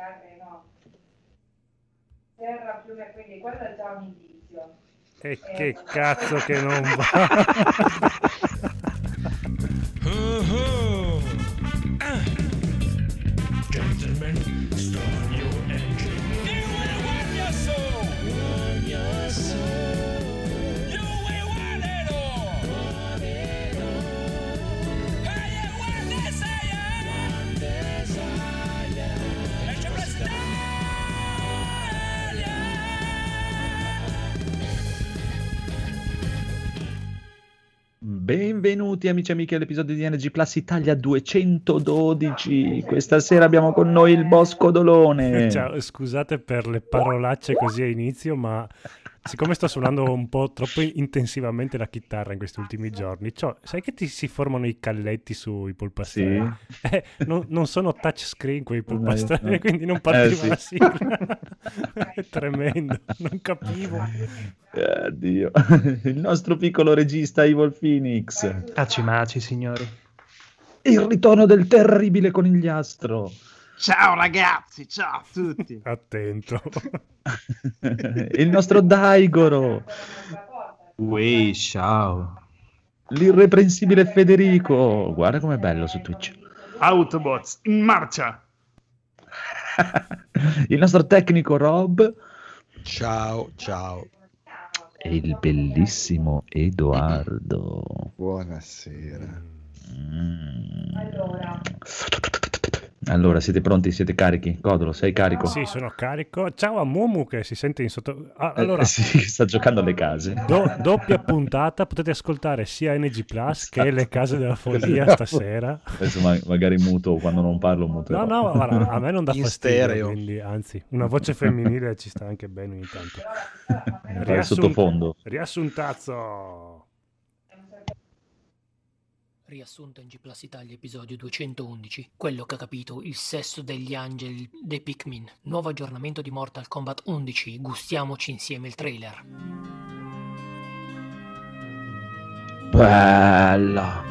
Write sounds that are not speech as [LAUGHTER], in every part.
chitarre, no. Terra, fiume, quindi quello è già un indizio. E Eh, che [LAUGHS] cazzo che non va. [LAUGHS] Benvenuti amici e amiche all'episodio di Energy Plus Italia 212. Questa sera abbiamo con noi il Bosco Dolone. [LAUGHS] Ciao, scusate per le parolacce così a inizio, ma siccome sto suonando un po' troppo intensivamente la chitarra in questi ultimi giorni, cioè, sai che ti si formano i calletti sui polpastrelli? Sì. [LAUGHS] Eh, non, non sono touchscreen quei polpastrelli, no. quindi non partiva Eh, la sì. sigla. [LAUGHS] È tremendo, non capivo. Eh, Dio. [LAUGHS] Il nostro piccolo regista Evil Phoenix. Maci maci, signori. Il ritorno del terribile conigliastro. Ciao ragazzi, ciao a tutti. [LAUGHS] Attento. Il nostro Daigoro. Ui, ciao. L'irreprensibile Federico. Guarda com'è bello su Twitch. Autobots in marcia. Il nostro tecnico Rob. Ciao, ciao. E il bellissimo Edoardo. Buonasera. Mm. Allora, Allora, siete pronti? Siete carichi? Codolo, sei carico? Sì, sono carico. Ciao a Mumu che si sente in sotto... Ah, Eh, allora, [LAUGHS] sì, sta giocando alle case. do- doppia puntata, potete ascoltare sia NG Plus che le case della follia Esatto. stasera. Adesso ma- magari muto quando non parlo muto. No, no, guarda, a me non dà [LAUGHS] In fastidio, stereo. quindi, anzi, una voce femminile ci sta anche bene ogni tanto. Riassun- sottofondo. Riassuntazzo! Riassunto in G Plus Italia episodio 211 Quello che ha capito il sesso degli angeli dei Pikmin. Nuovo aggiornamento di Mortal Kombat 11 Gustiamoci insieme il trailer. Bella.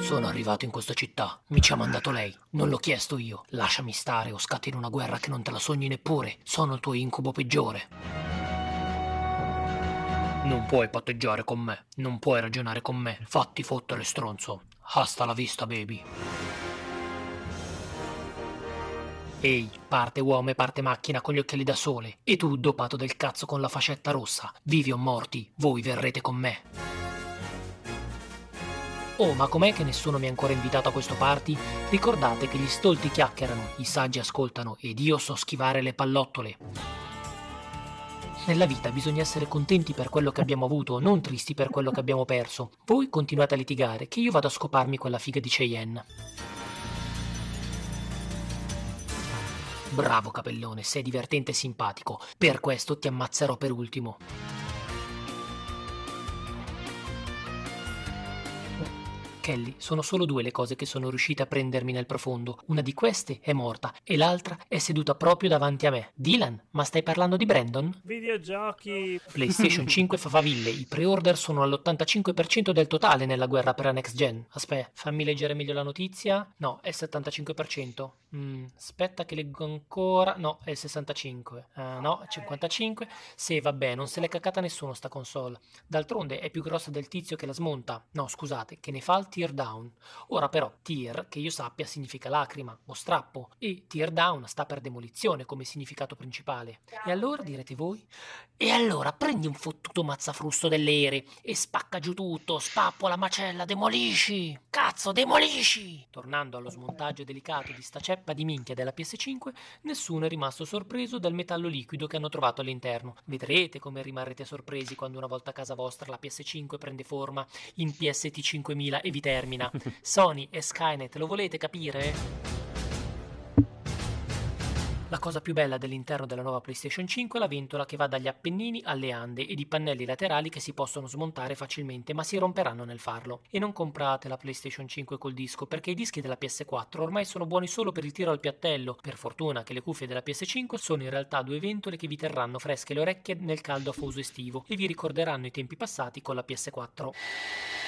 Sono arrivato in questa città Mi ci ha mandato lei Non l'ho chiesto io. Lasciami stare o scatti in una guerra che non te la sogni neppure Sono il tuo incubo peggiore Non puoi patteggiare con me Non puoi ragionare con me Fatti fottere stronzo Hasta la vista baby Ehi, parte uomo e parte macchina con gli occhiali da sole. E tu, dopato del cazzo con la fascetta rossa. Vivi o morti, voi verrete con me. Oh, ma com'è che nessuno mi ha ancora invitato a questo party? Ricordate che gli stolti chiacchierano, i saggi ascoltano ed io so schivare le pallottole. Nella vita bisogna essere contenti per quello che abbiamo avuto, non tristi per quello che abbiamo perso. Voi continuate a litigare, che io vado a scoparmi quella figa di Cheyenne. Bravo capellone, sei divertente e simpatico. Per questo ti ammazzerò per ultimo. Kelly, sono solo due le cose che sono riuscite a prendermi nel profondo. Una di queste è morta e l'altra è seduta proprio davanti a me. Dylan, ma stai parlando di Brandon? Videogiochi! PlayStation [LAUGHS] 5 fa faville, i pre-order sono all'85% del totale nella guerra per la next gen. Aspetta, fammi leggere meglio la notizia. No, è il 75%. Mm, aspetta che leggo ancora. No, è il 65%. Ah, no, 55%. Sì, vabbè, non se l'è cacata nessuno sta console. D'altronde è più grossa del tizio che la smonta. No, scusate, che ne fa il tear down. Ora però, tear, che io sappia, significa lacrima o strappo. E tear down sta per demolizione come significato principale. E allora direte voi? E allora prendi un fottuto mazzafrusto delle ere e spacca giù tutto, spappola, macella, demolisci! Cazzo, demolisci! Tornando allo smontaggio delicato di sta ceppa di minchia della PS5, nessuno è rimasto sorpreso dal metallo liquido che hanno trovato all'interno. Vedrete come rimarrete sorpresi quando una volta a casa vostra la PS5 prende forma in PST 5000 e vi termina. [LAUGHS] Sony e Skynet, lo volete capire? La cosa più bella dell'interno della nuova PlayStation 5 è la ventola che va dagli Appennini alle Ande ed i pannelli laterali che si possono smontare facilmente ma si romperanno nel farlo. E non comprate la PlayStation 5 col disco perché i dischi della PS4 ormai sono buoni solo per il tiro al piattello. Per fortuna che le cuffie della PS5 sono in realtà due ventole che vi terranno fresche le orecchie nel caldo afoso estivo e vi ricorderanno i tempi passati con la PS4.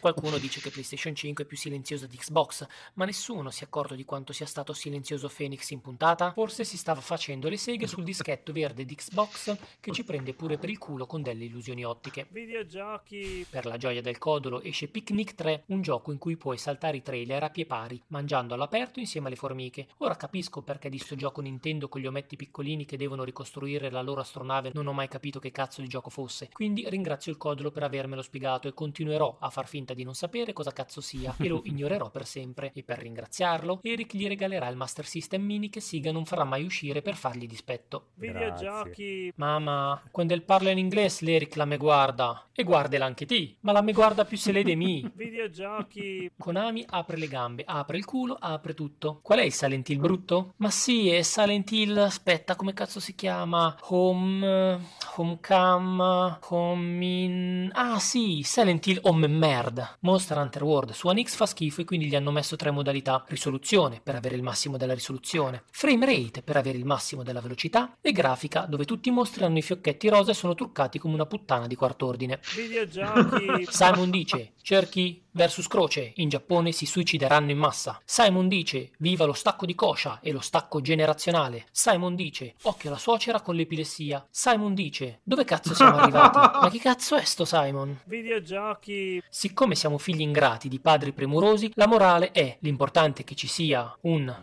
Qualcuno dice che PlayStation 5 è più silenziosa di Xbox, ma nessuno si è accorto di quanto sia stato silenzioso Phoenix in puntata? Forse si stava facendo le seghe sul dischetto verde di Xbox che ci prende pure per il culo con delle illusioni ottiche. Videogiochi. Per la gioia del codolo esce Picnic 3, un gioco in cui puoi saltare i trailer a pie pari, mangiando all'aperto insieme alle formiche. Ora capisco perché di sto gioco Nintendo con gli ometti piccolini che devono ricostruire la loro astronave non ho mai capito che cazzo di gioco fosse. Quindi ringrazio il codolo per avermelo spiegato e continuerò a far finta di non sapere cosa cazzo sia e lo [LAUGHS] ignorerò per sempre. E per ringraziarlo, Eric gli regalerà il Master System Mini che Siga non farà mai uscire per fargli dispetto. Videogiochi. Mamma, quando il parla in inglese l'Eric la me guarda. E guardela anche ti, ma la me guarda più se le de mi. [LAUGHS] Videogiochi. Konami apre le gambe, apre il culo, apre tutto. Qual è il Silent Hill brutto? Ma sì, è Silent Hill, aspetta, come cazzo si chiama? Home... Homecam... Home in... Ah sì, Silent Hill Home Merd. Monster Hunter World su One X fa schifo e quindi gli hanno messo tre modalità. Risoluzione, per avere il massimo della risoluzione. Frame rate, per avere il massimo della velocità. E grafica, dove tutti i mostri hanno i fiocchetti rosa e sono truccati come una puttana di quart'ordine. Videogiochi. Simon dice, cerchi versus croce, in Giappone si suicideranno in massa. Simon dice, viva lo stacco di coscia e lo stacco generazionale. Simon dice, occhio alla suocera con l'epilessia. Simon dice, dove cazzo siamo [LAUGHS] arrivati? Ma che cazzo è sto Simon? Videogiochi. Siccome siamo figli ingrati di padri premurosi, la morale è l'importante è che ci sia un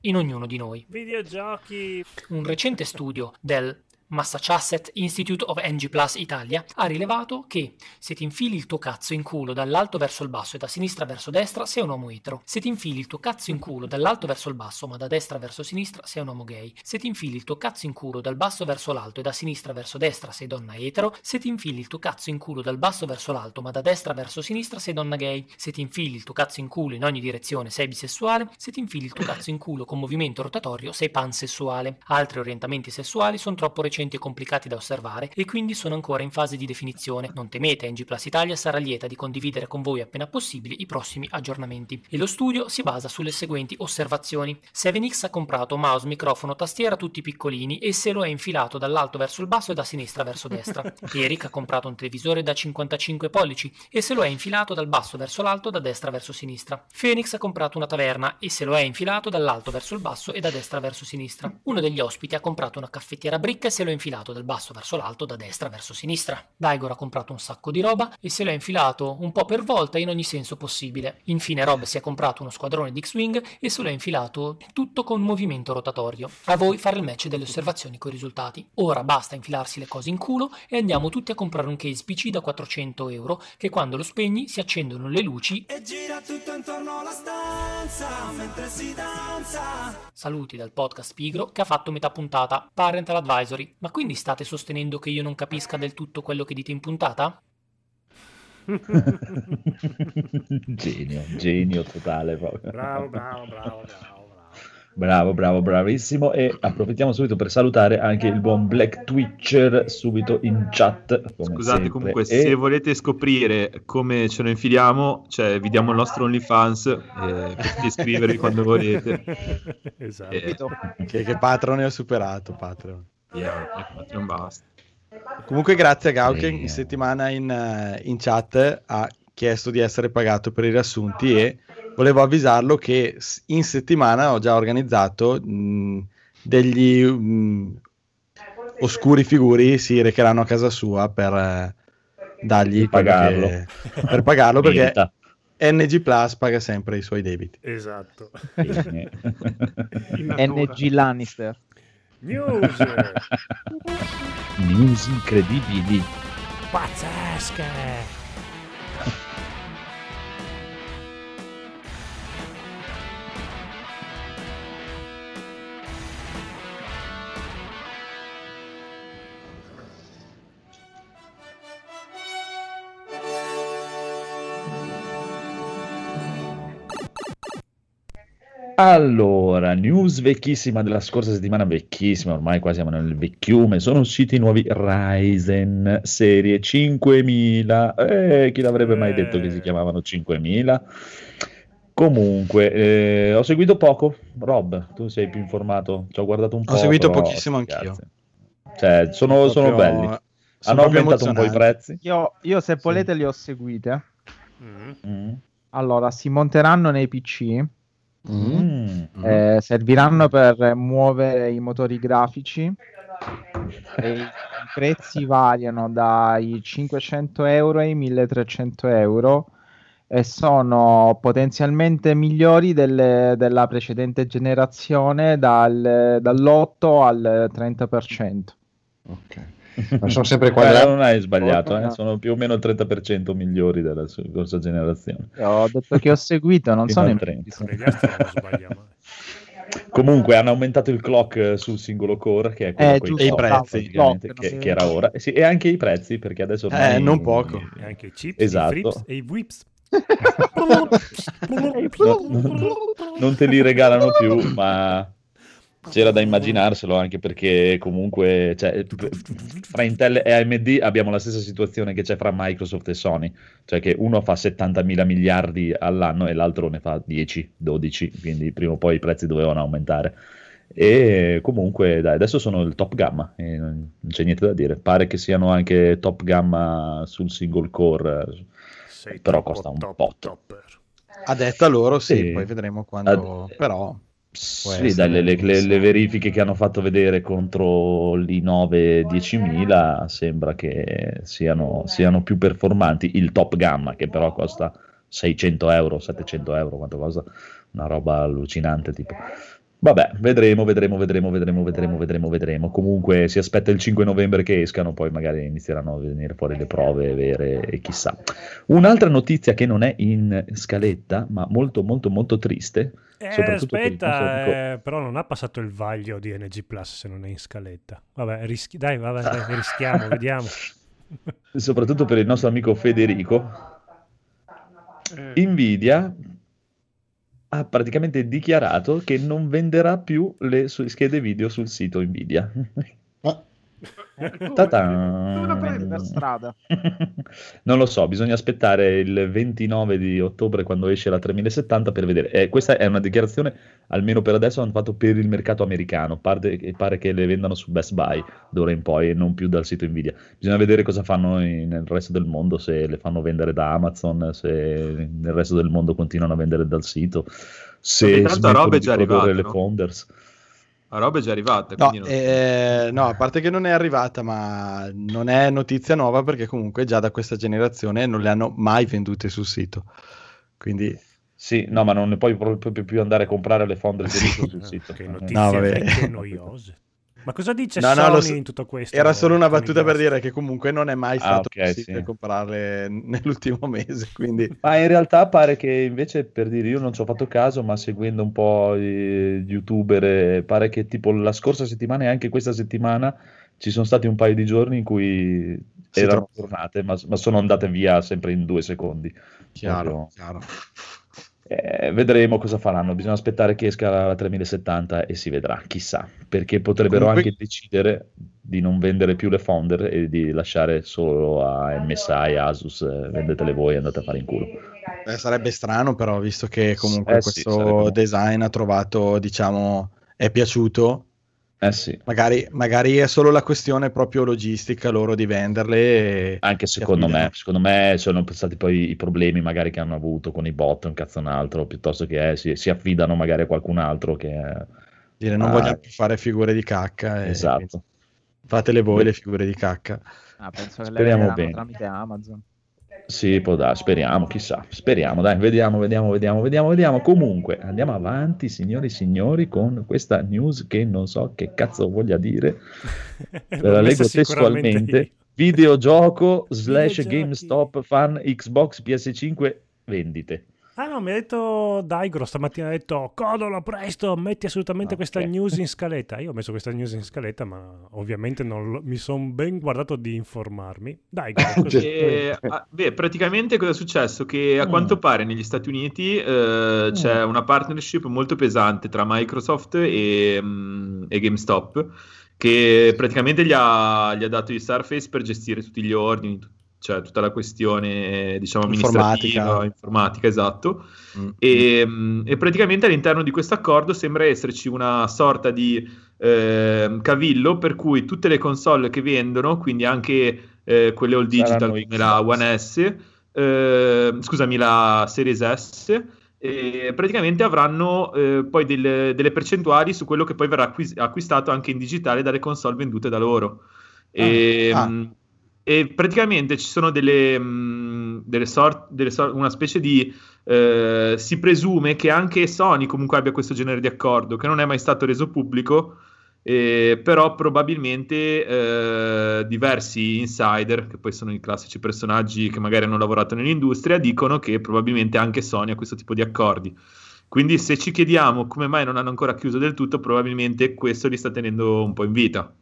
in ognuno di noi. Videogiochi. Un recente studio del Massachusetts Institute of NG Plus Italia ha rilevato che se ti infili il tuo cazzo in culo dall'alto verso il basso e da sinistra verso destra sei un uomo etero. Se ti infili il tuo cazzo in culo dall'alto verso il basso ma da destra verso sinistra sei un uomo gay. Se ti infili il tuo cazzo in culo dal basso verso l'alto e da sinistra verso destra sei donna etero. Se ti infili il tuo cazzo in culo dal basso verso l'alto ma da destra verso sinistra sei donna gay. Se ti infili il tuo cazzo in culo in ogni direzione sei bisessuale. Se ti infili il tuo cazzo in culo con movimento rotatorio sei pansessuale. Altri orientamenti sessuali sono troppo recenti e complicati da osservare e quindi sono ancora in fase di definizione. Non temete, NG Plus Italia sarà lieta di condividere con voi appena possibile i prossimi aggiornamenti. E lo studio si basa sulle seguenti osservazioni. 7X ha comprato mouse, microfono, tastiera tutti piccolini e se lo è infilato dall'alto verso il basso e da sinistra verso destra. [LAUGHS] Eric ha comprato un televisore da 55 pollici e se lo è infilato dal basso verso l'alto da destra verso sinistra. Phoenix ha comprato una taverna e se lo è infilato dall'alto verso il basso e da destra verso sinistra. Uno degli ospiti ha comprato una caffettiera bricca e se lo è infilato dal basso verso l'alto da destra verso sinistra. Daigor ha comprato un sacco di roba e se l'ha infilato un po' per volta in ogni senso possibile. Infine Rob si è comprato uno squadrone di X-Wing e se l'ha infilato tutto con movimento rotatorio. A voi fare il match delle osservazioni con i risultati. Ora basta infilarsi le cose in culo e andiamo tutti a comprare un case PC da 400 euro che quando lo spegni si accendono le luci E gira tutto intorno alla stanza mentre si danza. Saluti dal podcast Pigro che ha fatto metà puntata, Parental Advisory. Ma quindi state sostenendo che io non capisca del tutto quello che dite in puntata? [LAUGHS] genio, genio totale proprio. Bravo, bravo, bravo, bravo. Bravo, bravo, bravissimo. E approfittiamo subito per salutare anche il buon Black Twitcher subito in chat. come Scusate, sempre. comunque, E- se volete scoprire come ce lo infiliamo, cioè, vi diamo il nostro OnlyFans, eh, potete iscrivervi quando volete. [LAUGHS] esatto. Eh, Che, che Patreon ho superato, Patreon. Yeah, non basta. Comunque grazie a Gau che in settimana in, eh, in chat ha chiesto di essere pagato per i riassunti e volevo avvisarlo che in settimana ho già organizzato mh, degli mh, oscuri figuri si recheranno a casa sua per eh, dargli pagarlo. che- per pagarlo perché. NG Plus paga sempre i suoi debiti. Esatto. NG Lannister. News News incredibili. pazzesche. Allora, news vecchissima della scorsa settimana, vecchissima, ormai qua siamo nel vecchiume, sono usciti i nuovi Ryzen serie 5000, eh, chi l'avrebbe mai detto che si chiamavano 5000? Comunque, eh, ho seguito poco, Rob, tu sei più informato, ci ho guardato un po'. Ho seguito però, pochissimo sti anch'io. Cioè, sono, sono Proprio belli. Sono Hanno aumentato un po' i prezzi. Io, io se volete le ho seguite. Mm. Mm. Allora, si monteranno nei PC, Mm. Mm. eh, serviranno per muovere i motori grafici. I, i prezzi variano dai 500 euro ai 1300 euro e sono potenzialmente migliori delle- della precedente generazione dal- dall'8 al 30%. Ok. Ma sono sempre Eh, quadrati. non hai sbagliato, eh, No. sono più o meno il 30% migliori della scorsa generazione. Ho detto che ho seguito, non sono in 30. Con gli altri non sbaglia mai. Comunque hanno aumentato il clock eh, sul singolo core, che è quello Eh, giusto, E i prezzi. praticamente, Clock, che, che era ora. Eh sì, e anche i prezzi, perché adesso Eh, non poco. E anche i chips, Esatto. i frips e i whips. [LAUGHS] No- non te li regalano più, ma c'era da immaginarselo anche perché comunque cioè, fra Intel e AMD abbiamo la stessa situazione che c'è fra Microsoft e Sony, cioè che uno fa 70 mila miliardi all'anno e l'altro ne fa 10, 12, quindi prima o poi i prezzi dovevano aumentare. E comunque dai, adesso sono il top gamma, e non c'è niente da dire. Pare che siano anche top gamma sul single core. Sei Però costa un top botto. topper. A detta loro, sì, Sì. poi vedremo quando. Ad- Però. Sì, dalle le, le- le verifiche che hanno fatto vedere contro l'i9 10000 sembra che siano, siano più performanti. Il top gamma, che però costa 600 euro, 700 euro, quanto costa? Una roba allucinante, tipo. Vabbè, vedremo, vedremo, vedremo, vedremo, vedremo, vedremo, vedremo. Comunque si aspetta il 5 novembre che escano, poi magari inizieranno a venire fuori le prove vere e chissà. Un'altra notizia che non è in scaletta, ma molto, molto, molto triste, Eh, soprattutto per aspetta, eh, però non ha passato il vaglio di NG Plus se non è in scaletta. Vabbè, rischi- dai, vabbè, dai, [LAUGHS] rischiamo, vediamo. soprattutto per il nostro amico Federico, Eh, Nvidia ha praticamente dichiarato che non venderà più le schede video sul sito Nvidia. Ta-tan. Una prendi per strada. [LAUGHS] non lo so, bisogna aspettare il 29 di ottobre quando esce la 3070 per vedere. Eh, questa è una dichiarazione, almeno per adesso, hanno fatto per il mercato americano. Pare, pare che le vendano su Best Buy d'ora in poi e non più dal sito Nvidia. Bisogna vedere cosa fanno in- nel resto del mondo, se le fanno vendere da Amazon, se nel resto del mondo continuano a vendere dal sito, se tanto roba è già arrivata, le no? Founders. La roba è già arrivata. No, non- eh, no, a parte che non è arrivata, ma non è notizia nuova perché comunque già da questa generazione non le hanno mai vendute sul sito. Quindi Sì, no, ma non ne puoi proprio più andare a comprare le Founders [LAUGHS] Sì. sul sito. Che Eh, notizie No, vabbè. vecchie noiose. Ma cosa dice No, no, Sony lo so- in tutto questo? era solo una battuta per dire che comunque non è mai Ah, stato ok, possibile sì. comprarle nell'ultimo mese. Quindi Ma in realtà pare che invece, per dire, io non ci ho fatto caso, ma seguendo un po' gli youtuber, pare che tipo la scorsa settimana e anche questa settimana ci sono stati un paio di giorni in cui Si erano tornate, ma, ma sono andate via sempre in due secondi. chiaro, Proprio- chiaro. Eh, vedremo cosa faranno, bisogna aspettare che esca la 3070 e si vedrà, chissà, perché potrebbero Comunque- anche decidere di non vendere più le Founder e di lasciare solo a MSI, Asus, eh, vendetele voi e andate a fare in culo. Eh, sarebbe strano, però, visto che comunque Eh sì, questo sarebbe- design ha trovato, diciamo, è piaciuto. Eh sì, Magari, magari è solo la questione proprio logistica loro di venderle. E... anche secondo me, secondo me sono stati poi i problemi magari che hanno avuto con i bot, un cazzo un altro, piuttosto che eh, si, si affidano magari a qualcun altro che... Dire non Ah. vogliamo più fare figure di cacca. e Esatto. Fatele voi le figure di cacca. Ah, penso che le Speriamo venderanno bene. tramite Amazon. Sì, può dare, speriamo, chissà, speriamo, dai, vediamo, vediamo, vediamo, vediamo, vediamo. Comunque, andiamo avanti, signori e signori, con questa news che non so che cazzo voglia dire. [LAUGHS] La leggo testualmente. io. [LAUGHS] Videogioco slash. GameStop fan Xbox PS5 vendite. Ah no, mi ha detto Daigro stamattina, ha detto Codolo presto, metti assolutamente Ok. questa news in scaletta. Io ho messo questa news in scaletta, ma ovviamente non lo- mi sono ben guardato di informarmi. Daigro. [LAUGHS] E, ah, beh, praticamente cosa è successo? Che a Mm. quanto pare negli Stati Uniti eh, c'è una partnership molto pesante tra Microsoft e, mm, e GameStop che praticamente gli ha, gli ha dato i Surface per gestire tutti gli ordini, cioè tutta la questione diciamo amministrativa, Informatica. informatica, esatto. Mm. E, mm, e praticamente all'interno di questo accordo sembra esserci una sorta di ehm, cavillo per cui tutte le console che vendono, quindi anche eh, quelle all digital Saranno come la. One S, eh, scusami, la Series S, e praticamente avranno eh, poi delle, delle percentuali su quello che poi verrà acquis- acquistato anche in digitale dalle console vendute da loro. E, Ah. E praticamente ci sono delle, mh, delle sort- delle sor- una specie di eh, si presume che anche Sony comunque abbia questo genere di accordo che non è mai stato reso pubblico eh, però probabilmente eh, diversi insider che poi sono i classici personaggi che magari hanno lavorato nell'industria dicono che probabilmente anche Sony ha questo tipo di accordi. Quindi se ci chiediamo come mai non hanno ancora chiuso del tutto probabilmente questo li sta tenendo un po' in vita.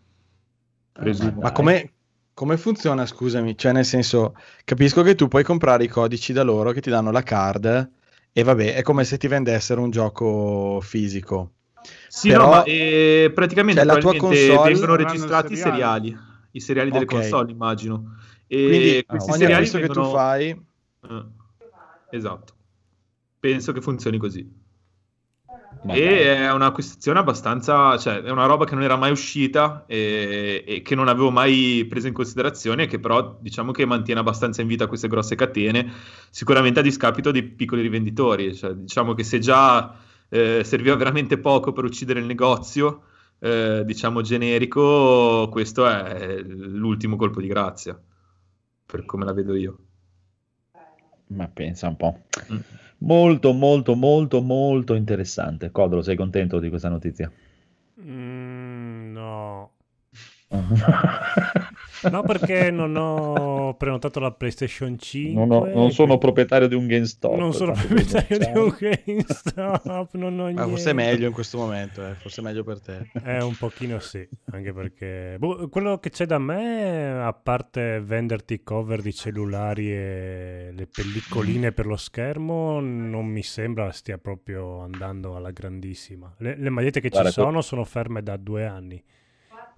Presumo Ma come, come funziona, scusami? Cioè, nel senso, capisco che tu puoi comprare i codici da loro che ti danno la card e vabbè, è come se ti vendessero un gioco fisico. Sì, Però- no, ma eh, praticamente cioè, la tua console vengono registrati i seriali, i seriali delle Ok. console, immagino. E Quindi questi ah, seriali acquisto che tu vengono... fai... Eh, esatto. Penso che funzioni così. E è un'acquisizione abbastanza, cioè è una roba che non era mai uscita e, e che non avevo mai preso in considerazione, che però diciamo che mantiene abbastanza in vita queste grosse catene, sicuramente a discapito dei piccoli rivenditori. Cioè, diciamo che se già eh, serviva veramente poco per uccidere il negozio, eh, diciamo generico, questo è l'ultimo colpo di grazia, per come la vedo io. Ma pensa un po'. Mm. Molto, molto, molto, molto interessante. Codolo, sei contento di questa notizia? Mm, no. No, perché non ho prenotato la PlayStation 5. non, ho- non sono proprietario di un GameStop. Non sono proprietario di un GameStop, non ho Ma forse niente. è meglio in questo momento, eh, forse è meglio per te. Eh, un pochino sì, anche perché boh, quello che c'è da me, a parte venderti cover di cellulari e le pellicoline per lo schermo, non mi sembra stia proprio andando alla grandissima. Le, le magliette che Guarda, ci sono sono ferme da due anni.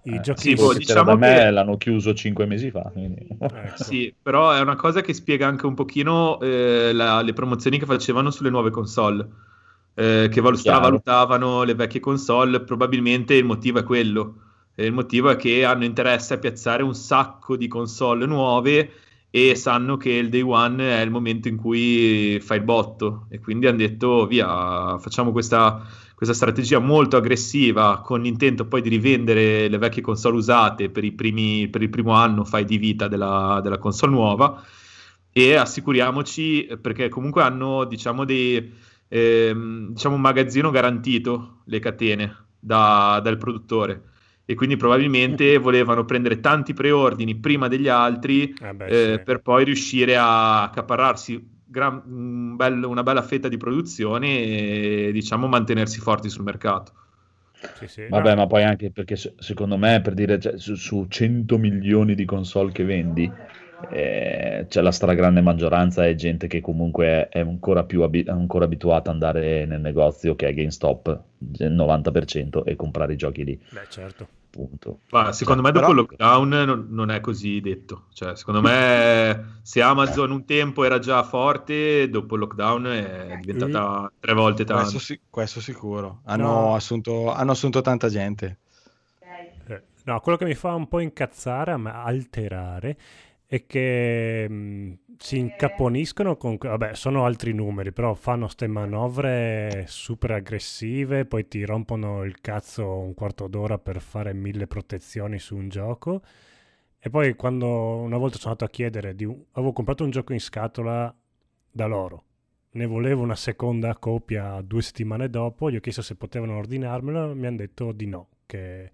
I Eh, giochi sì, boh, diciamo da me che- l'hanno chiuso cinque mesi fa. quindi- Ecco. Sì, però è una cosa che spiega anche un pochino eh, la- le promozioni che facevano sulle nuove console, eh, che valu- Chiaro. stravalutavano le vecchie console, probabilmente il motivo è quello. Il motivo è che hanno interesse a piazzare un sacco di console nuove e sanno che il day one è il momento in cui fa il botto e quindi hanno detto via, facciamo questa, questa strategia molto aggressiva con l'intento poi di rivendere le vecchie console usate per, i primi, per il primo anno fai di vita della, della console nuova e assicuriamoci perché comunque hanno diciamo, dei, ehm, diciamo un magazzino garantito le catene da- dal produttore e quindi probabilmente [LAUGHS] volevano prendere tanti preordini prima degli altri Eh beh, eh, sì. per poi riuscire a accaparrarsi gran- un bel- una bella fetta di produzione e diciamo mantenersi forti sul mercato. Sì, sì. Vabbè, No, ma poi anche perché se- secondo me, per dire, cioè, su, su 100 milioni di console che vendi, eh, c'è la stragrande maggioranza è gente che comunque è ancora più abi- ancora abituata ad andare nel negozio che è GameStop, il 90%, e comprare i giochi lì, Beh, certo. Punto. Ma secondo me dopo però- il lockdown non, non è così detto. Cioè, secondo me [LAUGHS] se Amazon un tempo era già forte, dopo il lockdown è diventata tre volte tanto. Questo, si- questo sicuro. Hanno, No. assunto, hanno assunto tanta gente. Eh, No, quello che mi fa un po' incazzare, ma alterare, è che mh, si incaponiscono con... Vabbè, sono altri numeri, però fanno ste manovre super aggressive, poi ti rompono il cazzo un quarto d'ora per fare mille protezioni su un gioco. E poi quando una volta sono andato a chiedere, di avevo comprato un gioco in scatola da loro, ne volevo una seconda copia due settimane dopo, gli ho chiesto se potevano ordinarmelo, mi hanno detto di no, che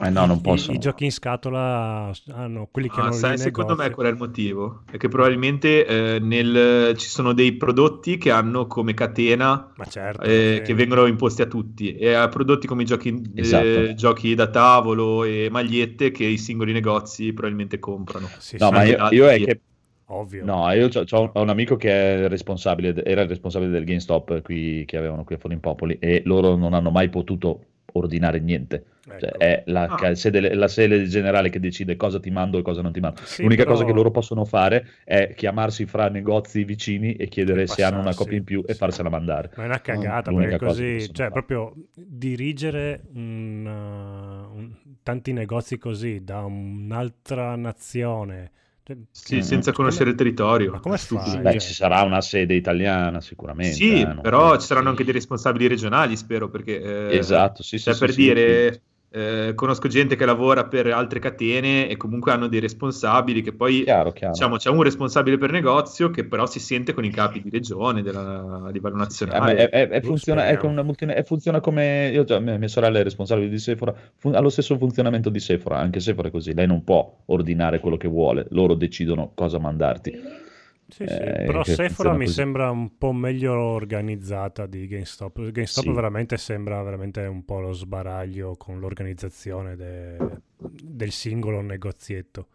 Eh no, non i- possono. I, giochi in scatola hanno quelli che Ah, hanno sai, secondo me negozio. qual è il motivo? È che probabilmente eh, nel- ci sono dei prodotti che hanno come catena Ma certo, eh, sì. che vengono imposti a tutti e a prodotti come i giochi, eh, Esatto. giochi da tavolo e magliette che i singoli negozi probabilmente comprano. Sì, No, sì, ma io, io è che ovvio. No, io c'ho- c'ho- ho un amico che è responsabile, era il responsabile del GameStop qui, che avevano qui a Forlimpopoli e loro non hanno mai potuto ordinare niente. Cioè, Ecco. è la, Ah. sede, la sede generale che decide cosa ti mando e cosa non ti mando. Sì, L'unica però- cosa che loro possono fare è chiamarsi fra negozi vicini e chiedere E se hanno una copia in più e sì. farsela mandare. Ma è una cagata, L'unica perché cosa che così, cioè, fare. proprio dirigere un, uh, un- tanti negozi così da un'altra nazione. Cioè, Sì, Mm. senza conoscere il territorio. Ma come È stupido. fai? Beh, cioè- ci sarà una sede italiana sicuramente. Sì, eh, però credo. ci saranno anche dei responsabili regionali, spero, perché... eh, Esatto, sì, sì, Cioè, sì, per sì, dire, eh, conosco gente che lavora per altre catene e comunque hanno dei responsabili che poi, Chiaro, chiaro. diciamo, c'è un responsabile per negozio che però si sente con i capi di regione della- a livello Eh, ma nazionale. è- è- è funziona, è una multina- è funziona come io già, mia mia sorella è responsabile di Sephora, fun- ha lo stesso funzionamento di Sephora, anche Sephora è così, lei non può ordinare quello che vuole, loro decidono cosa mandarti. Sì, sì, Eh, però Sephora mi così. sembra un po' meglio organizzata di GameStop. GameStop Sì. veramente sembra veramente un po' lo sbaraglio con l'organizzazione de- del singolo negozietto.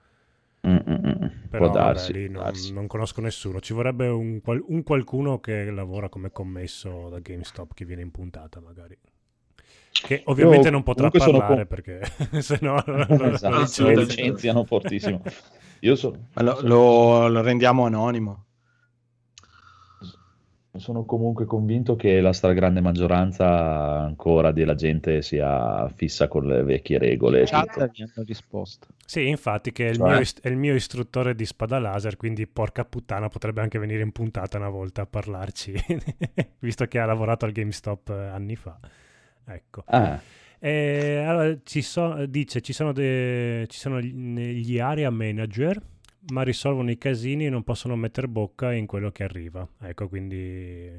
Mm, mm, mm. Però può vabbè, darsi, lì può non, darsi. non conosco nessuno. Ci vorrebbe un, qual- un qualcuno che lavora come commesso da GameStop che viene in puntata magari. Che ovviamente Io non potrà parlare con- perché [LAUGHS] se no [LAUGHS] Esatto, lo licenziano fortissimo. [LAUGHS] Io sono, Ma lo, lo- lo rendiamo anonimo. sono comunque convinto che la stragrande maggioranza ancora della gente sia fissa con le vecchie regole. Chat vi hanno risposto. Sì, infatti, che è il, Cioè? mio, ist- è il mio istruttore di spada laser, quindi porca puttana, potrebbe anche venire in puntata una volta a parlarci, [LAUGHS] visto che ha lavorato al GameStop eh, anni fa. Ecco. Ah, E, allora, ci so- dice, ci sono, de- ci sono gli area manager, ma risolvono i casini e non possono mettere bocca in quello che arriva. Ecco, quindi...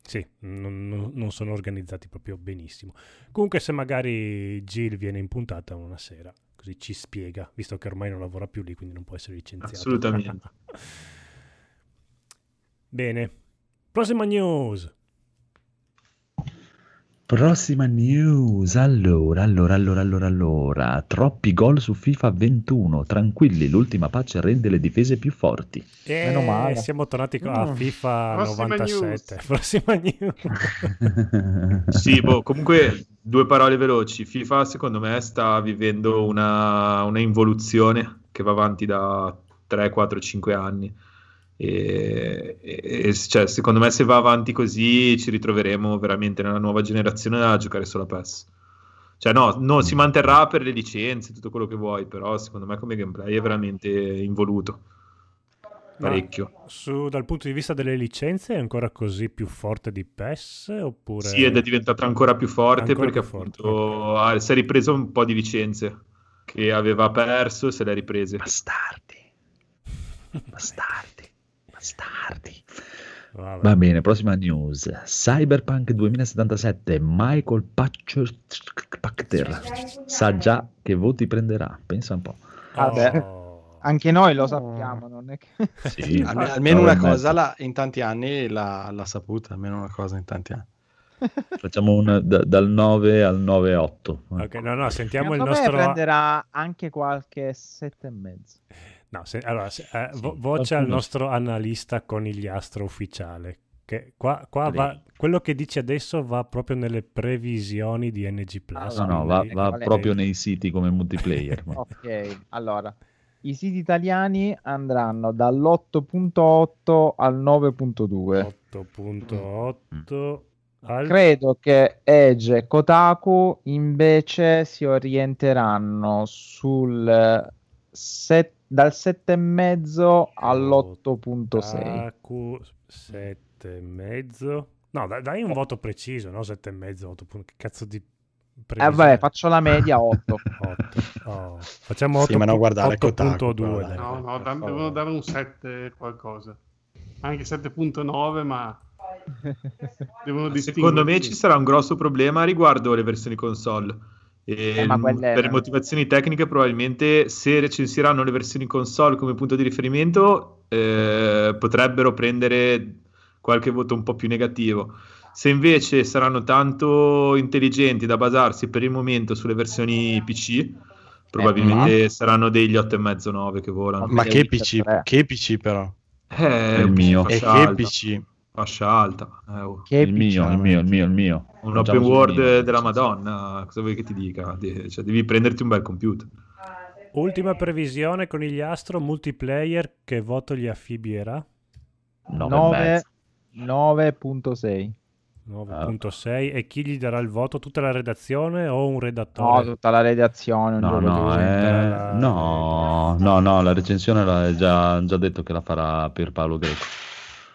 Sì, non, non- non sono organizzati proprio benissimo. Comunque se magari Jill viene in puntata una sera, così ci spiega, visto che ormai non lavora più lì, quindi non può essere licenziato. Assolutamente. [LAUGHS] Bene. Prossima news. Prossima news. Allora, allora, allora, allora, allora. Troppi gol su FIFA 21. Tranquilli, l'ultima patch rende le difese più forti. E Meno male. siamo tornati a Mm. FIFA Prossima 97. [LAUGHS] Prossima news. [LAUGHS] Sì, boh, comunque due parole veloci. FIFA secondo me sta vivendo una, una involuzione che va avanti da 3, 4, 5 anni. E, e- cioè, secondo me se va avanti così ci ritroveremo veramente nella nuova generazione a giocare solo a PES. Cioè no, non si manterrà per le licenze, tutto quello che vuoi, però secondo me come gameplay è veramente involuto. Parecchio. Su, dal punto di vista delle licenze è ancora così più forte di PES oppure... Sì, ed è diventato ancora più forte Ancora perché più forte, appunto ha- si è ripreso un po' di licenze che aveva perso e se le ha riprese. Bastardi. [LAUGHS] Bastardi. Bastardi. Vabbè. Va bene, prossima news. Cyberpunk 2077. Michael Patcher Pachter sa già che voti prenderà. Pensa un po'. Vabbè. Oh. Anche noi lo sappiamo, non è che... Sì, [LAUGHS] Alme- almeno una cosa la- in tanti anni l'ha, l'ha saputa, almeno una cosa in tanti anni. [LAUGHS] Facciamo un, da- dal 9 al 9,8. Ok, no, no, sentiamo il Secondo me nostro... prenderà anche qualche sette e mezzo. [LAUGHS] No, se- allora, se- eh, vo- voce al nostro analista conigliastro ufficiale. Che qua, qua va, quello che dice adesso va proprio nelle previsioni di NG Plus. No, no, va, va proprio nei siti come multiplayer. ma- [LAUGHS] Ok, allora. I siti italiani andranno dall'8.8 al 9.2. 8.8 al... Credo che Edge e Kotaku invece si orienteranno sul set- dal 7,5 all'8.6. Taku 7,5. No, dai, dai un voto preciso, no? 7,5, 8. Che cazzo di Eh, previsione? vabbè, faccio la media 8. 8. [LAUGHS] Oh, Facciamo 8, Sì, ma non guardare Kotaku, 8.2. però, dai. dai. No, no, da- devono dare un 7 qualcosa. Anche 7.9, ma [LAUGHS] Secondo me ci sarà un grosso problema riguardo le versioni console. E, Eh, ma quelle per motivazioni tecniche, probabilmente se recensiranno le versioni console come punto di riferimento, eh, potrebbero prendere qualche voto un po' più negativo. Se invece saranno tanto intelligenti da basarsi per il momento sulle versioni PC, probabilmente saranno degli 8,5-9 che volano. Ma che PC, 3. che PC però? Eh, il mio. E che PC? Fascia alta. Eh, oh. Che il mio, il mio, il mio, il mio. Un open world mio. della Madonna, cosa vuoi che ti dica? De- cioè, devi prenderti un bel computer. Ultima previsione con gli Astro multiplayer, che voto gli affibierà? Nove e 9, mezzo. 9.6. 9.6 e chi gli darà il voto? Tutta la redazione o un No, redattore? tutta la redazione. No, no, eh, la- no, no, no, la recensione l'ha già, già detto che la farà Pierpaolo Greco.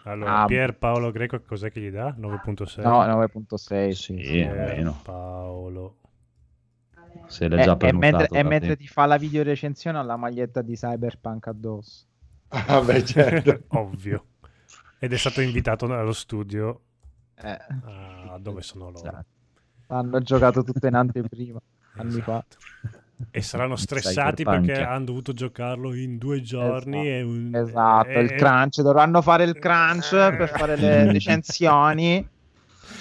Allora, Ah. Pier Paolo Greco cos'è che gli dà? 9.6? No, 9.6, sì. Sì, sì. almeno. Paolo. Se l'è E, già e mentre, e mentre ti fa la video recensione ha la maglietta di Cyberpunk addosso. Ah, beh, [LAUGHS] certo. Ovvio. Ed è stato invitato allo studio Eh, ah, dove sono loro. hanno giocato tutto in anteprima anni fa. Esatto. E saranno stressati perché hanno dovuto giocarlo in due giorni. e un- Esatto, e- il crunch, dovranno fare il crunch per fare le [LAUGHS] recensioni.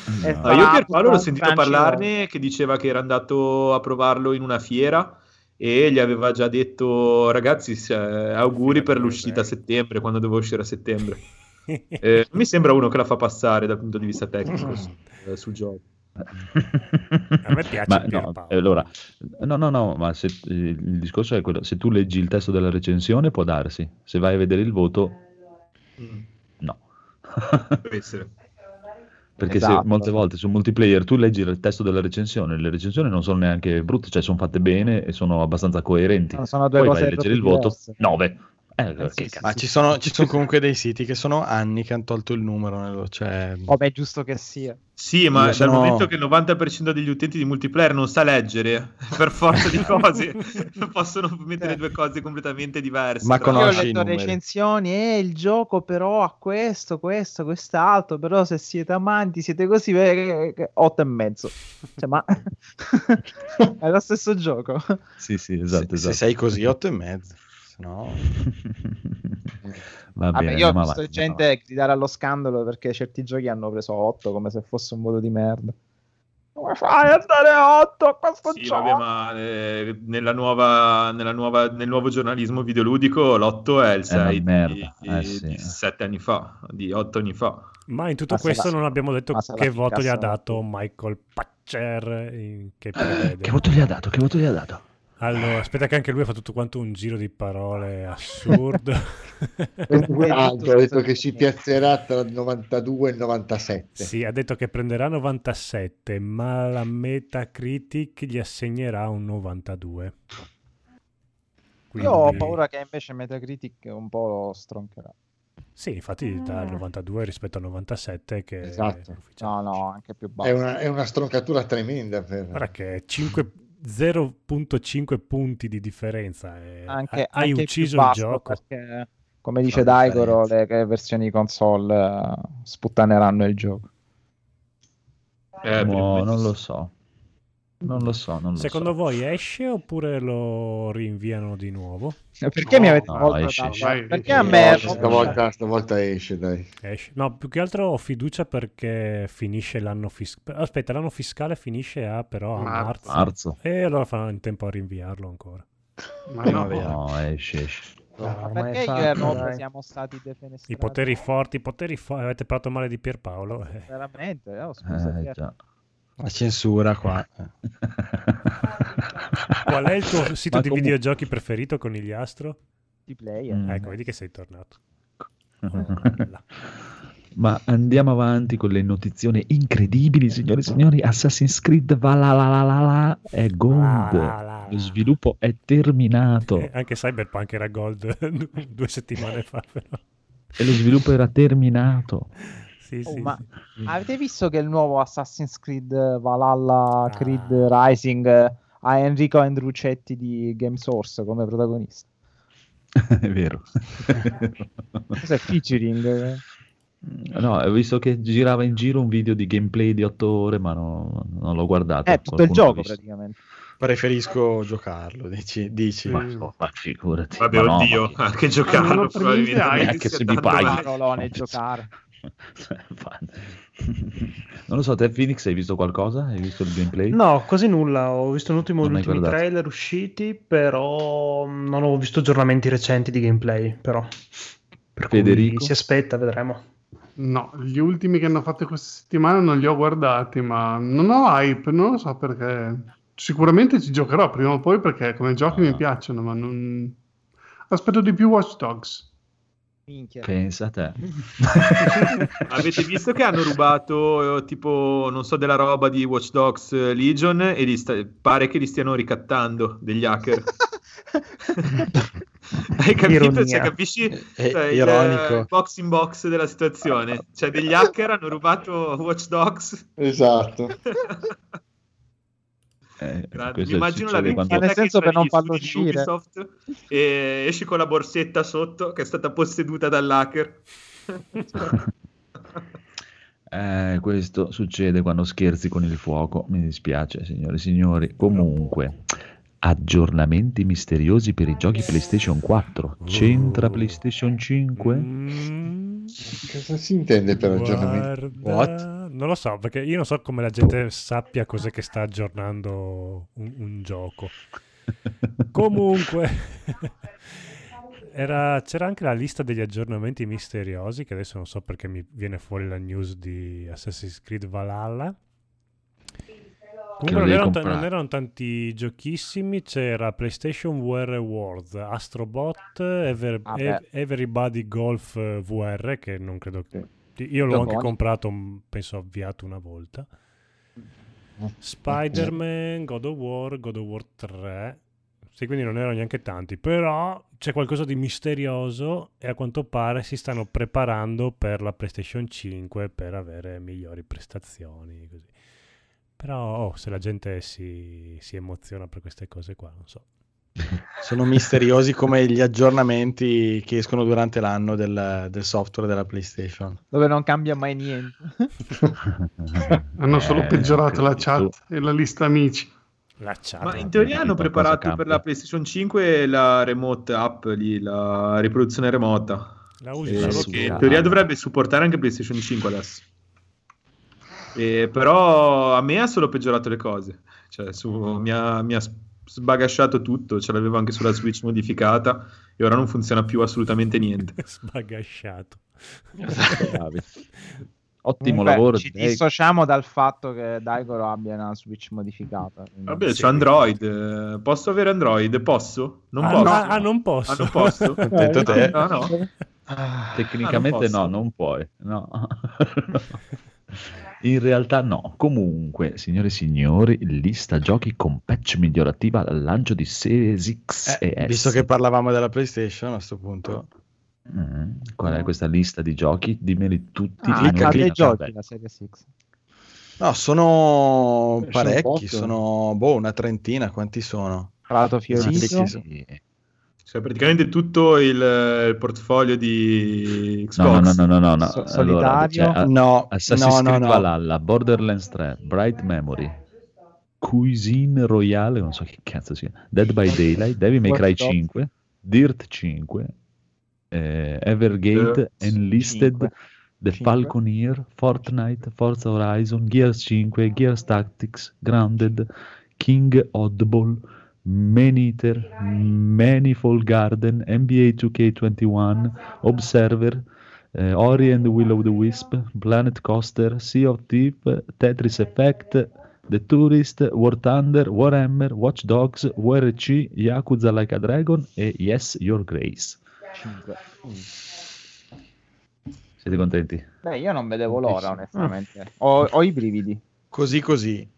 No. Sarà io Pierpaolo l'ho sentito parlarne che diceva che era andato a provarlo in una fiera e gli aveva già detto ragazzi auguri per l'uscita a settembre quando doveva uscire a settembre. [LAUGHS] Eh, mi sembra uno che la fa passare dal punto di vista tecnico su- eh, sul gioco. A me piace Ma no, allora, no, no, no, ma se, eh, il discorso è quello, se tu leggi il testo della recensione può darsi, se vai a vedere il voto, no. Può essere. Perché Esatto. se molte volte su multiplayer tu leggi il testo della recensione, le recensioni non sono neanche brutte, cioè sono fatte bene e sono abbastanza coerenti. No, sono due Poi cose vai a leggere il proprio voto, diverse. 9. Eh, Eh, sì, sì. Ma ci sono, ci sono comunque dei siti che sono anni che hanno tolto il numero. nello- Cioè... Vabbè, è giusto che sia. Sì, ma dal sono- momento che il 90% degli utenti di multiplayer non sa leggere, [LAUGHS] per forza di cose, [LAUGHS] possono mettere due cose completamente diverse. Ma tra Io ho conosci letto recensioni e il gioco però ha questo, questo, quest'altro, però se siete amanti, siete così, eh, eh, otto e mezzo. Cioè, ma [LAUGHS] è lo stesso gioco. Sì, sì, esatto, se, se esatto. sei così, 8 e mezzo. No... Va Vabbè, bene, io ho visto avanti, gente gridare allo scandalo perché certi giochi hanno preso 8 come se fosse un voto di merda. Come fai a dare 8 a questo Sì, gioco? vabbè, ma eh, nella nuova, nella nuova, nel nuovo giornalismo videoludico l'8 è il 6 una di, merda, di, eh sì. 7 anni fa, di 8 anni fa. Ma in tutto Ma questo la- non abbiamo detto che voto gli ha dato. Michael Patcher. in- Che avanti. prevede. Che voto gli ha dato? Che voto gli ha dato? Allora, aspetta che anche lui ha fatto tutto quanto un giro di parole assurdo. [LAUGHS] Ah, ha detto che si piazzerà tra il 92 e il 97. sì, ha detto che prenderà 97, ma la Metacritic gli assegnerà un 92. Io ho Quindi- paura che invece Metacritic un po' lo stroncherà. Sì, infatti dal 92 rispetto al 97 che Esatto. è ufficiale. No, no, anche più basso. È una, è una stroncatura tremenda per... Guarda che 5 0.5 punti di differenza. e anche, ha- hai anche ucciso il gioco. perché come dice Daigoro le, le versioni console eh, sputtaneranno il gioco Eh, No, non lo so. Non lo so, non lo Secondo so. voi esce oppure lo rinviano di nuovo? perché No, mi avete no, esce, esce. perché No, a me esce, stavolta, stavolta esce, dai. Esce. No, più che altro ho fiducia perché finisce l'anno fiscale. Aspetta, l'anno fiscale finisce a però a Marzo. marzo. E allora fanno in tempo a rinviarlo ancora. Ma no, Primavera. No, esce, esce. Ma ormai perché è io e fatto, Rob dai. siamo stati defenestrati I poteri forti, i poteri forti. Avete parlato male di Pierpaolo. eh. veramente oh, scusa Eh. La censura qua. [LAUGHS] Qual è il tuo sito Ma di comu- videogiochi preferito, Conigliastro? di player Mm. Ecco, vedi che sei tornato. [LAUGHS] Ma andiamo avanti con le notizioni incredibili, signore e signori. Assassin's Creed Valhalla è Gold. Valhalla. Lo sviluppo è terminato Eh, anche Cyberpunk era gold [LAUGHS] due settimane fa. Però. e lo sviluppo era terminato. Sì, Oh, sì, ma sì. avete visto che il nuovo Assassin's Creed eh, Valhalla Ah. Creed Rising eh, ha Enrico Andruccetti di Game Source come protagonista [LAUGHS] è vero. [LAUGHS] cos'è featuring eh? No, ho visto che girava in giro un video di gameplay di 8 ore, ma no- non l'ho guardato. è tutto il gioco praticamente Preferisco giocarlo, dici. dici. Ma, ma figurati. Vabbè, ma no, oddio, ma- anche [LAUGHS] non giocarlo Neanche se mi paghi. parolone giocare Fa- [LAUGHS] non lo so, te Phoenix hai visto qualcosa? Hai visto il gameplay? No, quasi nulla. Ho visto un ultimo, Non gli ultimi guardato. trailer usciti, però non ho visto aggiornamenti recenti di gameplay. Però. Per cui Federico? si aspetta, vedremo. No, gli ultimi che hanno fatto questa settimana non li ho guardati, ma non ho hype, non lo so perché. Sicuramente ci giocherò prima o poi perché come giochi Ah. mi piacciono, ma non... Aspetto di più Watch Dogs. Minchia. Pensa a te. [LAUGHS] Avete visto che hanno rubato eh, tipo, non so, della roba di Watch Dogs eh, Legion e li sta- pare che li stiano ricattando degli hacker. [LAUGHS] Hai capito? Cioè, capisci? È Cioè, il ironico. eh, box in box della situazione. Cioè, degli hacker hanno rubato Watch Dogs. Esatto. [LAUGHS] Eh, questo Mi immagino la Ma nel vendita che senso per non farlo uscire. Ubisoft e esci con la borsetta sotto che è stata posseduta dall'hacker. [LAUGHS] Eh, questo succede quando scherzi con il fuoco. Mi dispiace, signore e signori. Comunque, aggiornamenti misteriosi per i giochi PlayStation 4. C'entra. PlayStation 5? Mm, Cosa si intende per aggiornamento? guarda, non lo so, perché io non so come la gente sappia cos'è che sta aggiornando un, un gioco. [LAUGHS] Comunque, era- c'era anche la lista degli aggiornamenti misteriosi, che adesso non so perché mi viene fuori la news di Assassin's Creed Valhalla. Comunque non erano, comprare. non erano tanti giochissimi, c'era PlayStation VR World, Astrobot, Ever- Ah. Everybody Golf VR, che non credo Sì. Io l'ho anche comprato, mh, penso avviato una volta. Spider-Man, God of War, God of War 3. Sì, quindi non erano neanche tanti, però c'è qualcosa di misterioso e a quanto pare si stanno preparando per la PlayStation 5 per avere migliori prestazioni. Così. Però oh, se la gente si, si emoziona per queste cose qua, non so. Sono misteriosi come gli aggiornamenti che escono durante l'anno del, del software della PlayStation. Dove non cambia mai niente. [LAUGHS] Hanno solo Eh, peggiorato la chat e la lista amici. La chat. Ma in teoria hanno preparato per la PlayStation 5 la remote app lì, la riproduzione remota. La usi Eh, solo che in teoria dovrebbe supportare anche PlayStation 5 adesso. Eh, però a me ha solo peggiorato le cose. Cioè, su- mi, ha, mi ha sbagasciato tutto. Ce l'avevo anche sulla Switch modificata e ora non funziona più assolutamente niente. [LAUGHS] Sbagasciato. Bravi. Ottimo Comunque, lavoro. Ci direi. dissociamo dal fatto che Daigoro abbia una Switch modificata. Vabbè, Sì. c'è Android. eh, Posso avere Android? Posso? Non Ah, posso. no, ah, non posso. Ah, non posso? [LAUGHS] Detto te. Ah, no. [LAUGHS] Tecnicamente Ah, non posso. no, non puoi. No. [LAUGHS] In realtà no. Comunque, signore e signori, lista giochi con patch migliorativa al lancio di Series X Eh, e S. visto che parlavamo della PlayStation, a questo punto, Mm, Qual è questa lista di giochi? Dimmeli tutti. Ah, dei giochi la Serie 6. no, sono Sono parecchi, pochi. sono boh, una trentina. Quanti sono? Prato Fiorito. Sì, Sì. Cioè, praticamente tutto il, il portfolio di No, Xbox. no, no, no, no, no. So- Allora, solitario? c'è, a- No, Assassin's no, no, Creed no. Valhalla, Borderlands 3, Bright Memory, Cuisine Royale, non so che cazzo sia, Dead by Daylight, Devil May Cry Watch Dogs. 5, Dirt 5, eh, Evergate, Dirt Enlisted, 5. The 5. Falconeer, Fortnite, Forza Horizon, Gears 5, Gears Tactics, Grounded, King Oddball, Maneater, Manifold Garden, NBA 2K21, Observer, eh, Ori and the Will of the Wisp, Planet Coaster, Sea of Thieves, Tetris Effect, The Tourist, War Thunder, Warhammer, Watch Dogs, WRC, Yakuza Like a Dragon e Yes, Your Grace. 5. Siete contenti? Beh, io non vedevo l'ora, onestamente. Ho, ho i brividi. Così così.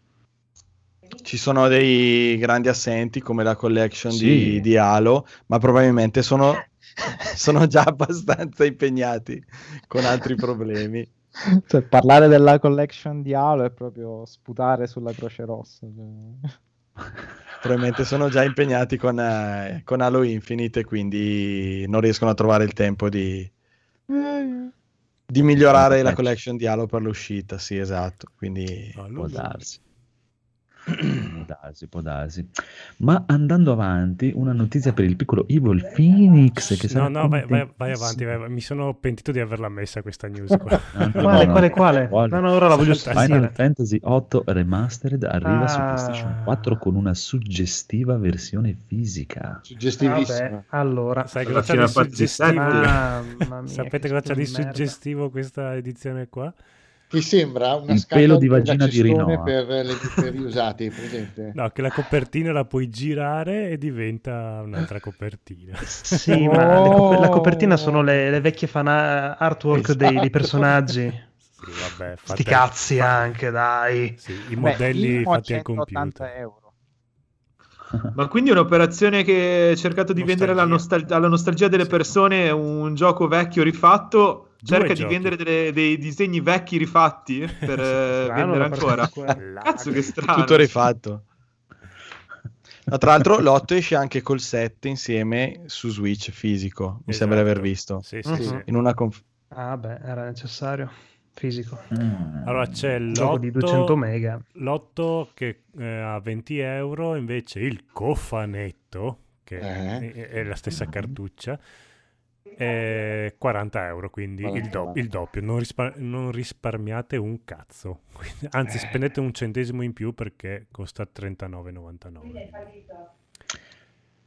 Ci sono dei grandi assenti come la collection Sì. di, di Halo, ma probabilmente sono, [LAUGHS] sono già abbastanza impegnati con altri problemi. Cioè, parlare della collection di Halo è proprio sputare sulla Croce Rossa. cioè. Probabilmente sono già impegnati con, eh, con Halo Infinite, quindi non riescono a trovare il tempo di, di migliorare la collection di Halo per l'uscita. Sì, esatto. Quindi No, Può darsi. Può darsi, può darsi. Ma andando avanti, una notizia per il piccolo Evil Phoenix che sarà No, no, vai, vai- vai avanti. vai-. Mi sono pentito di averla messa questa news qua. [LAUGHS] No, Quale, no, quale, no. quale? Quale? No, no, ora la voglio Fantasy. Final sentire. Fantasy 8 Remastered arriva su Ah. PlayStation 4 con una suggestiva versione fisica. Suggestivissimo. Vabbè, allora. Sai cosa c'ha di Final Fantasy suggestivo? Mamma mia, Sapete che cosa c'ha di merda. suggestivo questa edizione qua? Ti sembra una Il scatola pelo di vagina di Rinoa. per, le, gli usati, presente? No, che la copertina la puoi girare e diventa un'altra copertina. Sì, ma le cop- la copertina Oh. sono le, le vecchie fan artwork dei, dei Esatto. personaggi. Sì, vabbè, Sti fatte- cazzi fa- anche, dai. Sì, i Beh, modelli minimo fatti al 180 computer. euro. [LAUGHS] Ma quindi è un'operazione che ha cercato di vendere alla, Nostalgia. nostal- alla nostalgia delle Sì. persone un gioco vecchio rifatto. Due Cerca di giochi. vendere delle- dei disegni vecchi rifatti per [LAUGHS] Strano vendere ancora. di. [LAUGHS] Cazzo, che strano. Tutto rifatto. No, tra l'altro, l'otto esce anche col 7 insieme su Switch fisico. Mi sembra di aver Esatto. visto. Sì, sì, Mhm. sì. In una conf- Ah, beh, era necessario. Fisico. Mm. Allora c'è gioco di 200 l'otto, mega. l'otto che eh, ha 20 euro, invece il cofanetto, che Eh. è, è la stessa cartuccia, è 40 euro, quindi il, do- il doppio. Non, rispa- non risparmiate un cazzo. [LAUGHS] Anzi, spendete un centesimo in più perché costa 39,99.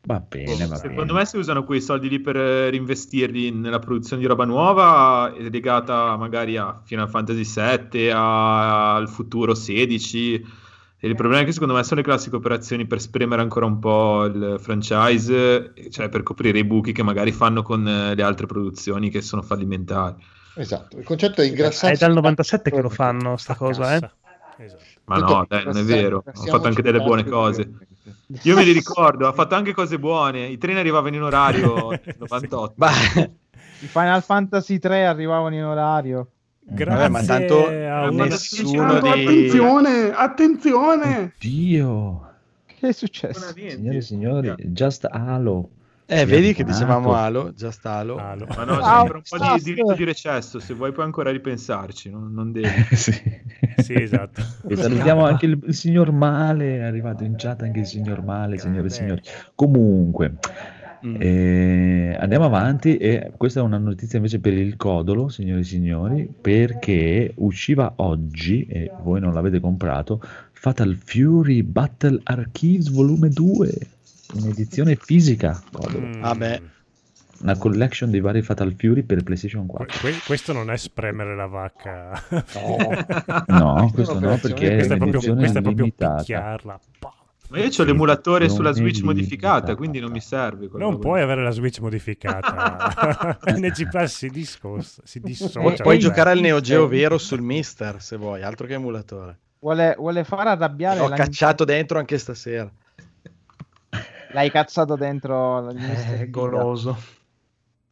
Va bene, va Secondo bene. me si usano quei soldi lì per eh, reinvestirli nella produzione di roba nuova, eh, legata magari a Final Fantasy VII, a- al futuro 16. E il problema è che secondo me sono le classiche operazioni per spremere ancora un po' il franchise, cioè per coprire i buchi che magari fanno con eh, le altre produzioni che sono fallimentari. Esatto, il concetto è ingrassare. È dal 97 che lo fanno sta cosa, eh. Esatto. Ma no, dai, non è vero, ho fatto anche delle buone cose. Io me li [LAUGHS] ricordo, ha fatto anche cose buone. I treni arrivavano in orario [LAUGHS] nel 98. Beh, I Final Fantasy 3 arrivavano in orario. Grazie Vabbè, ma tanto a nessuno di... attenzione, attenzione! Dio, Che è successo? Signore e signori, Just Halo. Eh, vedi che dicevamo Halo, Just Halo. Halo. Ma no, c'è ancora un po' di diritto di recesso, se vuoi puoi ancora ripensarci, non, non devi. [LAUGHS] sì. Sì, esatto. E salutiamo anche il, il signor Male, è arrivato in chat anche il signor Male, signore e signori. Comunque, Mm. eh, andiamo avanti e questa è una notizia invece per il Codolo, signore e signori, perché usciva oggi, e voi non l'avete comprato, Fatal Fury Battle Archives volume 2, in edizione fisica. Mm. Vabbè. Una collection dei vari Fatal Fury per PlayStation Que- 4. que- questo non è spremere la vacca. No, questo no, perché questa è proprio, un'edizione questa è proprio limitata. picchiarla. Ma io ho l'emulatore Non sulla Switch modificata, quindi non mi serve. Non roba puoi avere la Switch modificata. [LAUGHS] NG Plus si, discos- si dissocia. Puoi, giocare al Neo Geo vero sul Mister se vuoi, altro che emulatore. Vuole, vuole far arrabbiare L'ho la cacciato dentro anche stasera. L'hai cazzato dentro Eh, goloso.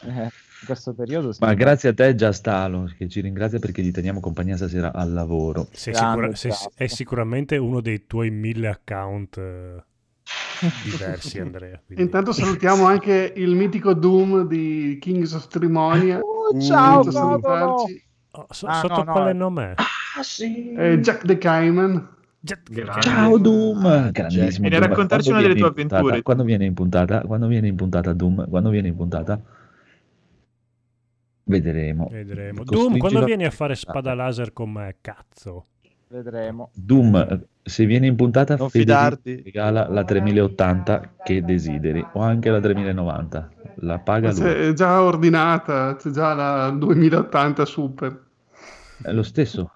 Eh, in questo periodo sì. Ma grazie a te, Just Halo, che ci ringrazia perché gli teniamo compagnia stasera al lavoro. Sei sicura- sei- è sicuramente uno dei tuoi mille account eh, diversi, [LAUGHS] Andrea. quindi- Intanto salutiamo anche il mitico Doom di Kings of Trimonia. Oh, ciao, Senza Codolo! salutarci. Oh, so- Ah, sotto no, no, quale eh. nome è? Eh, Jack the Cayman. Jet- Grande. Ciao Doom, grandissimo. Vieni a raccontarci Quando una delle viene tue in puntata- avventure. Quando viene in puntata, quando viene in puntata Doom, quando viene in puntata, vedremo. Vedremo. Doom, quando vieni a fare spada laser con me, cazzo. Vedremo. Doom, se viene in puntata, Non fidarti. ti regala la 3080 che desideri, o anche la 3090. La paga lui. È già ordinata, c'è già la 2080 Super. È lo stesso.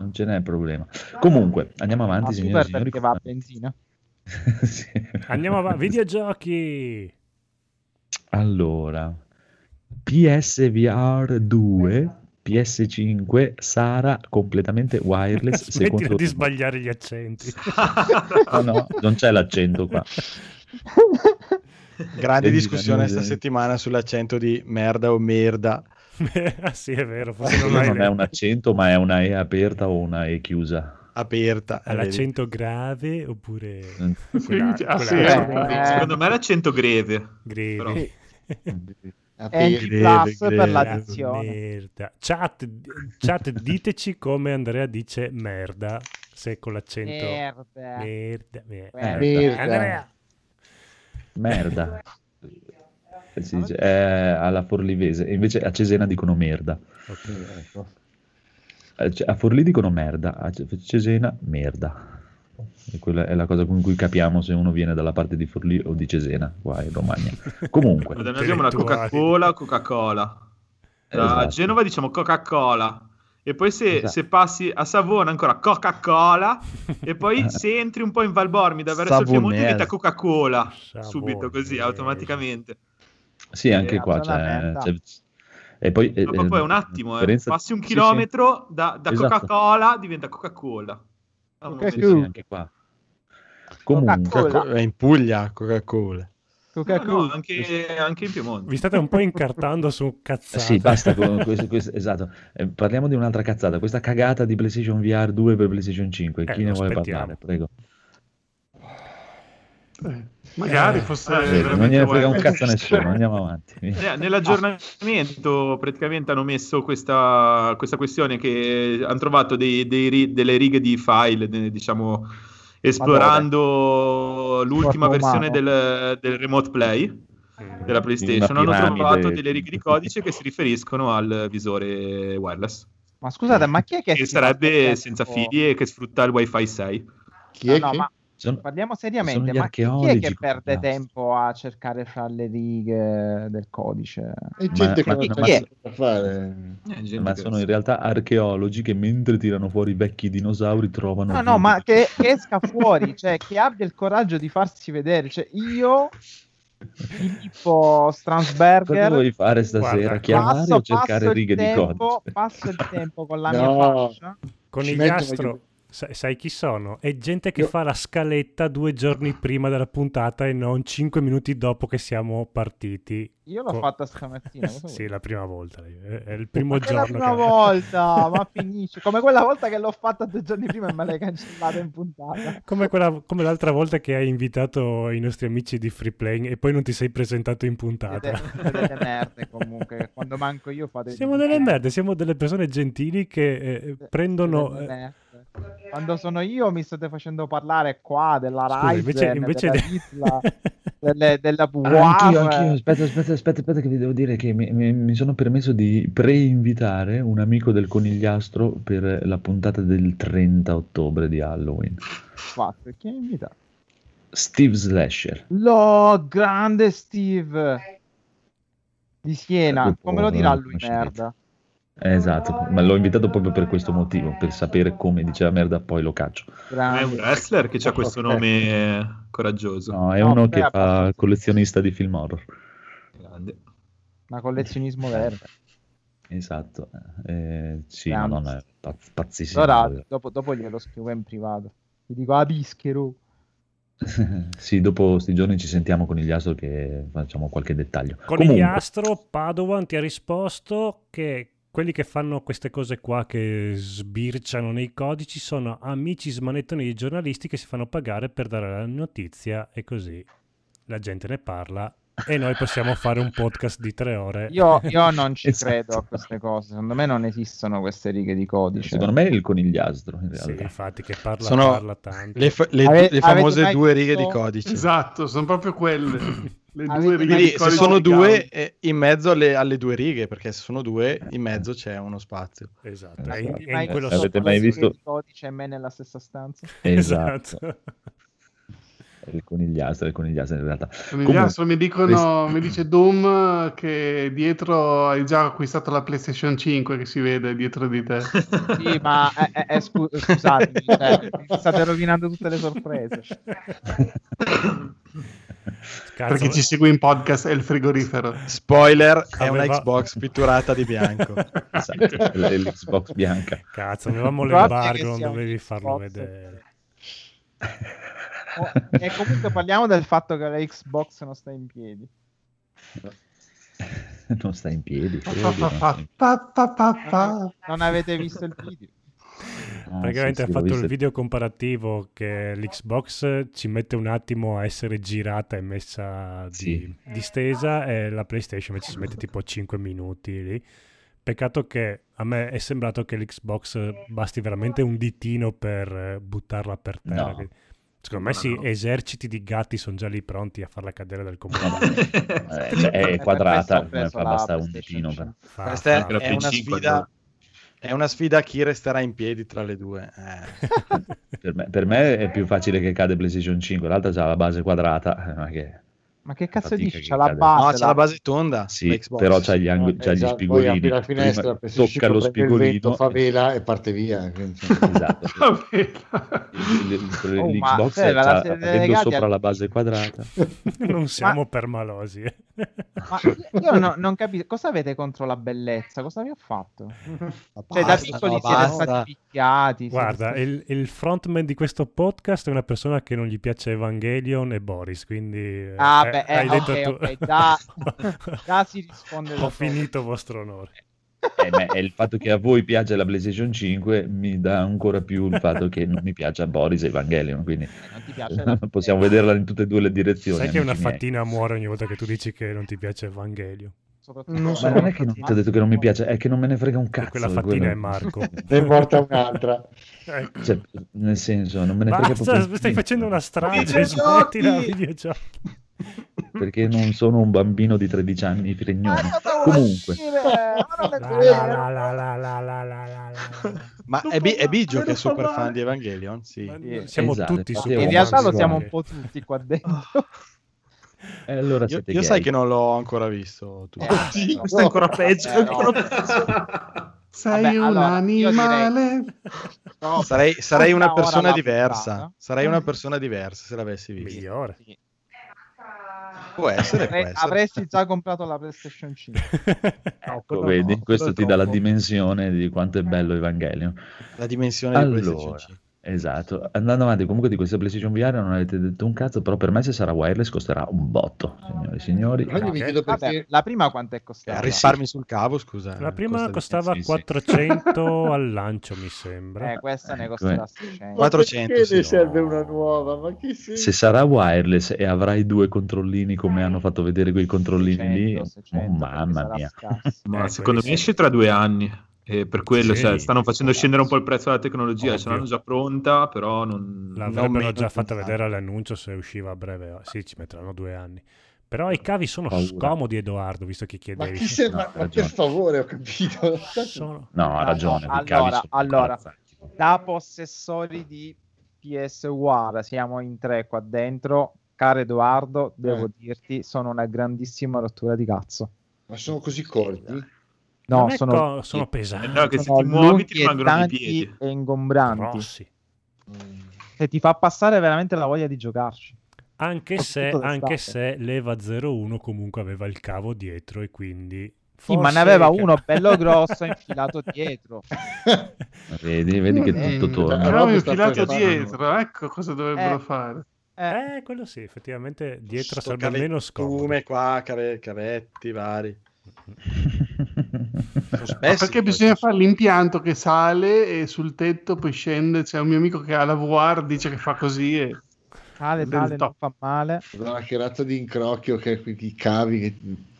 Non ce n'è problema. Comunque, andiamo avanti, Ma signori e super signori. perché va a benzina. [LAUGHS] Sì. Andiamo avanti. Videogiochi. Allora, PSVR 2, PS5, Sara completamente wireless. [LAUGHS] Smettila secondo di sbagliare gli accenti. No, [LAUGHS] no, non c'è l'accento qua. Grande discussione Daniele. sta settimana sull'accento di merda o merda. Ah, [LAUGHS] sì, è vero. Forse non non è un accento, ma è una E aperta o una E chiusa. Aperta. eh, l'accento grave oppure Mm. [LAUGHS] quella, Ah, sì, quella- eh. Secondo me l'accento greve. greve. Però- Sì. A NG te. Greve, Plus per l'addizione. Merda. Chat, chat, diteci come Andrea dice merda, se con l'accento Merda. merda, merda. Merda. Merda. Andrea. Merda. Eh, si dice, è alla forlivese, e invece a Cesena dicono merda. Ok. Eh, cioè, A Forlì dicono merda, a Ce- Cesena merda. E quella è la cosa con cui capiamo se uno viene dalla parte di Forlì o di Cesena, qua in Romagna. [LAUGHS] Comunque, noi abbiamo la. Coca-Cola, Coca-Cola. Da Esatto. Genova diciamo Coca-Cola. E poi se, Esatto. se passi a Savona ancora Coca-Cola e poi [LAUGHS] se entri un po' in Valbormida verso il Piemonte diventa Coca-Cola Savonese. subito così automaticamente. Sì, anche Eh, qua c'è, c'è- E poi, eh, poi è un eh, attimo, eh. passi un sì, sì. chilometro da, da Esatto. Coca-Cola diventa Coca-Cola. Ah, Coca-Cola. Sì, sì, anche qua. Comunque, Coca-Cola. Coca- è in Puglia, Coca-Cola. No, Coca-Cola. no, anche, anche in Piemonte. Vi state un po' incartando su cazzate. Sì, basta con questo, questo- esatto. Eh, parliamo di un'altra cazzata. Questa cagata di PlayStation VR 2 per PlayStation 5. Eh, Chi ne lo vuole aspettiamo. parlare? Prego. Eh, magari fosse eh, Vedi, non veramente gliene frega un cazzo a [LAUGHS] nessuno. Andiamo avanti. Eh, Nell'aggiornamento praticamente hanno messo questa, questa questione che hanno trovato dei- dei delle righe di file, de- diciamo, esplorando l'ultima versione del, del Remote Play della PlayStation. Hanno trovato delle righe di codice che si riferiscono al visore wireless, Ma scusate, ma chi è che che sarebbe senza fili e che sfrutta il Wi-Fi 6. Chi No, è no, che? ma Sono- parliamo seriamente, ma chi è che perde complicati. tempo a cercare fra le righe del codice? È gente ma- che ma- non chi è? cosa fare. Eh, Ma sono in realtà archeologi che mentre tirano fuori i vecchi dinosauri trovano... No, no, ma che, che esca fuori, cioè che abbia il coraggio di farsi vedere. Cioè, io, Filippo Cosa Stransberger, vuoi fare stasera? Guarda, Chiamare passo, o cercare il righe di tempo, codice? passo il tempo con la No. mia faccia. Conigliastro, sai, sai chi sono? È gente che Io- fa la scaletta due giorni prima della puntata e non cinque minuti dopo che siamo partiti. Io l'ho Co- fatta stamattina. sì, la prima volta. È il primo Ma che è la giorno prima che... volta, ma [LAUGHS] finisce. Come quella volta che l'ho fatta due giorni prima e me l'hai cancellata in puntata. Come, quella- come l'altra volta che hai invitato i nostri amici di Free Playing e poi non ti sei presentato in puntata. Siete, delle merde comunque. [LAUGHS] Quando manco io fate... Siamo delle merde, siamo delle persone gentili che eh, prendono... eh. Quando sono io mi state facendo parlare qua della Ryzen, invece, invece della de- Isla, delle, della Ah, WAV. anch'io, anch'io. Aspetta, aspetta, aspetta, aspetta, che vi devo dire che mi, mi- mi sono permesso di pre-invitare un amico del conigliastro per la puntata del 30 ottobre di Halloween. Fatto, chi ha invitato? Steve Slasher. Lo grande Steve di Siena. Dopo, Come lo dirà eh, lui, merda? Eh, esatto, ma l'ho invitato proprio per questo motivo, per sapere come dice la merda, poi lo caccio. È un Grande. wrestler che ha questo nome coraggioso. No, è No, uno che fa collezionista di film horror. Grande. Ma collezionismo vero. Esatto. Eh, sì, Grande. madonna, è pazz- pazzissimo. Allora, dopo, dopo glielo scrivo in privato. Gli dico, ah, bischero. [LAUGHS] sì, dopo sti giorni ci sentiamo con il Astro che facciamo qualche dettaglio. Comunque, Conigliastro Padovan ti ha risposto che quelli che fanno queste cose qua che sbirciano nei codici sono amici smanettoni di giornalisti che si fanno pagare per dare la notizia e così la gente ne parla e noi possiamo fare un podcast di tre ore. Io, io [LAUGHS] non ci Esatto. credo a queste cose. Secondo me non esistono queste righe di codice. secondo me è il conigliastro in Sì, realtà. infatti che parla, Sono parla tanto. Le, fa- le- Ave- le famose due righe di visto- codice. Esatto, sono proprio quelle. [LAUGHS] Le due righe Quindi di se sono due, eh, in mezzo alle, alle due righe, perché se sono due, in mezzo c'è uno spazio. Esatto, Esatto. è in, Avete è mai in quello visto Avete mai visto- di codice e me nella stessa stanza? [LAUGHS] Esatto. Esatto. È il conigliastro, è il conigliastro in realtà. Con il Comunque, mi dicono, mi dice Doom che dietro hai già acquistato la PlayStation 5 che si vede dietro di te. [LAUGHS] Sì, ma eh, eh, eh, scu- scusatemi, cioè, state rovinando tutte le sorprese. [LAUGHS] Cazzo, Perché ci segue in podcast è il frigorifero. Spoiler, è una Xbox pitturata di bianco. [LAUGHS] esatto, è l'Xbox bianca. cazzo, avevamo l'embargo, non dovevi farlo Xbox. vedere. Oh, e comunque parliamo del fatto che la Xbox non sta in piedi. [LAUGHS] Non sta in piedi. Pa, pa, pa. Non avete visto il video? Ah, Praticamente sì, sì, ha fatto il video comparativo che l'Xbox ci mette un attimo a essere girata e messa di, Sì. distesa e la PlayStation invece ci mette tipo 5 minuti lì. Peccato che a me è sembrato che l'Xbox basti veramente un ditino per buttarla per terra. No. Secondo me No, sì, no. eserciti di gatti sono già lì pronti a farla cadere dal [LAUGHS] comune. Eh, cioè, è quadrata, fa basta un ditino. 5. per- Fa- Questa è, fa- la è una Play 5, sfida. È una sfida a chi resterà in piedi tra le due. Eh. [LAUGHS] Per me, per me è più facile che cade PlayStation 5, l'altra ha la base quadrata. eh, non è che- Ma che cazzo dici? che C'ha la base. No, c'è la base tonda. Sì, la però c'ha gli, angoli, c'ha gli Esatto, poi spigolini. apri la finestra, Prima tocca lo il vento, spigolino. fa vela e parte via. [LAUGHS] Esatto. Oh, ma L'Xbox se la c'ha- avendo sopra la base quadrata. [LAUGHS] non siamo permalosi. eh. Ma io no- non capisco cosa avete contro la bellezza? Cosa vi ho fatto? Cioè, da piccoli no, siete basta. stati picchiati. Guarda, stati- il, il frontman di questo podcast è una persona che non gli piace Evangelion e Boris, quindi... eh, Ah, eh, beh, eh, hai detto ok, tu. ok, già- [LAUGHS] già si risponde Ho finito vostro onore. Eh, è il fatto che a voi piace la PlayStation 5 mi dà ancora più il fatto che non mi piace a Boris Evangelion, quindi Non ti piace la- [LAUGHS] possiamo vederla in tutte e due le direzioni. Sai che una miei. fattina muore ogni volta che tu dici che non ti piace Evangelion. Non Ma so. non è che non ti ho detto che non mi piace, è che non me ne frega un cazzo. quella fattina quello. è Marco. [LAUGHS] Ne è morta un'altra. Ecco. Cioè, nel senso, non me ne frega Basta, proprio stai facendo una strage, smettila videogiochi perché non sono un bambino di 13 anni fregnone. Ah, Comunque, ma è, bi- è Biggio che è super fan di Evangelion? Sì, sì. siamo esatto, tutti super In realtà lo siamo un po' tutti qua dentro. [LAUGHS] E eh, allora io, io sai che non l'ho ancora visto. Tu. Eh, Oddio, no, eh, questo è ancora peggio. Eh, no. Eh. Sei Vabbè, un allora, animale. Direi... No, sarei, sarei una persona diversa. Sarei una persona diversa se l'avessi visto. Migliore. Sì Può essere, può essere. avresti già comprato la PlayStation 5. No, [LAUGHS] Ecco, vedi, no, questo ti dà la dimensione di quanto è bello Evangelion. La dimensione di Allora, PlayStation 5. Esatto. Andando avanti, comunque di questa PlayStation VR non avete detto un cazzo, però per me se sarà wireless costerà un botto, signori e signori. Mi Ok. chiedo Vabbè, perché la prima quanto è Eh, costata? risparmi sul cavo, scusa. La prima costa di- costava sì, sì. 400 al lancio, mi sembra. Eh, questa ne Ecco, costerà eh. 600. Ma 400, perché sì. ne serve una nuova? Ma che senso? Se sarà wireless e avrai due controllini come hanno fatto vedere quei controllini lì, 600, 600, oh, mamma perché mia. Ma Eh, secondo me esce tra due anni. E per quello Sì. cioè, stanno facendo scendere un po' il prezzo della tecnologia. Ce l'hanno già pronta, però non. L'avrebbero già fatta vedere all'annuncio se usciva a breve. Sì, ci metteranno due anni. Però i cavi sono Paura. scomodi, Edoardo, visto che Ma, chiedevi. chi se... No, ma, ha ma ragione. per favore, ho capito. Sono- [LAUGHS] No, ha ragione. no, i cavi allora, sono allora. Da possessori di PS siamo in tre qua dentro. Caro Edoardo, devo Eh. dirti, sono una grandissima rottura di cazzo. Ma sono così corti? No, sono, co- sono Eh, pesanti, no, che se sono ti muovi ti e rimangono i piedi. e ingombranti. grossi. Che ti fa passare veramente la voglia di giocarci. Anche se, anche se l'Eva 01 comunque aveva il cavo dietro e quindi... Sì, ma forse ne aveva uno bello [LAUGHS] grosso infilato dietro. [LAUGHS] Vedi, vedi che Eh, tutto la torna. Sta infilato dietro, ecco cosa dovrebbero Eh. fare. Eh, Eh, quello sì, effettivamente dietro Sto sarebbe meno scomodo. cavettume qua, cave- cavetti vari. [LAUGHS] Perché bisogna fare l'impianto che sale e sul tetto poi scende. C'è un mio amico che ha la VR, dice che fa così e tale, del tale, non fa male. Madonna, che razza di incrocchio che i cavi. Che...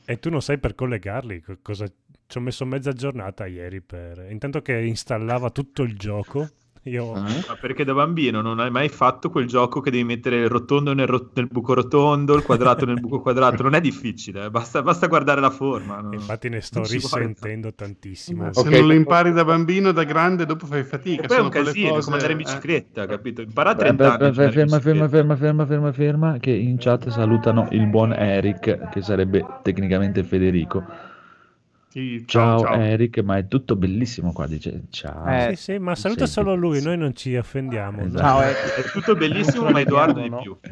E tu non sai per collegarli. co- Cosa... Ci ho messo mezza giornata ieri per... Intanto che installava tutto il gioco, io... Ah? Ma perché da bambino non hai mai fatto quel gioco che devi mettere il rotondo nel, ro- nel buco rotondo, il quadrato nel buco quadrato? Non è difficile, eh, basta, basta guardare la forma. no? Infatti ne sto risentendo tantissimo. Ma se non lo impari da bambino, da grande, dopo fai fatica. E poi è sono un casino, è cose- come andare in eh. bicicletta, capito? Impara a Beh, 30 beh, anni. beh, in ferma, ferma, ferma, ferma, ferma, ferma, che in chat salutano il buon Eric, che sarebbe tecnicamente Federico. Sì, Ciao, ciao. Eric, ma è tutto bellissimo qua, dice ciao. Eh, Sì, sì, ma saluta Sì, solo lui, sì. noi non ci offendiamo. no? Esatto. Ciao, eh. È tutto bellissimo, ma Edoardo di No. più. [LAUGHS]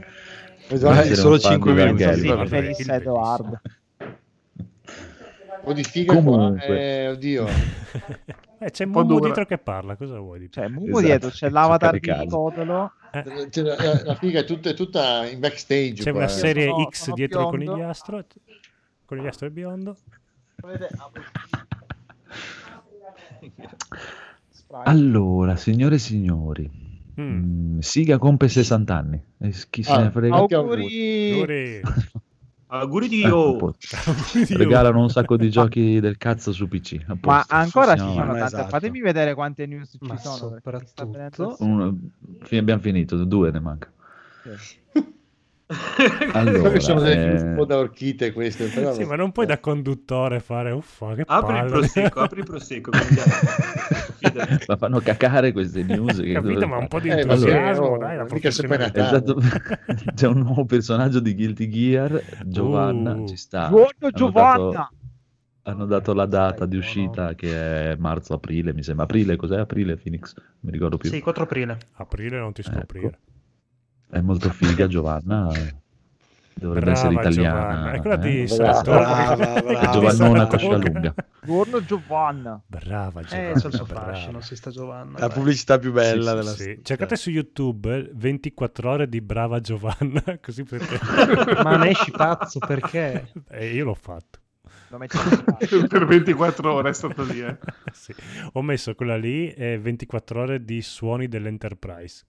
Esatto. Eh, solo un fan 5 di minuti. Sì, il bellissimo. Edoardo. Un po' di figa Comunque. qua. Eh, oddio. [LAUGHS] Eh, c'è Mumu dura. dietro che parla, cosa vuoi di più? Cioè, Mumu Esatto, dietro, c'è c'è l'avatar di caricato. Codolo. Cioè, la, la figa è tutta, è tutta in backstage. C'è qua, una eh. serie sono- X sono dietro il conigliastro. Conigliastro e biondo. Allora, signore e signori, Mm. mm, Siga compie 60 anni. E chi se Ah, ne frega? Auguri! Auguri. Auguri [LAUGHS] di Eh, Dio! regalano un sacco di giochi del cazzo su PC. a Ma ancora ci sono no, tante. esatto. Fatemi vedere quante news ci Ma sono. soprattutto- venendo- Un- fi- abbiamo finito, due ne manca. Sì. Allora, sono delle eh, un po' da orchite queste. Però... Sì, ma non puoi da conduttore fare uffa, che Apri il palle. prosecco, apri il prosecco. Ma fanno cacare queste news. che Capito, ma un po' di Eh, entusiasmo, vabbè, oh, dai, la. Esatto. C'è un nuovo personaggio di Guilty Gear, Giovanna, Uh. ci sta. Buono Hanno Giovanna! dato- hanno dato la data di uscita che è marzo-aprile, mi sembra. Aprile, cos'è aprile Phoenix? Non mi ricordo più. Sì, 4 aprile. Aprile non ti scoprire. Ecco. È molto figa [LAUGHS] Giovanna. Dovrebbe Brava essere italiana. Giovanna. È quella eh? di Brava, brava, brava. di Giovannona coscia lunga. Buono Giovanna. Brava Eh, Giovanna. suo brava. fascino, si sta Giovanna. La dai. pubblicità più bella Sì, della Sì, storia. Cercate su YouTube eh, 24 ore di brava Giovanna, [LAUGHS] così potete... [LAUGHS] Ma ne esci pazzo, perché? Eh, io l'ho fatto. Per 24 ore è stato lì. eh. Sì. Ho messo quella lì e 24 ore di suoni dell'Enterprise.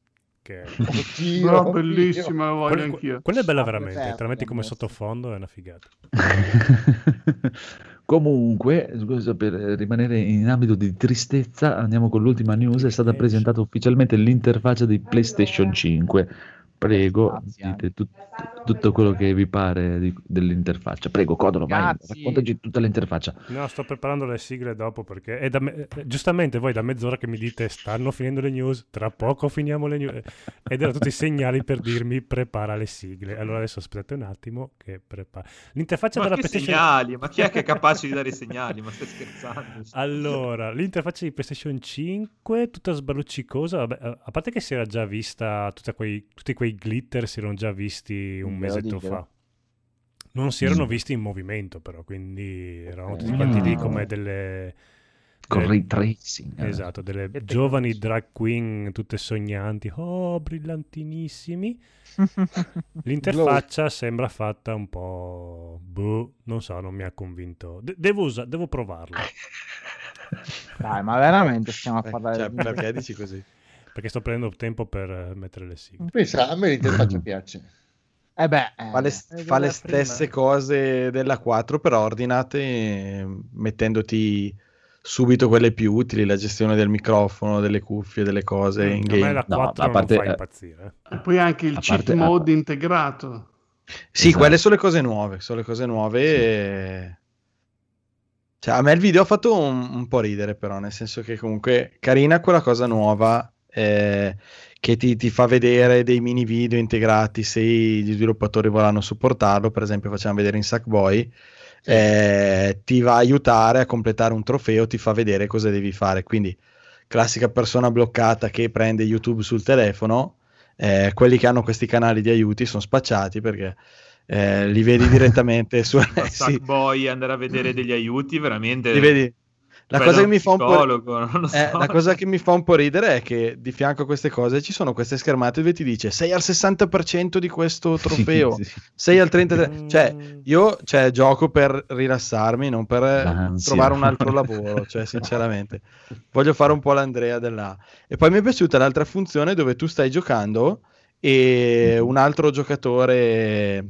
Che... [LAUGHS] Oddio, No, oddio. bellissima, la voglio Quella, anch'io. quella è bella Ah, veramente, perfetto, te la metti come sottofondo, è una figata. [LAUGHS] Comunque, scusa, per rimanere in ambito di tristezza, andiamo con l'ultima news. È stata presentata ufficialmente l'interfaccia di PlayStation 5. Prego, Grazie. dite tut- tutto quello che vi pare di- dell'interfaccia. Prego, Codolo, vai, raccontaci tutta l'interfaccia. No, sto preparando le sigle dopo perché è da me- eh, giustamente voi da mezz'ora che mi dite stanno finendo le news, tra poco finiamo le news ed erano tutti segnali per dirmi prepara le sigle. Allora adesso aspettate un attimo che prepara. L'interfaccia Ma della PlayStation segnali? Ma chi è che è capace di dare i segnali? Ma stai scherzando? [LAUGHS] Allora, l'interfaccia di PlayStation 5, tutta sballuccicosa, vabbè, a a parte che si era già vista, tutta quei- tutti quei glitter si erano già visti un mesetto fa. Non si erano Mm. visti in movimento però, quindi erano tutti Mm. quanti lì come delle... Con ray tracing. eh. Esatto, delle giovani drag queen tutte sognanti, oh, brillantinissimi. [LAUGHS] L'interfaccia sembra fatta un po'... Boh, non so, non mi ha convinto. De- devo, usa- devo provarla. [LAUGHS] Dai, ma veramente stiamo a parlare Cioè, di... perché dici così? Perché sto prendendo tempo per eh, mettere le sigle. Pensa, a me l'interfaccia [CLEARS THROAT] piace. Eh beh, eh, Fa le, Eh, fa le prima. stesse cose della 4, però ordinate mettendoti subito quelle più utili, la gestione del microfono, delle cuffie, delle cose in A me game. la No, 4 a parte- non fa impazzire. E poi anche il A cheat parte- mode integrato. Sì, Esatto. quelle sono le cose nuove, sono le cose nuove e... Cioè, a me il video ha fatto un, un po' ridere, però, nel senso che comunque carina quella cosa nuova eh, che ti, ti fa vedere dei mini video integrati se gli sviluppatori vorranno supportarlo, per esempio facciamo vedere in Sackboy, eh, ti va a aiutare a completare un trofeo, ti fa vedere cosa devi fare, quindi classica persona bloccata che prende YouTube sul telefono, eh, quelli che hanno questi canali di aiuti sono spacciati perché eh, li vedi [LAUGHS] direttamente su... Sì, Sackboy andare a vedere degli aiuti veramente li vedi. La cosa da che mi fa un po'... psicologo, [LAUGHS] Eh, so. la cosa che mi fa un po' ridere è che di fianco a queste cose ci sono queste schermate dove ti dice sei al 60% di questo trofeo, Sì, sì. sei al 33%. Cioè, io cioè, gioco per rilassarmi, non per eh, L'ansia. trovare un altro lavoro, cioè sinceramente. Voglio fare un po' l'Andrea dell'A. E poi mi è piaciuta l'altra funzione dove tu stai giocando e un altro giocatore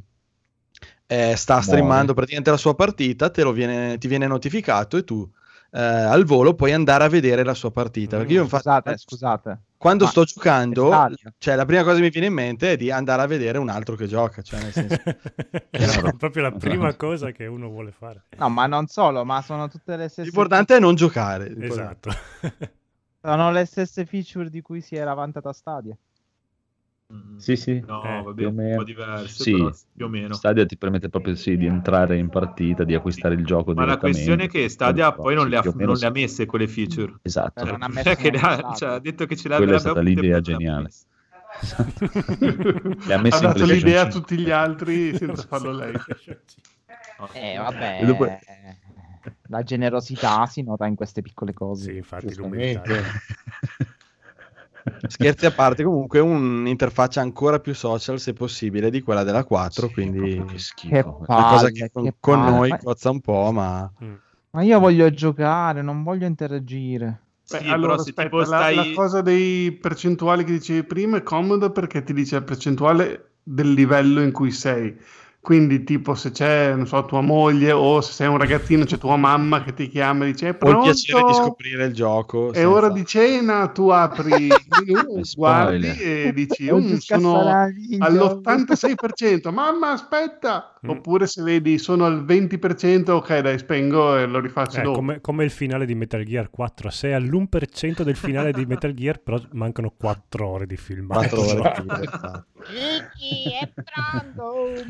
eh, sta streamando praticamente la sua partita, te lo viene, ti viene notificato e tu eh, al volo puoi andare a vedere la sua partita. Perché io infatti Scusate, scusate. quando Ma sto giocando, cioè la prima cosa che mi viene in mente è di andare a vedere un altro che gioca, cioè nel senso [LAUGHS] è proprio la prima cosa che uno vuole fare. No, ma non solo, ma sono tutte le stesse... l'importante è non giocare. Esatto. Sono le stesse feature di cui si era vantata Stadia. Mm. Sì, sì. No, Eh, vabbè, più o un meno. po' diverso, Sì. però più o meno. Stadia ti permette proprio sì, di entrare in partita, di acquistare il gioco Ma la questione è che Stadia poi non le ha, non sì. le ha messe quelle feature. Esatto. Però non ha Cioè, messo che le ha, cioè, ha detto che ce Quella è l'avrebbe stata l'idea geniale. messe. [LAUGHS] Le ha messe ha dato l'idea a 5. tutti gli altri [LAUGHS] senza farlo lei. [LAUGHS] Eh, vabbè. E dopo- La generosità si nota in queste piccole cose. Sì, infatti l'umiltà. Scherzi a parte, comunque un'interfaccia ancora più social se possibile di quella della 4, Sì, quindi che Che schifo. una palle, cosa che con, che con noi Ma- cozza un po', ma Mm. Ma io voglio giocare, non voglio interagire. Sì, Beh, però allora, aspetta, la, stai... la cosa dei percentuali che dicevi prima è comoda perché ti dice la percentuale del livello in cui sei. Quindi, tipo, se c'è, non so, tua moglie o se sei un ragazzino, c'è tua mamma che ti chiama e dice: "È Ho il piacere di scoprire il gioco. È senza- ora di cena, tu apri [LAUGHS] il menu, guardi e [LAUGHS] dici: "Mm, sono scassare la video." all'86%, mamma aspetta! Mm. Oppure se vedi sono al 20%, ok dai spengo e lo rifaccio Eh, dopo. come, come il finale di Metal Gear 4, sei all'1% del finale di Metal Gear, però mancano 4 ore di filmato. Quattro ore di fila, [LAUGHS] esatto. Ricky è pronto,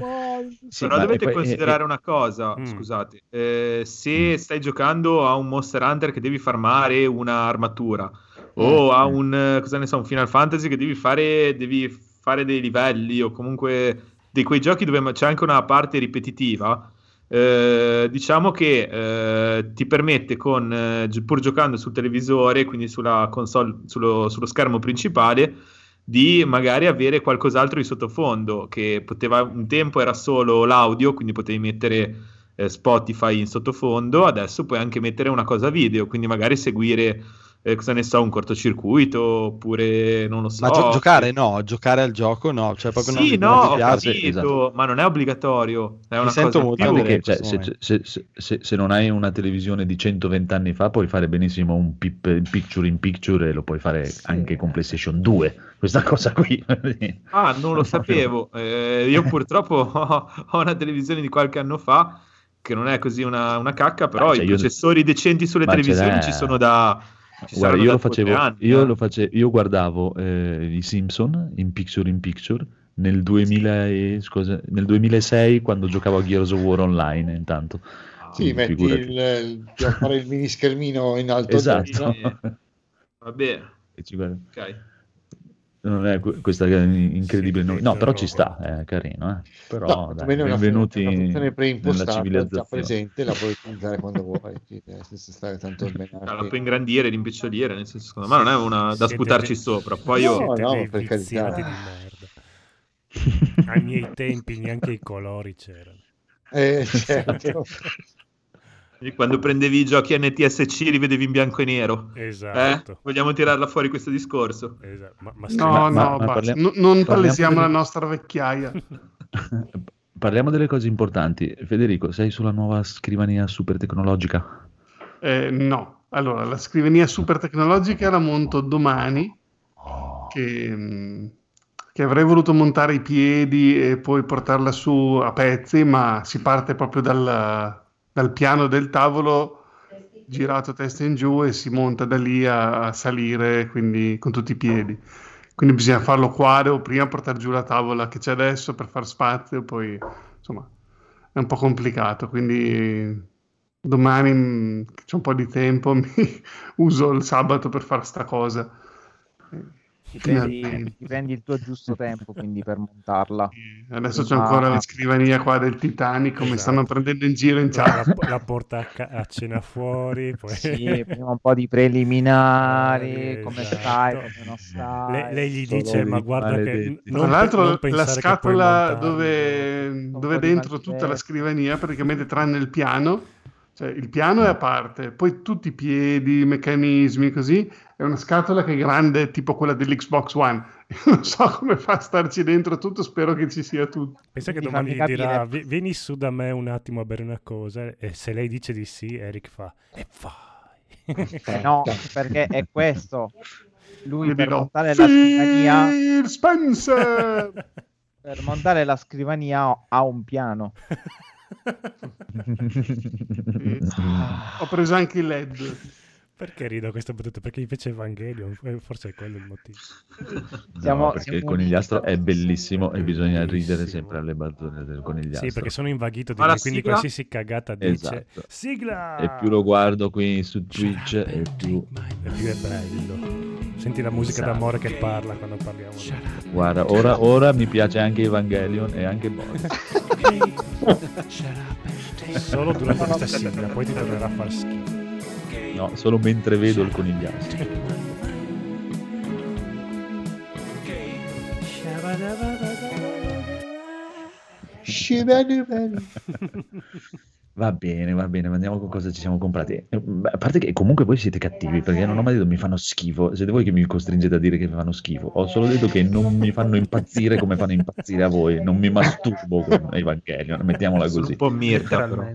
Sì, Però dovete poi- considerare e- una cosa, Mm. scusate, eh, se stai giocando a un Monster Hunter che devi farmare un'armatura o a un, eh, cosa ne so, un Final Fantasy che devi fare, devi fare dei livelli o comunque di quei giochi dove c'è anche una parte ripetitiva, eh, diciamo che eh, ti permette con, eh, pur giocando sul televisore, quindi sulla console, sullo, sullo schermo principale, di magari avere qualcos'altro di sottofondo che poteva un tempo era solo l'audio, quindi potevi mettere eh, Spotify in sottofondo, adesso puoi anche mettere una cosa video, quindi magari seguire eh, cosa ne so, un cortocircuito oppure non lo so. Ma gio- giocare no, giocare al gioco no, cioè proprio non, Sì, non no, ti ho piace. capito, esatto. ma non è obbligatorio, è Mi una sento cosa molto più. In cioè, se, se- se- se- non hai una televisione di 120 anni fa, puoi fare benissimo un pip- picture in picture e lo puoi fare anche con PlayStation 2. Questa cosa qui. Ah, non lo [LAUGHS] sapevo. Eh, io purtroppo ho, [LAUGHS] ho una televisione di qualche anno fa che non è così una, una cacca, però Ah, cioè, i io- processori decenti sulle Ma televisioni ci sono da... Guarda, io lo facevo, anni, io, eh. lo face- io guardavo eh, i Simpson in picture in picture nel, 2000 e- scusa, nel 2006 quando giocavo a Gears of War online intanto. Sì, Quindi metti figurati. il, il- fare il mini schermino in alto Esatto. destra. [LAUGHS] Sì. Vabbè, E ci guarda- ok. Non è que- questa incredibile no, no, però ci sta, è carino, eh. Però No, dai, benvenuti una funzione nella già civilizzazione. presente, la puoi utilizzare quando vuoi, eh, senza stare tanto a Ah, la puoi ingrandire, rimpiccioline, nel senso, secondo me non è una da Siete sputarci dei- sopra. Poi io... No, no, per carità. di merda. [LAUGHS] Ai miei tempi neanche i colori c'erano. Eh, certo. [LAUGHS] Quando prendevi i giochi NTSC li vedevi in bianco e nero. Esatto. Eh? Vogliamo tirarla fuori questo discorso? esatto. Ma, ma No, Ma- no, ma- parliamo- No- non parliamo palesiamo delle- la nostra vecchiaia. [LAUGHS] Parliamo delle cose importanti. Federico, sei sulla nuova scrivania super tecnologica? Eh, no, allora la scrivania super tecnologica la monto domani, che, mh, che avrei voluto montare i piedi e poi portarla su a pezzi, ma si parte proprio dal, dal piano del tavolo girato testa in giù e si monta da lì a, a salire, quindi con tutti i piedi. Quindi bisogna farlo quadro, prima portare giù la tavola che c'è adesso per far spazio, poi insomma è un po' complicato, quindi domani mh, che c'è un po' di tempo [LAUGHS] mi uso il sabato per fare sta cosa. Ti prendi, Finalmente. ti prendi il tuo giusto tempo quindi per montarla. Adesso c'è ancora Ah. la scrivania qua del Titanic, mi Esatto. stanno prendendo in giro in chat. La, la porta a, ca- a cena fuori, [LAUGHS] poi... Sì, prima un po' di preliminari, Eh, come esatto. stai, come non stai. Le- lei gli dice: Ma guarda, che non Tra l'altro la scatola dove, dove dentro tutta la scrivania, praticamente tranne il piano, cioè il piano è a parte, poi tutti i piedi, i meccanismi, così, è una scatola che è grande tipo quella dell'Xbox One. [LAUGHS] Io non so come fa a starci dentro tutto, spero che ci sia tutto. Pensa che domani dirà: capire. "Vi- Vieni su da me un attimo a bere una cosa. E se lei dice di sì, Eric fa: E vai. Eh no, perché è questo. Lui per dirò, montare la scrivania, Spencer! [LAUGHS] per montare la scrivania ha un piano. Ho preso anche il LED. [LAUGHS] Perché rido a questa battuta? Perché gli piace Evangelion, eh, forse è quello il motivo. Siamo- No, perché siamo il conigliastro è bellissimo e bisogna ridere Bellissimo. sempre alle battute del conigliastro. Sì, perché sono invaghito di lui, quindi qualsiasi cagata dice Esatto. sigla E più lo guardo qui su Twitch e più... e più è bello. Senti la musica Esatto. d'amore che parla quando parliamo. di- Guarda, ora, ora mi piace anche Evangelion e anche Boris. [LAUGHS] Solo durante questa sigla, poi ti tornerà a far schifo. No, solo mentre vedo il conigliastro. Va bene, va bene, ma andiamo con cosa ci siamo comprati. A parte che comunque voi siete cattivi perché non ho mai detto mi fanno schifo. Siete voi che mi costringete a dire che mi fanno schifo. Ho solo detto che non mi fanno impazzire come fanno impazzire a voi. Non mi masturbo con Evangelion, mettiamola Sono così. un po' Mirta, però.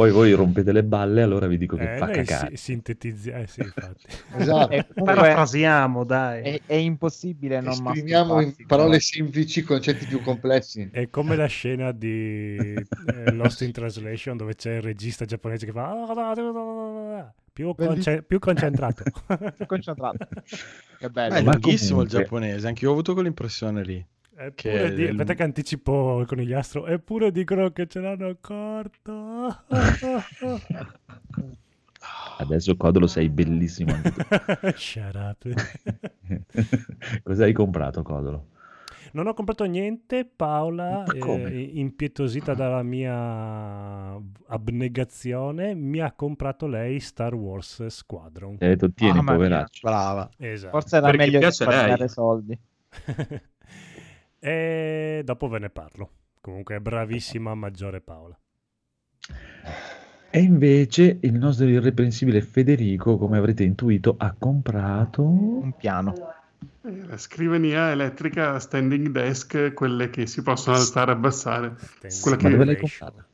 Poi voi rompete le balle, allora vi dico che Eh, fa lei cagare. si- sintetizza, eh sì, infatti. [LAUGHS] Esatto. E comunque Parafrasiamo, dai. è, è impossibile non Esprimiamo in parole semplici concetti più complessi. È come la scena di eh, Lost in Translation dove c'è il regista giapponese che fa più, conce- più concentrato. concentrato. [LAUGHS] Che bello. è lunghissimo il giapponese, anche io ho avuto quell'impressione lì. Eppure Che di- aspetta che anticipo il conigliastro. Eppure dicono che ce l'hanno corto. [LAUGHS] Adesso Codolo sei bellissimo tu. [LAUGHS] Shut up. [LAUGHS] Cosa hai comprato, Codolo? Non ho comprato niente, Paola, eh, impietosita dalla mia abnegazione, mi ha comprato lei Star Wars Squadron. Ti ha detto, tieni, mia. poveraccio. Brava. Esatto. Forse era Perché meglio lei. risparmiare soldi. E dopo ve ne parlo. Comunque è bravissima maggiore Paola. E invece il nostro irreprensibile Federico, come avrete intuito, ha comprato... Un piano. Eh, La scrivania elettrica standing desk, quelle che si possono alzare e abbassare. Quella Ma che- dove l'hai comprata?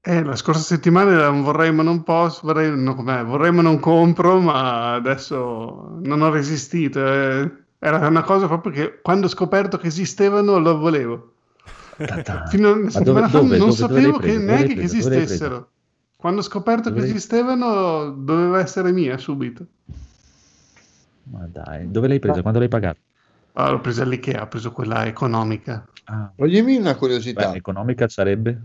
Eh, la scorsa settimana era un vorrei ma non posso, vorrei, no, vorrei ma non compro, ma adesso non ho resistito. eh. Era una cosa proprio che quando ho scoperto che esistevano lo volevo. Ta-ta. Fino a una Ma settimana dove- fa dove- non dove- sapevo che neanche che esistessero. Quando ho scoperto Dove che esistevano doveva essere mia subito. Ma dai, dove l'hai presa? Quando l'hai pagata? Ah, l'ho presa all'Ikea, ho preso quella economica. Ah, Toglimi una curiosità. beh, economica sarebbe?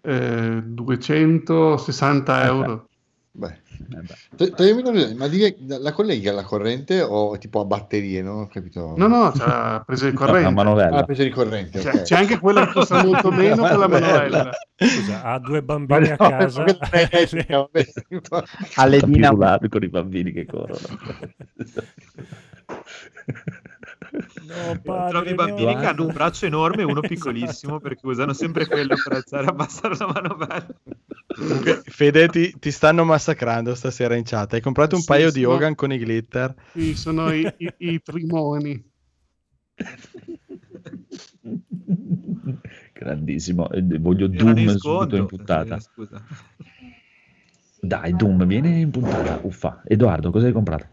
Eh, 260 euro. Beh, Eh beh. ma di- la colleghi alla corrente o tipo a batterie? Non ho capito. No, no, c'è [LAUGHS] la presa di No, corrente. Ah, manovella. la presa di corrente. C'è, ok. c'è anche quella che costa [LAUGHS] molto meno che la manovella. Scusa, ha due bambini a no, casa. è elettrica, [LAUGHS] vabbè. Alle pirulando con i bambini che corrono. No, padre, Trovi bambini che hanno un braccio enorme e uno [LAUGHS] piccolissimo perché usano sempre quello per alzare e abbassare la manovella. Comunque, Fede, ti, ti stanno massacrando stasera in chat. Hai comprato un Sì, paio sì, di. Hogan con i glitter. Sì, sono i, i, i trimoni. Grandissimo. E Voglio Doom subito in puntata. Eh, scusa. Dai, Doom, vieni in puntata. Uffa. Edoardo, cosa hai comprato?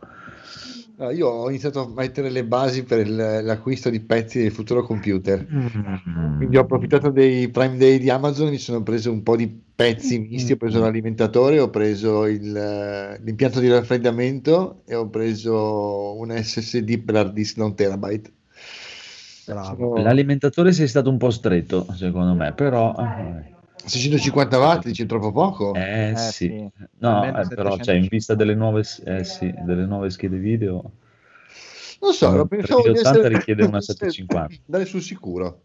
Io ho iniziato a mettere le basi per il- l'acquisto di pezzi del futuro computer. Mm. Quindi ho approfittato dei Prime Day di Amazon, mi sono preso un po' di pezzi misti, ho preso l'alimentatore, ho preso il, eh, l'impianto di raffreddamento e ho preso un SSD per hard disk da un terabyte. Bravo. Sono L'alimentatore sei stato un po' stretto, secondo me, però... eh, 650 watt, dici troppo poco? Eh, Eh, sì. sì. No, eh, però cioè, in 750. vista delle nuove, eh, sì, delle nuove schede video, Non so, lo pensavo di 3080 essere... richiede una [LAUGHS] 750. Andare sul sicuro.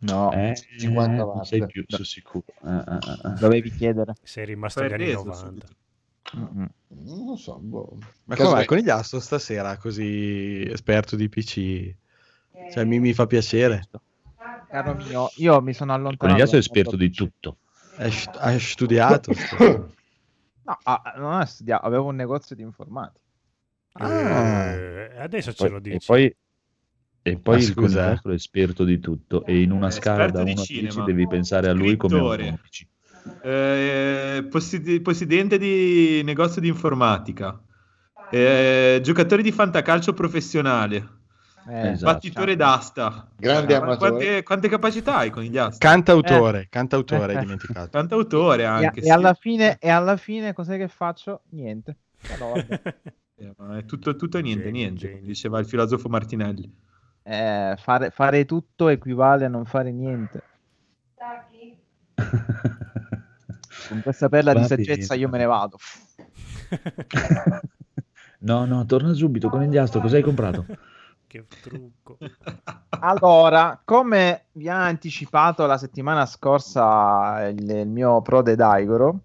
No, eh, 50 non watt. sei più sul sicuro. Eh, eh, eh, eh. dovevi chiedere. Sei rimasto agli anni reso 90. subito. Mm-mm. Non lo so. Boh. Ma Caso- com'è? Conigliastro stasera così esperto di PC? Cioè, mi, mi fa piacere. Caro mio, io mi sono allontanato. Conigliastro è dal esperto di tutto. Hai, st- hai studiato. [LAUGHS] No, ah, non ho studiato, avevo un negozio di informatica. Ah. Eh, adesso ce Poi- lo e dici. poi, e poi Ah, il scusa, eh. è esperto di tutto e in una È scala da di 1 a 10 cinema. devi pensare a lui come a un. Eh, possi- presidente di negozio di informatica. Eh, giocatore di fantacalcio professionale. Eh, Esatto. Battitore d'asta. Grande Ma amatore. Quante, quante capacità hai con gli astri? Cantautore, cantautore, Eh. hai [LAUGHS] dimenticato. Cantautore E, anche. e sì. alla fine, e alla fine cos'è che faccio? Niente. [LAUGHS] Eh, è tutto, tutto e niente, Genio, niente, genio. come diceva il filosofo Martinelli. eh, fare, fare tutto equivale a non fare niente. Con questa perla di saggezza bene. io me ne vado. [LAUGHS] No, no, torna subito, conigliastro, cosa hai comprato? Che trucco. [LAUGHS] Allora, come vi ha anticipato la settimana scorsa il, il mio prode Daigoro,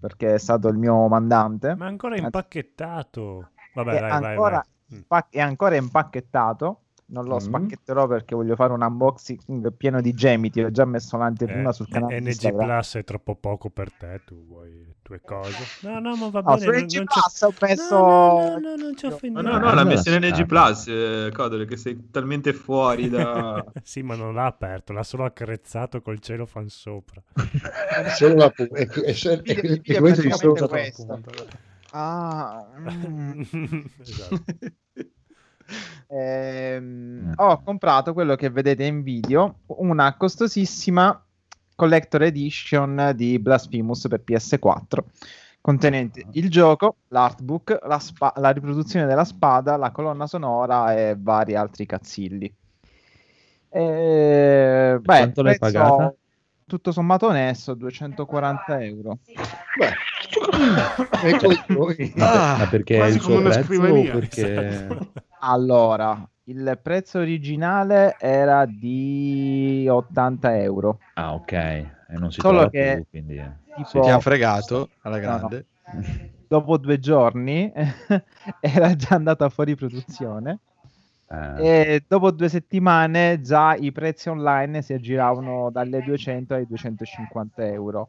perché è stato il mio mandante, Ma ancora impacchettato. Vabbè, è, vai, vai, ancora, vai. Mm. impa- è ancora impacchettato, Non lo Mm. spacchetterò perché voglio fare un unboxing pieno di gemiti. Ho già messo l'anteprima Eh, sul canale NG Instagram. Plus è troppo poco per te, tu vuoi le tue cose. No, no, ma va No, bene. su NG non Plus ho messo... No, no, no, no, non ci No, offendiamo. no, no, l'ha Allora messa in NG. Plus, eh, Codolo, che sei talmente fuori da... [LAUGHS] sì, ma non l'ha aperto, l'ha solo accarezzato col cielo fan sopra. Solo la pu- e, e- e- e questo è solo questo. Ah, mm. [LAUGHS] esatto. [LAUGHS] Ehm, ho comprato quello che vedete in video, una costosissima collector edition di Blasphemous per PS4, contenente il gioco, l'artbook, la, spa- la riproduzione della spada, la colonna sonora e vari altri cazzilli. Eh, beh, quanto l'hai pagata? Tutto sommato onesto, 240 euro. Beh, [LAUGHS] ecco i tuoi. Ah, ma perché è quasi il come suo una prezzo perché... Allora, il prezzo originale era di 80 euro. Ah, ok. E non si Solo trova che- più, quindi... eh. Tipo, Se ti ha fregato alla No, grande. dopo due giorni [LAUGHS] era già andata fuori produzione. E dopo due settimane già i prezzi online si aggiravano dalle 200 ai 250 euro.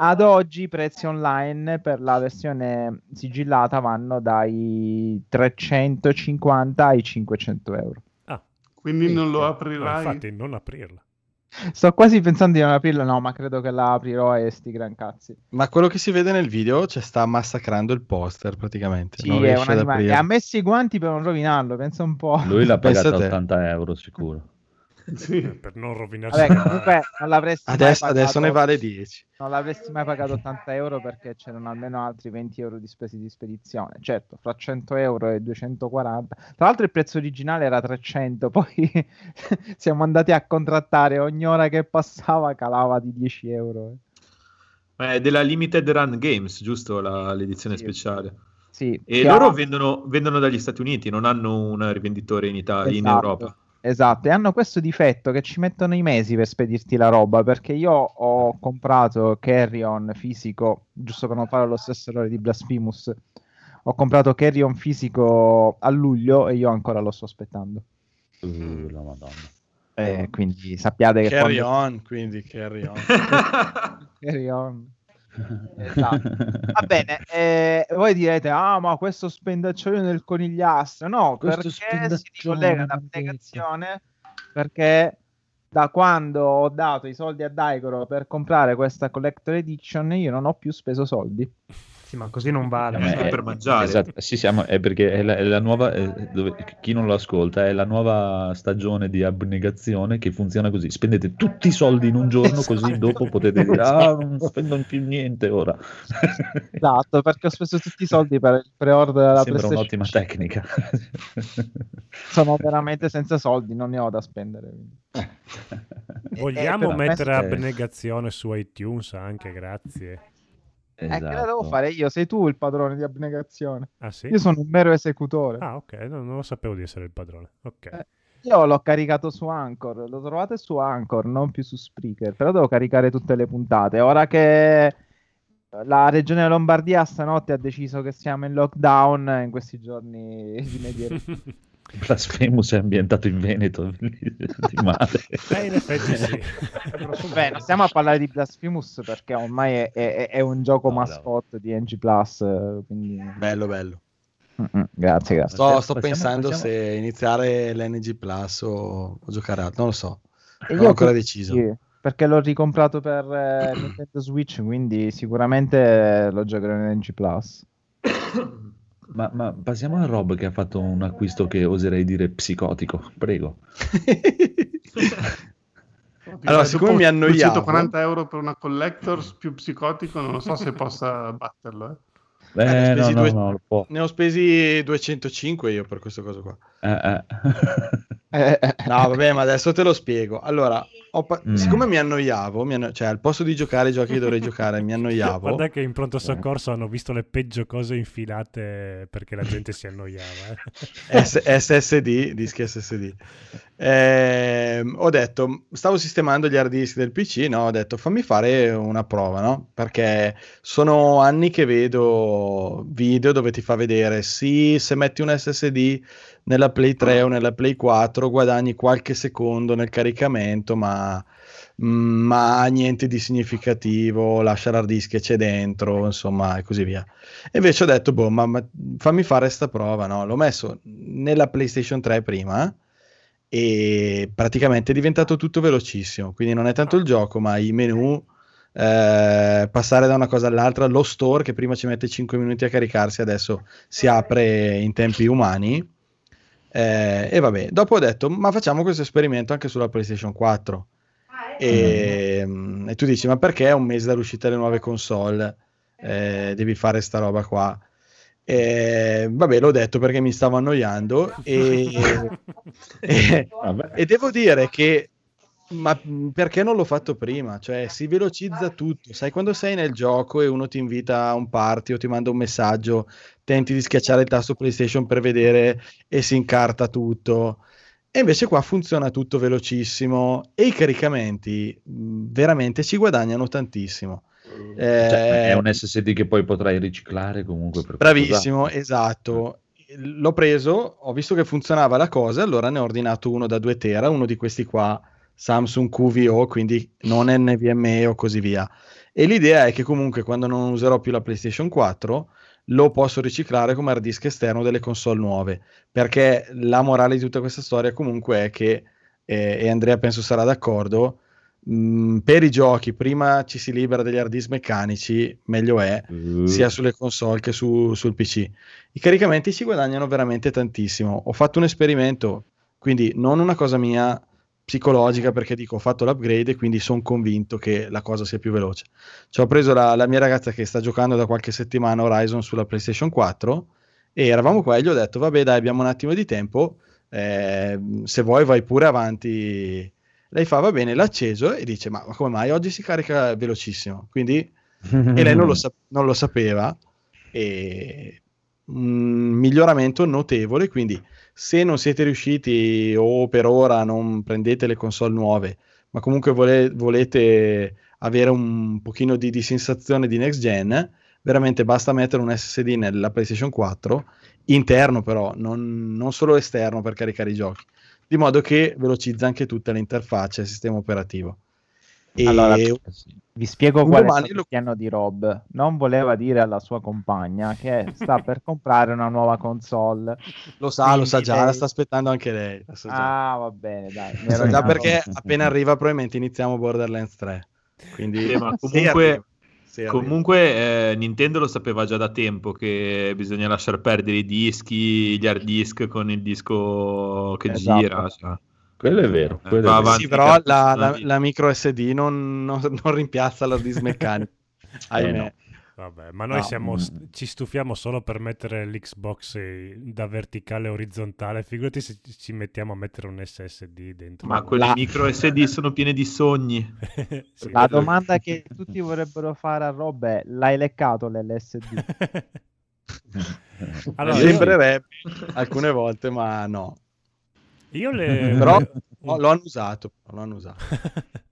Ad oggi i prezzi online per la versione sigillata vanno dai 350 ai 500 euro. Ah, Quindi non lo no, aprirai. infatti non aprirla. Sto quasi pensando di non aprirla, no, ma credo che la aprirò e sti gran cazzi. Ma quello che si vede nel video cioè, sta massacrando il poster praticamente. Sì, non è riesce un ad animale. E aprire. ha messo i guanti per non rovinarlo, pensa un po'. Lui l'ha [LAUGHS] pagata te. 80 euro sicuro. Sì. Per non rovinarsi Vabbè, comunque non l'avresti mai Adesso, pagato- adesso ne vale 10. Non l'avresti mai pagato 80 euro perché c'erano almeno altri 20 euro di spese di spedizione. Certo, fra 100 euro e 240. Tra l'altro il prezzo originale era 300, [LAUGHS] poi siamo andati a contrattare, ogni ora che passava calava di 10 euro. Ma è della Limited Run Games, giusto? La- l'edizione Sì. speciale. Sì, E loro ha- vendono, vendono dagli Stati Uniti, non hanno un rivenditore in Italia, in Esatto. Europa. Esatto, e hanno questo difetto che ci mettono i mesi per spedirti la roba, perché io ho comprato Carrion fisico, giusto per non fare lo stesso errore di Blasphemous, ho comprato Carrion fisico a luglio e io ancora lo sto aspettando. Uh, la madonna. Eh, quindi sappiate che Carry quando- on, quindi carry on. [LAUGHS] Esatto. Va [LAUGHS] bene, eh, voi direte, ah, ma questo spendaccione del conigliastro. No, Questo perché si ricollega maledetto. all'applicazione perché da quando ho dato i soldi a Daigoro per comprare questa Collector Edition io non ho più speso soldi. Sì, ma così non vale. Eh, sai. per mangiare. Esatto, sì, siamo, è perché è la, è la nuova, eh, dove- chi non lo ascolta, è la nuova stagione di abnegazione che funziona così. Spendete tutti i soldi in un giorno, così Esatto. dopo potete dire, ah, non spendo più niente ora. Esatto, perché ho speso tutti i soldi per il pre-order della Sembra PlayStation un'ottima 5. tecnica. Sono veramente senza soldi, non ne ho da spendere. Vogliamo Eh, però mettere è- abnegazione su iTunes anche, grazie. Eh, che la devo Esatto. fare io? Sei tu il padrone di abnegazione. Ah sì? Io sono un mero esecutore. Ah ok, no, non lo sapevo di essere il padrone. Ok. Eh, Io l'ho caricato su Anchor, lo trovate su Anchor, non più su Spreaker, però devo caricare tutte le puntate. Ora che la regione Lombardia stanotte ha deciso che siamo in lockdown, in questi giorni di [LAUGHS] medie Blasphemous è ambientato in Veneto, [LAUGHS] di male. Eh, in effetti sì. Beh, non stiamo a parlare di Blasphemous perché ormai è, è- è un gioco No, no. mascotte di NG Plus, quindi... Bello, bello. Mm-mm, grazie, grazie. Sto, sto passiamo- pensando passiamo- se iniziare l'NG Plus o, o giocare altro, non lo so. E Non ho ancora deciso. perché l'ho ricomprato per eh, Nintendo Switch, quindi sicuramente lo giocherò in NG Plus. [COUGHS] Ma, ma passiamo a Rob che ha fatto un acquisto che oserei dire psicotico, prego. [LAUGHS] Allora, Dopo siccome mi annoiavo- 240 euro per una collectors più psicotico, non lo so se possa [LAUGHS] batterlo. Eh. Eh, Eh, no, no, due- no, ne ho spesi 205 io per questo coso qua. Eh, eh. [LAUGHS] No, vabbè, ma adesso te lo spiego. Allora, pa- Mm. siccome mi annoiavo, mi anno- cioè al posto di giocare i giochi che dovrei [LAUGHS] giocare, mi annoiavo. Guarda che in pronto soccorso hanno visto le peggio cose infilate perché la gente si annoiava. eh. S- SSD, dischi SSD. Ehm, ho detto, stavo sistemando gli hard disk del PC, no? Ho detto fammi fare una prova, no? Perché sono anni che vedo video dove ti fa vedere, sì, se metti un SSD nella Play 3 o nella Play 4 guadagni qualche secondo nel caricamento, ma, ma niente di significativo, lascia l'hard disk che c'è dentro, insomma, e così via. E invece ho detto, boh, ma, ma fammi fare sta prova, no? L'ho messo nella PlayStation 3 prima e praticamente è diventato tutto velocissimo. Quindi non è tanto il gioco, ma i menu, eh, passare da una cosa all'altra, lo store che prima ci mette 5 minuti a caricarsi, adesso si apre in tempi umani. Eh, e vabbè, dopo ho detto, ma facciamo questo esperimento anche sulla PlayStation 4. E, e tu dici, ma perché è un mese dall'uscita delle nuove console? Eh, devi fare sta roba qua. Eh, vabbè, l'ho detto perché mi stavo annoiando e, [LAUGHS] [LAUGHS] e, e devo dire che ma perché non l'ho fatto prima? Cioè, si velocizza tutto. Sai, quando sei nel gioco e uno ti invita a un party o ti manda un messaggio, tenti di schiacciare il tasto PlayStation per vedere e si incarta tutto. E invece qua funziona tutto velocissimo e i caricamenti mh, veramente ci guadagnano tantissimo. Cioè, è Eh, un SSD che poi potrai riciclare comunque Bravissimo, qualcos'altro. esatto. L'ho preso, ho visto che funzionava la cosa, allora ne ho ordinato uno da 2 tera, uno di questi qua, Samsung QVO, quindi non [LAUGHS] NVMe o così via. E l'idea è che comunque quando non userò più la PlayStation 4 lo posso riciclare come hard disk esterno delle console nuove, perché la morale di tutta questa storia comunque è che, eh, e Andrea penso sarà d'accordo, mh, per i giochi prima ci si libera degli hard disk meccanici, meglio è, Uh, sia sulle console che su- sul PC. I caricamenti ci guadagnano veramente tantissimo. Ho fatto un esperimento, quindi non una cosa mia psicologica perché dico ho fatto l'upgrade e quindi sono convinto che la cosa sia più veloce. Ci ho preso la, la mia ragazza che sta giocando da qualche settimana Horizon sulla PlayStation 4 e eravamo qua e gli ho detto vabbè dai abbiamo un attimo di tempo, eh, se vuoi vai pure avanti. Lei fa va bene, l'ha acceso e dice ma, ma come mai oggi si carica velocissimo? Quindi e lei non lo, sa- non lo sapeva e un miglioramento notevole quindi se non siete riusciti o per ora non prendete le console nuove ma comunque vole- volete avere un pochino di, di sensazione di next gen veramente basta mettere un SSD nella PlayStation 4 interno però non, non solo esterno per caricare i giochi di modo che velocizza anche tutta l'interfaccia e il sistema operativo e Allora, vi spiego qual è lo- il piano di Rob. Non voleva dire alla sua compagna che sta [LAUGHS] per comprare una nuova console. Lo sa, lo sa Quindi già, lei- la sta aspettando anche lei. la sa già. Ah, va bene, dai. Lo sa già perché appena arriva probabilmente iniziamo Borderlands 3. Quindi Sì, [LAUGHS] comunque, comunque eh, Nintendo lo sapeva già da tempo che bisogna lasciare perdere i dischi, gli hard disk con il disco che Esatto. gira. cioè. Quello è vero. Eh, quello è vero. Sì, però la, la- la micro SD non, non- non rimpiazza la disc meccanica. [LAUGHS] Ahimè. no. Vabbè, ma noi No. siamo, ci stufiamo solo per mettere l'Xbox eh, da verticale a orizzontale. Figurati se ci- mettiamo a mettere un SSD dentro. Ma quelle La- micro SD sono piene di sogni. [LAUGHS] Sì. [LAUGHS] La domanda che tutti vorrebbero fare a Rob è: l'hai leccato l'LSD? Allora, Sembrerebbe alcune volte, ma no. Io le... [LAUGHS] Però no, lo hanno usato. Lo hanno usato. [LAUGHS]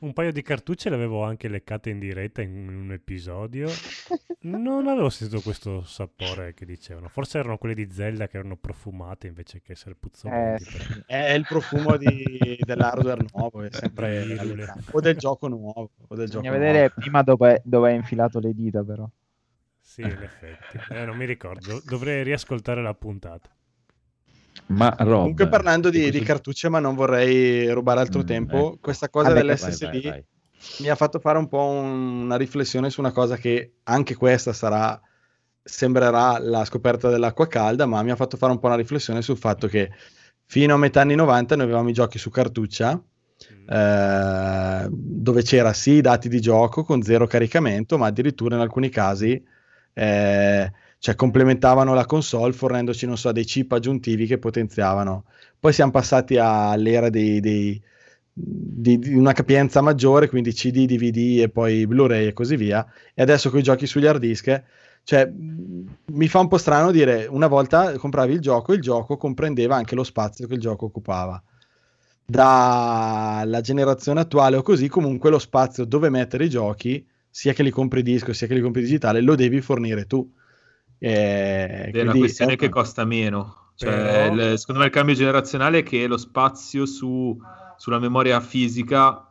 un paio di cartucce le avevo anche leccate in diretta in un episodio. Non avevo sentito questo sapore che dicevano. Forse erano quelle di Zelda che erano profumate invece che essere puzzolenti. Eh. È il profumo di- dell'hardware nuovo, è sempre o del gioco nuovo. O del gioco Bisogna vedere nuovo. prima dove, dove hai infilato le dita, però. Sì, in effetti. Eh, non mi ricordo. Dovrei riascoltare la puntata. Ma Rob, Comunque parlando di, questo- di cartucce, ma non vorrei rubare altro Mm, tempo, ecco. questa cosa Vai, dell'SSD vai, vai. mi ha fatto fare un po' un- una riflessione su una cosa che anche questa sarà, sembrerà la scoperta dell'acqua calda, ma mi ha fatto fare un po' una riflessione sul fatto che fino a metà anni 90 noi avevamo i giochi su cartuccia, eh, dove c'era sì i dati di gioco con zero caricamento, ma addirittura in alcuni casi eh, cioè complementavano la console fornendoci, non so, dei chip aggiuntivi che potenziavano. Poi siamo passati all'era dei, dei- di, di una capienza maggiore, quindi CD, DVD e poi Blu-ray e così via. E adesso con i giochi sugli hard disk, cioè mi fa un po' strano dire una volta compravi il gioco il gioco comprendeva anche lo spazio che il gioco occupava. dalla generazione attuale o così, comunque lo spazio dove mettere i giochi, sia che li compri disco sia che li compri digitale, lo devi fornire tu. Eh, è una quindi questione è- che costa meno. Cioè, Però- il- secondo me il cambio generazionale è che lo spazio su- sulla memoria fisica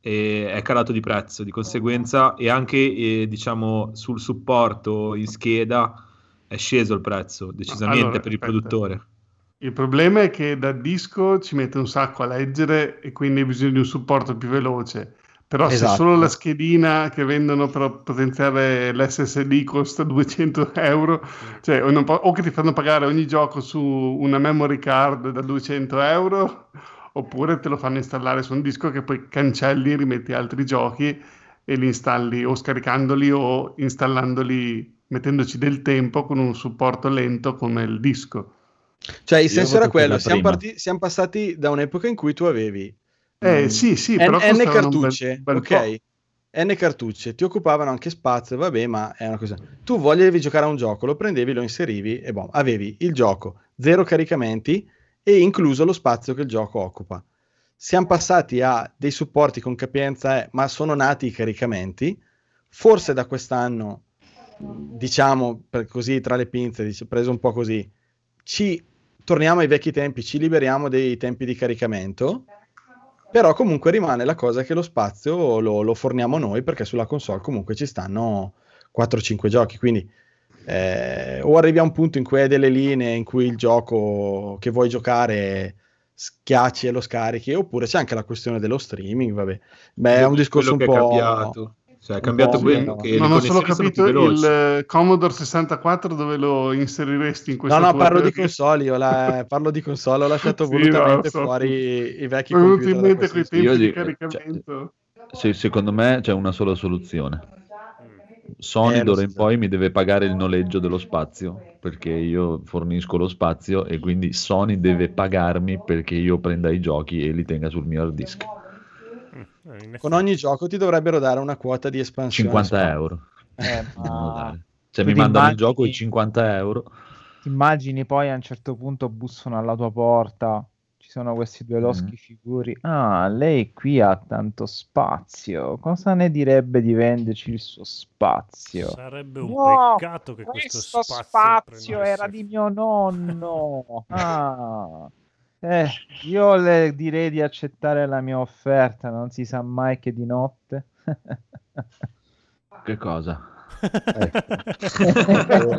eh, è calato di prezzo, di conseguenza, e anche eh, diciamo sul supporto in scheda è sceso il prezzo decisamente Allora, per il aspetta. produttore. Il problema è che da disco ci mette un sacco a leggere e quindi hai bisogno di un supporto più veloce. Però Esatto. se solo la schedina che vendono per potenziare l'SSD costa 200 euro, cioè o, non po- o che ti fanno pagare ogni gioco su una memory card da 200 euro, oppure te lo fanno installare su un disco che poi cancelli, rimetti altri giochi e li installi o scaricandoli o installandoli, mettendoci del tempo con un supporto lento come il disco. Cioè, il Io senso era quello: siamo, parti- siamo passati da un'epoca in cui tu avevi Eh mm, sì, sì, N, però N costavano un bel- cartucce, bel ok? N cartucce ti occupavano anche spazio, vabbè, ma è una cosa. Tu volevi giocare a un gioco, lo prendevi, lo inserivi e boh, avevi il gioco, zero caricamenti e incluso lo spazio che il gioco occupa. Siamo passati a dei supporti con capienza, eh, ma sono nati i caricamenti. Forse da quest'anno, diciamo così tra le pinze, dice, preso un po' così, ci torniamo ai vecchi tempi, ci liberiamo dei tempi di caricamento. Però comunque rimane la cosa che lo spazio lo, lo forniamo noi perché sulla console comunque ci stanno 4-5 giochi. Quindi eh, o arrivi a un punto in cui hai delle linee in cui il gioco che vuoi giocare schiacci e lo scarichi, oppure c'è anche la questione dello streaming. Vabbè, beh, è un discorso un po'. cambiato. Cioè, un cambiato quello sì, che non ho solo sono capito il eh, Commodore 64 dove lo inseriresti in No, questa no, tua parlo di console. Io la- [LAUGHS] parlo di console. Ho lasciato Sì, volutamente no, so. fuori i vecchi Mi in computer. questo quei Io tempi di caricamento. Se- secondo me c'è una sola soluzione. Sony Eh, d'ora in poi mi deve pagare il noleggio dello spazio perché io fornisco lo spazio e quindi Sony deve pagarmi perché io prenda i giochi e li tenga sul mio hard disk. Eh. Con ogni gioco ti dovrebbero dare una quota di espansione. 50 euro. Eh, ma. Cioè tu mi mandano il gioco i 50 euro. ti immagini poi a un certo punto bussano alla tua porta, ci sono questi due loschi Mm. figuri. Ah, lei qui ha tanto spazio. Cosa ne direbbe di venderci il suo spazio? Sarebbe un No, peccato che questo, Questo spazio, spazio era di mio nonno. [LAUGHS] Ah. Eh, io le direi di accettare la mia offerta, non si sa mai che di notte. Che cosa? Eh,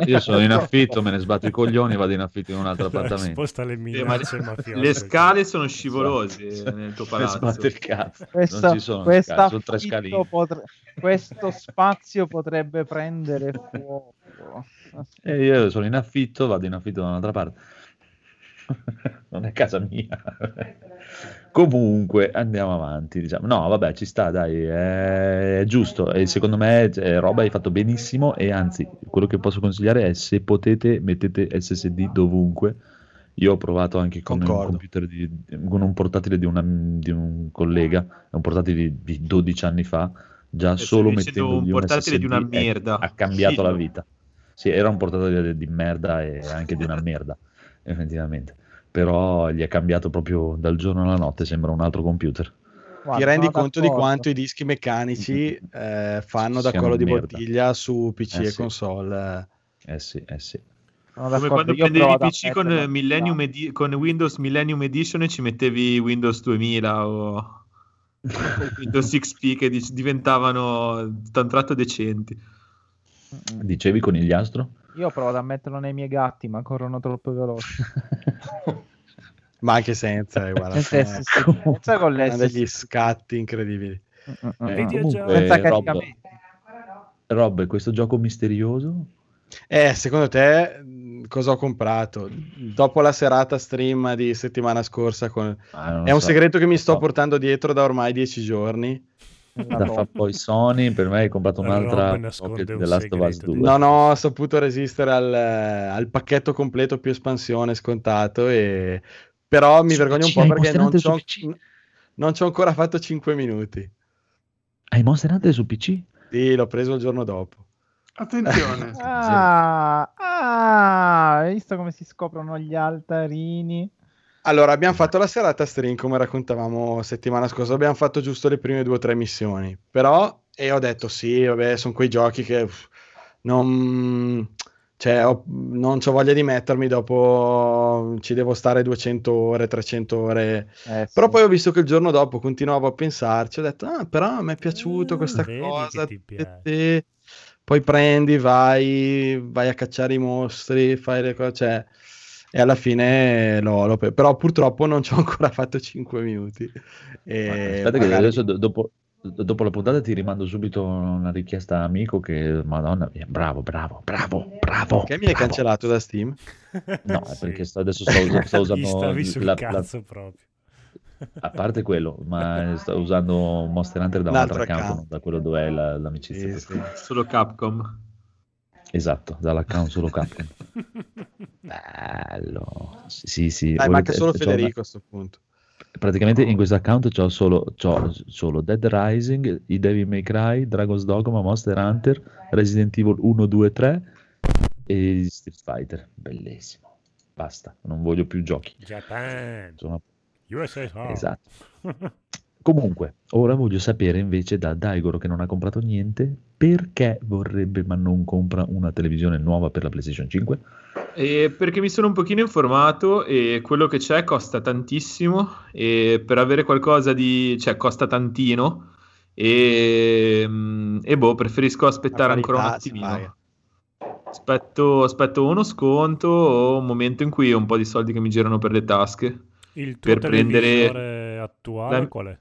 Io sono in affitto, me ne sbatto i coglioni e vado in affitto in un altro [LAUGHS] appartamento. Sposta le Eh, le scale sono scivolose nel tuo [LAUGHS] palazzo. Questo, non ci sono questo scale, sono tre potre- questo spazio potrebbe prendere fuoco. E io sono in affitto, vado in affitto da un'altra parte. [LAUGHS] non è casa mia. Comunque andiamo avanti. Diciamo. No, vabbè, ci sta, dai, è, è giusto. E secondo me eh, roba hai fatto benissimo. E anzi, quello che posso consigliare è se potete, mettete SSD dovunque. Io ho provato anche con un computer di, con un portatile di, una- di un collega, è un portatile di, di 12 anni fa. Già stai solo mettendo un portatile di una merda. ha cambiato la Sì. vita. Sì, era un portatile di merda e anche di una merda, effettivamente. Però gli è cambiato proprio dal giorno alla notte, sembra un altro computer. Guarda, Ti rendi conto di d'accordo. quanto i dischi meccanici [LAUGHS] eh, fanno da collo di merda. bottiglia su PC Eh e sì. console. Eh sì, eh sì. Sono Come quando io prendevi PC con. Millennium Edi- con Windows Millennium Edition e ci mettevi Windows 2000 o [LAUGHS] Windows XP che diventavano da un tratto decenti. Dicevi conigliastro? Io provo ad ammetterlo nei miei gatti, ma corrono troppo veloci. [LAUGHS] Ma anche senza, eh, guarda, Senza sono- [LAUGHS] senza con hanno degli scatti incredibili. Mm-mm. Eh, Vedi comunque. Senza Rob. Rob, questo gioco misterioso? Eh, secondo te mh, cosa ho comprato? Dopo la serata stream di settimana scorsa, con- Ah, è un so. segreto che mi sto portando dietro da ormai dieci giorni. Da fa poi Sony, per me hai comprato un'altra copia un di The Last of Us segreto 2. Non ho saputo resistere al, al pacchetto completo più espansione scontato, e... però mi Su vergogno un PC, po' hai perché non Monster ci ho Hunter su PC? non ci ho ancora fatto 5 minuti. Hai Monster Hunter su PC? Sì, l'ho preso il giorno dopo. Attenzione. [LAUGHS] Ah, ah, hai visto come si scoprono gli altarini? Allora, abbiamo fatto la serata stream come raccontavamo settimana scorsa. Abbiamo fatto giusto le prime due o tre missioni. Però, e ho detto sì, vabbè, sono quei giochi che uff, non, cioè, ho- non ho voglia di mettermi. Dopo ci devo stare 200 ore, 300 ore. Eh, sì. Però poi ho visto che il giorno dopo continuavo a pensarci. Ho detto, ah, però mi è piaciuto questa vedi cosa. Poi prendi, vai, vai a cacciare i mostri, fai le cose. Cioè, e alla fine l'ho, l'ho pre- però purtroppo non ci ho ancora fatto 5 minuti. E Aspetta che magari- adesso do- dopo, dopo la puntata ti rimando subito una richiesta amico che, madonna mia, bravo, bravo, bravo, bravo. Che mi hai bravo. cancellato da Steam? No, [LAUGHS] Sì. perché sto- adesso sto, sto [LAUGHS] Gli usando stavi sul la- la- cazzo proprio. a parte quello, ma sto usando Monster Hunter da un altro account, account. non da quello dove è la- l'amicizia. Sì, sì. Solo Capcom. Esatto, dall'account solo Capcom. [LAUGHS] Bello. Sì, sì. Dai, manca solo c'ho una- Federico a questo punto. Praticamente in questo account c'ho solo, c'ho solo Dead Rising, i Devil May Cry, Dragon's Dogma, Monster Hunter, Resident Evil 1, 2, 3 e Street Fighter. Bellissimo. Basta, non voglio più giochi. Japan, Sono- USSR. Esatto. [LAUGHS] Comunque, ora voglio sapere invece da Daigoro che non ha comprato niente, perché vorrebbe ma non compra una televisione nuova per la PlayStation 5? E perché mi sono un pochino informato e quello che c'è costa tantissimo e per avere qualcosa di... cioè costa tantino e, e boh, preferisco aspettare ancora un attimino. Aspetto, aspetto uno sconto o un momento in cui ho un po' di soldi che mi girano per le tasche. Il tuo Per prendere- attuale la- qual è?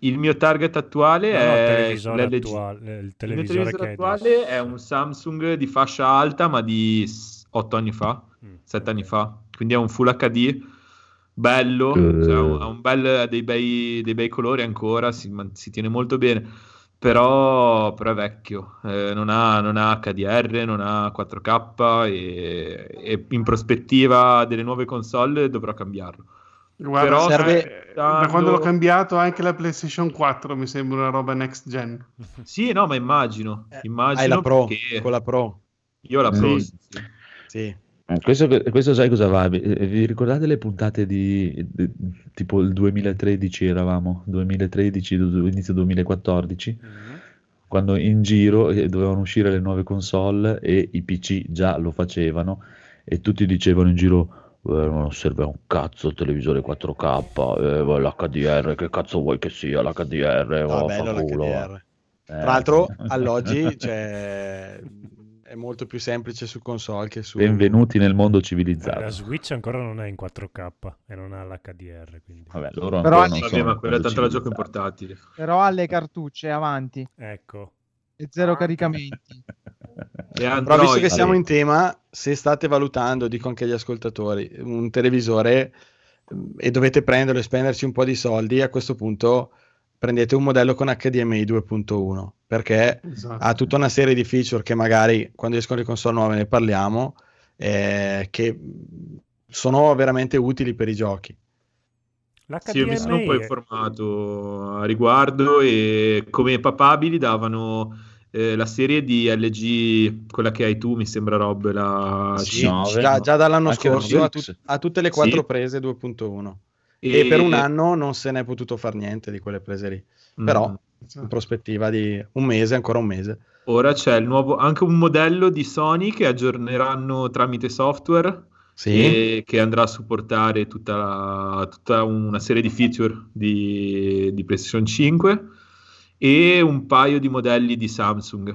Il mio target attuale No, no, il è televisore sull'LG. attuale, il Il mio televisore televisore che hai attuale è un Samsung di fascia alta, ma di 8 anni fa, Mm. 7 anni fa. Quindi è un Full HD bello, Eh. cioè, ha un- ha bel, dei, bei, dei bei colori ancora, si, si tiene molto bene. Però, però è vecchio, eh, non ha, non ha HDR, non ha 4K e, e in prospettiva delle nuove console dovrò cambiarlo. Guarda, Però serve- eh, da quando l'ho cambiato anche la PlayStation 4 mi sembra una roba next gen. [LAUGHS] Sì, no, ma immagino, Eh, immagino Hai la Pro, perché con la Pro. io ho la Pro, Sì. sì. Sì. Questo, questo sai cosa va? Vi ricordate le puntate di, di- tipo il 2013 eravamo? 2013, du- inizio 2014? Mm. Quando in giro eh, dovevano uscire le nuove console e i PC già lo facevano e tutti dicevano in giro "Eh, non serve un cazzo il televisore 4K, eh, l'HDR, che cazzo vuoi che sia l'HDR? No, Oh, bello eh." l'HDR. Eh. Tra l'altro, [LAUGHS] all'oggi cioè, è molto più semplice su console che su... Benvenuti nel mondo Eh, civilizzato. La Switch ancora non è in 4K e non ha l'HDR, quindi Vabbè, loro Però- non Vabbè, sono ma quella tanto la gioco in portatile. Però ha le cartucce avanti ecco. E zero caricamenti. E Però visto che siamo in tema, se state valutando, dico anche agli ascoltatori, un televisore mm, e dovete prenderlo e spenderci un po' di soldi, a questo punto prendete un modello con HDMI 2.1 perché Esatto. ha tutta una serie di feature che magari quando escono le console nuove ne parliamo, eh, che sono veramente utili per i giochi. Sì, io mi sono un po' L'HDMI informato a riguardo e come papabili davano eh, la serie di LG, quella che hai tu, mi sembra Rob, la Sì, già, no? già dall'anno Anche scorso Deluxe. tut- ha tutte le quattro Sì. prese 2.1 e... per un anno non se ne è potuto fare niente di quelle prese lì. Però Mm. in prospettiva di un mese, ancora un mese. Ora c'è il nuovo, anche un modello di Sony che aggiorneranno tramite software Sì, e che andrà a supportare tutta, la- tutta una serie di feature di, di PlayStation 5 e un paio di modelli di Samsung.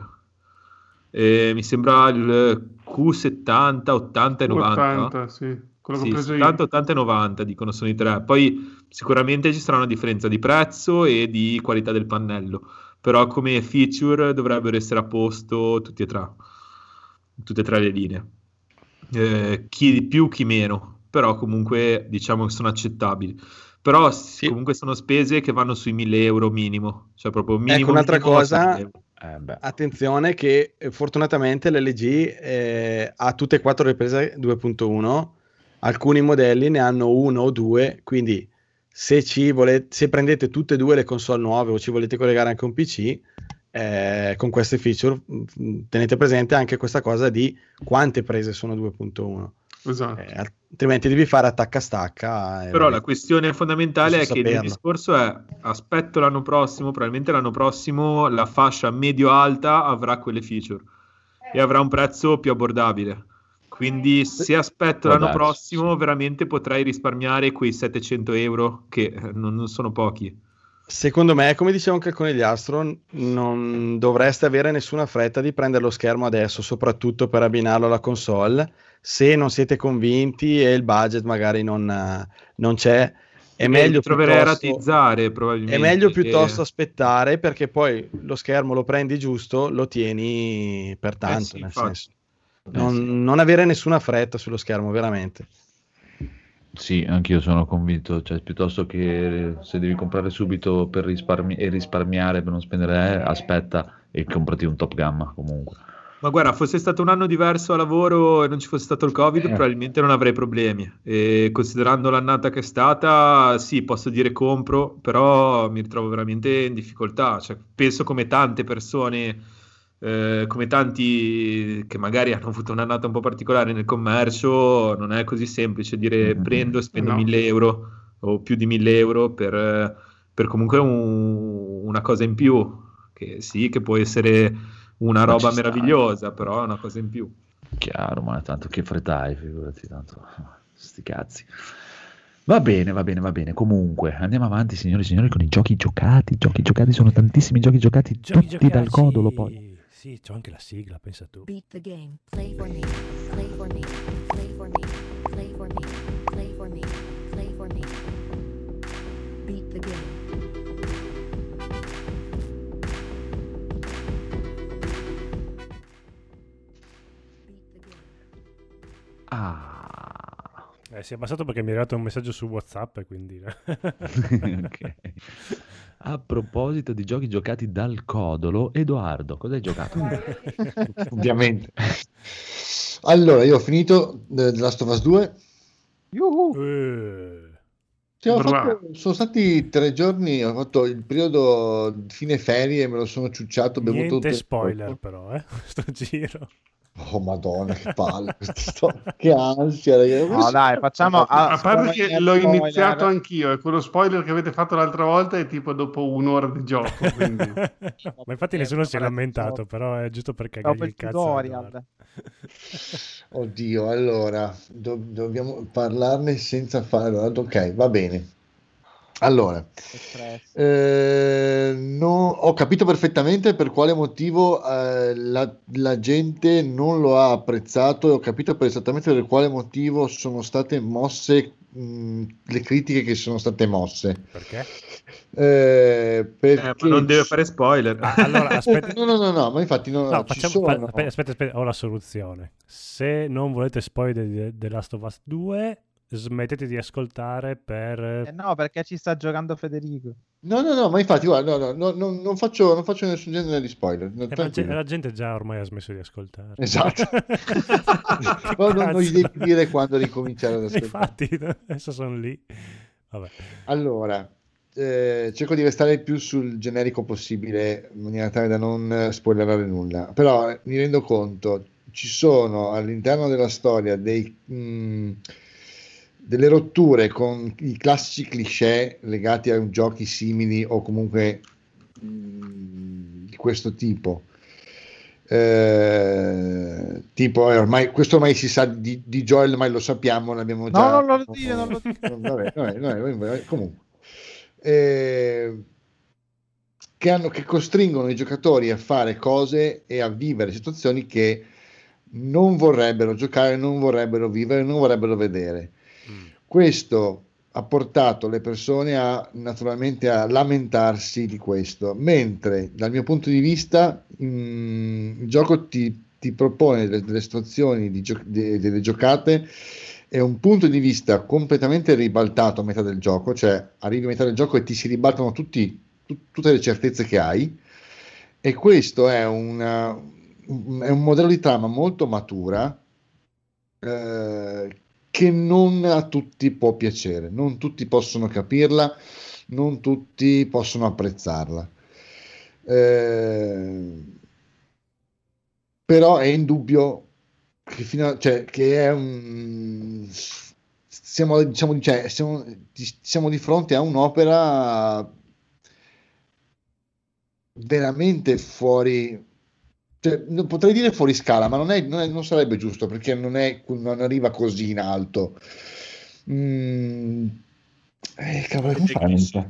Eh, mi sembra il Q70, 80 e 90. 80, sì. Quello che Sì, ho preso 70, io. 80 e 90 dicono sono i tre. Poi sicuramente ci sarà una differenza di prezzo e di qualità del pannello, però come feature dovrebbero essere a posto tutti e tre, tutte e tre le linee. Eh, chi di più, chi meno, però comunque diciamo che sono accettabili. Però Sì. comunque sono spese che vanno sui 1000 euro minimo, cioè proprio minimo. Ecco, un'altra minimo cosa- 1000 euro. Eh, attenzione che eh, fortunatamente l'LG eh, ha tutte e quattro le prese 2.1, alcuni modelli ne hanno uno o due, quindi se, ci volete, se prendete tutte e due le console nuove o ci volete collegare anche un PC, eh, con queste feature mh, tenete presente anche questa cosa di quante prese sono 2.1. Esatto. Eh, altrimenti devi fare attacca-stacca. e Però la questione fondamentale è Posso che il saperlo. discorso è aspetto l'anno prossimo, probabilmente l'anno prossimo la fascia medio-alta avrà quelle feature e avrà un prezzo più abbordabile. Quindi se aspetto l'anno prossimo veramente potrei risparmiare quei 700 euro che eh, non, non sono pochi. Secondo me, come diceva anche il Conigliastro, non dovreste avere nessuna fretta di prendere lo schermo adesso, soprattutto per abbinarlo alla console. Se non siete convinti e il budget magari non, eh, non c'è, è meglio, piuttosto, è meglio che- piuttosto aspettare perché poi lo schermo lo prendi giusto, lo tieni per tanto. Eh sì, nel senso. Non, non avere nessuna fretta sullo schermo, veramente. Sì, anch'io sono convinto, cioè piuttosto che se devi comprare subito per risparmi- e risparmiare per non spendere, eh, aspetta e comprati un top gamma comunque. Ma guarda, fosse stato un anno diverso a lavoro e non ci fosse stato il Covid, Eh. probabilmente non avrei problemi. E considerando l'annata che è stata, sì, posso dire compro, però mi ritrovo veramente in difficoltà. Cioè, penso come tante persone, eh, come tanti che magari hanno avuto un'annata un po' particolare nel commercio, non è così semplice dire Mhm. prendo e spendo No. 1000 euro o più di 1000 euro per, eh, per comunque un- una cosa in più. Che sì, che può essere una Ma roba ci sta. meravigliosa, però è una cosa in più. Chiaro, ma tanto che fretta hai, figurati, tanto sti cazzi. Va bene, va bene, va bene. Comunque, andiamo avanti, signori e signori, con i giochi giocati. Giochi giocati sono tantissimi giochi giocati, Giochi tutti dal giocati. codolo poi. Sì, c'ho anche la sigla, pensa tu. Beat the game. Play for me. Play for me. Play for me. Play for me. Play for me. Play for me. Beat the game. Ah, Eh, si è abbassato perché mi è arrivato un messaggio su WhatsApp e quindi... [LAUGHS] [LAUGHS] ok. A proposito di giochi giocati dal codolo, Edoardo, cosa hai giocato? [LAUGHS] ovviamente. Allora, io ho finito eh, The Last of Us 2. Eh, fatto- sono stati tre giorni, ho fatto il periodo fine ferie, me lo sono ciucciato, bevuto niente il spoiler corpo. però, eh, [LAUGHS] sto giro. Oh madonna, che palle, che ansia, ragazzi. No, dai, facciamo. A parte che l'ho spoiler. iniziato anch'io e quello spoiler che avete fatto l'altra volta è tipo dopo un'ora di gioco. [LAUGHS] Quindi... Ma infatti nessuno si è lamentato, però è giusto per Dopo il cazzo. a. Oddio, allora, do- dobbiamo parlarne senza fare... Ok, va bene. Allora, eh, no- ho capito perfettamente per quale motivo eh, la, la gente non lo ha apprezzato e ho capito per esattamente per quale motivo sono state mosse mh, le critiche che sono state mosse. Perché? Eh, Eh, perché ma non deve fare spoiler. Ah, allora, [LAUGHS] aspetta. No, no, no, no, ma infatti no, No, ci facciamo, fa- sono... aspetta, aspetta, aspetta, ho la soluzione. Se non volete spoiler di The Last of Us 2, smettete di ascoltare per... Eh no, perché ci sta giocando Federico. No, no, no, ma infatti, guarda, no, no, no, no, non, faccio, non faccio nessun genere di spoiler. no, Eh, ge- la gente già ormai ha smesso di ascoltare. Esatto. [LAUGHS] Non, non gli devi dire quando ricominciare ad ascoltare. Infatti, adesso sono lì. Vabbè. Allora, eh, cerco di restare il più sul generico possibile in maniera tale da non eh, spoilerare nulla. Però eh, mi rendo conto, ci sono all'interno della storia dei, mh, delle rotture con i classici cliché legati a giochi simili o comunque mh, di questo tipo. Eh, tipo, eh, ormai, questo ormai si sa di, di Joel, ormai lo sappiamo, l'abbiamo No, già. non lo dire, non lo dire. [LAUGHS] Vabbè, vabbè, vabbè, vabbè, comunque. Eh, che, hanno, che costringono i giocatori a fare cose e a vivere situazioni che non vorrebbero giocare, non vorrebbero vivere, non vorrebbero vedere. Questo ha portato le persone a naturalmente a lamentarsi di questo, mentre dal mio punto di vista mm, il gioco ti, ti propone delle, delle situazioni, di gio- de- delle giocate e un punto di vista completamente ribaltato a metà del gioco, cioè arrivi a metà del gioco e ti si ribaltano tutti, tut- tutte le certezze che hai. E questo è, una- un- è un modello di trama molto matura eh, che non a tutti può piacere, non tutti possono capirla, non tutti possono apprezzarla. Eh, però è indubbio che, fino a- cioè, che è un... Siamo, diciamo, cioè, siamo, siamo di fronte a un'opera veramente fuori, cioè, non potrei dire fuori scala, ma non, è- non è- non sarebbe giusto perché non, è, non arriva così in alto. Mm, eh, cavolo?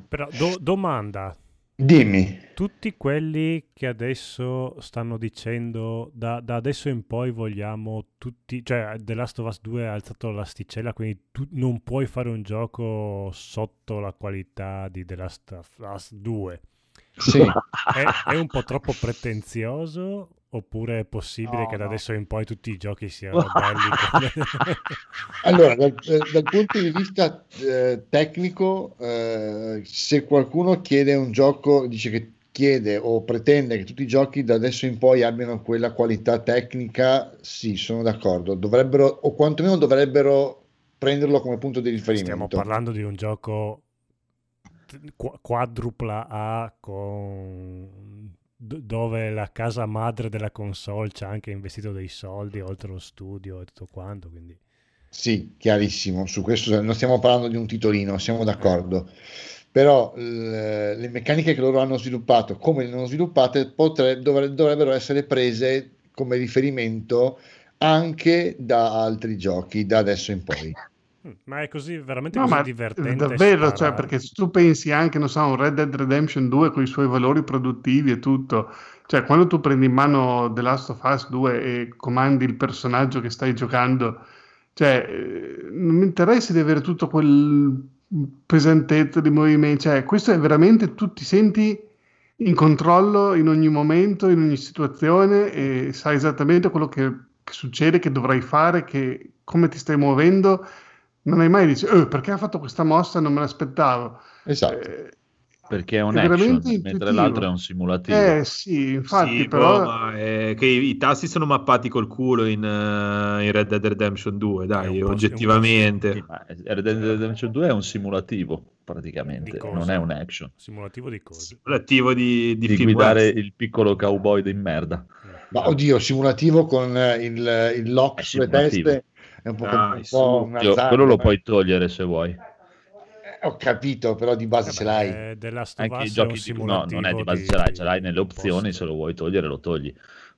Però do- domanda, Dimmi. tutti quelli che adesso stanno dicendo da, da adesso in poi vogliamo tutti, cioè The Last of Us 2 ha alzato l'asticella, quindi tu non puoi fare un gioco sotto la qualità di The Last of Us 2. Sì. È, è un po' troppo pretenzioso oppure è possibile No, che da adesso in poi tutti i giochi siano [LAUGHS] belli. [LAUGHS] Allora, dal, eh, dal punto di vista eh, tecnico, eh, se qualcuno chiede un gioco, dice che chiede o pretende che tutti i giochi da adesso in poi abbiano quella qualità tecnica, sì, sono d'accordo. Dovrebbero, o quantomeno dovrebbero prenderlo come punto di Stiamo riferimento. parlando di un gioco qu- quadrupla A con dove la casa madre della console ci ha anche investito dei soldi oltre lo studio e tutto quanto, quindi Sì, chiarissimo, su questo non stiamo parlando di un titolino, siamo d'accordo. Però l- le meccaniche che loro hanno sviluppato, come le hanno sviluppate, potre- dovre- dovrebbero essere prese come riferimento anche da altri giochi da adesso in poi. Mm, ma è così veramente No, così ma divertente davvero, cioè, perché se tu pensi anche, non so, un Red Dead Redemption 2 con i suoi valori produttivi e tutto, cioè quando tu prendi in mano The Last of Us 2 e comandi il personaggio che stai giocando, cioè eh, non mi interessa di avere tutto quel pesantezza di movimenti, cioè questo è veramente, tu ti senti in controllo in ogni momento, in ogni situazione e sai esattamente quello che, che succede, che dovrai fare, che, come ti stai muovendo. Non hai mai dici, "Eh, perché ha fatto questa mossa? Non me l'aspettavo. Esatto. Eh, Perché è un È action, mentre intuitivo. l'altro è un simulativo. eh sì, infatti, Sì, però... boh, è che i, i tasti sono mappati col culo in, eh, in Red Dead Redemption 2, È dai, oggettivamente. Red Dead Redemption 2 è un simulativo, praticamente, cosa? non è un action. simulativo di cose. L'attivo di, di, Di guidare western. il piccolo cowboy di merda. Ma oddio, simulativo con il, il lock sulle simulativo. teste è un po', Dai, un po' un Io- azzardo, quello lo puoi togliere se vuoi. Eh, Ho capito, però di base ce l'hai. Eh, The Last of Anche i giochi di... No, non è di base di- ce l'hai, ce l'hai nelle opzioni, posto. se lo vuoi togliere lo togli.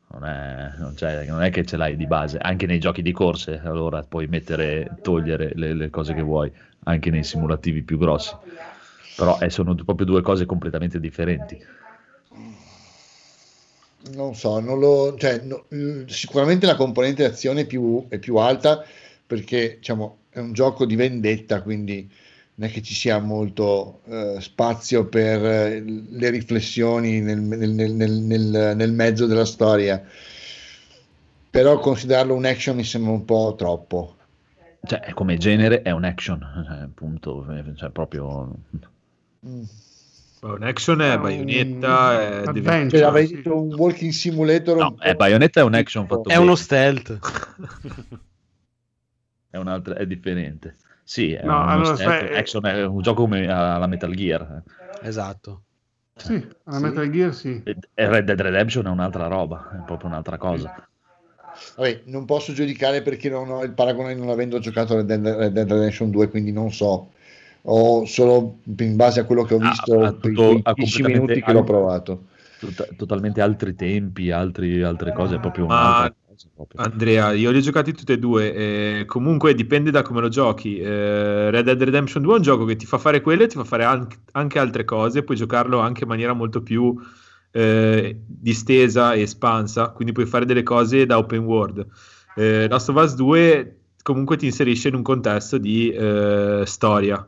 Non è, non c'è- non è che ce l'hai di base, anche nei giochi di corse, allora puoi mettere, togliere le, le cose che vuoi, anche nei simulativi più grossi. Però eh, sono proprio due cose completamente differenti. Non so, non lo, cioè, no- sicuramente la componente azione è più, è più alta perché diciamo, è un gioco di vendetta, quindi non è che ci sia molto eh, spazio per eh, le riflessioni nel, nel- nel- nel- nel- nel mezzo della storia. Però considerarlo un action mi sembra un po' troppo. Cioè, come genere è un action, punto, eh, cioè proprio... Mm. Un action è È un Bayonetta, è adventure. Devil- Cioè, avrei detto un walking simulator. No, un po' eh, Bayonetta è un action fatto È bene. uno stealth. [LAUGHS] è, un'altra, è differente. Sì, è No, uno allora, stealth, sai, eh, action è un gioco come alla Metal Gear. Esatto. Sì, alla Sì. Metal Gear sì. E e Red Dead Redemption è un'altra roba, è proprio un'altra cosa. Vabbè, non posso giudicare perché non ho il paragone non avendo giocato Red Dead, Red Dead Redemption 2, quindi non so. Ho solo in base a quello che ho Ha- visto per tutto- 10 completamente minuti che l'ho provato. Tut- totalmente altri tempi, altri- altre cose, proprio Ma- proprio. Andrea, io li ho giocati tutti e due. e comunque dipende da come lo giochi. Eh, Red Dead Redemption 2 è un gioco che ti fa fare quello e ti fa fare anche, anche altre cose. Puoi giocarlo anche in maniera molto più eh, distesa e espansa. Quindi puoi fare delle cose da open world. Eh, Last of Us 2 comunque ti inserisce in un contesto di eh, storia.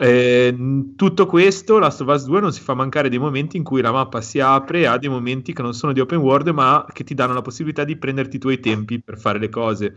Eh, in tutto questo, Last of Us 2 non si fa mancare dei momenti in cui la mappa si apre ha dei momenti che non sono di open world, ma che ti danno la possibilità di prenderti i tuoi tempi per fare le cose.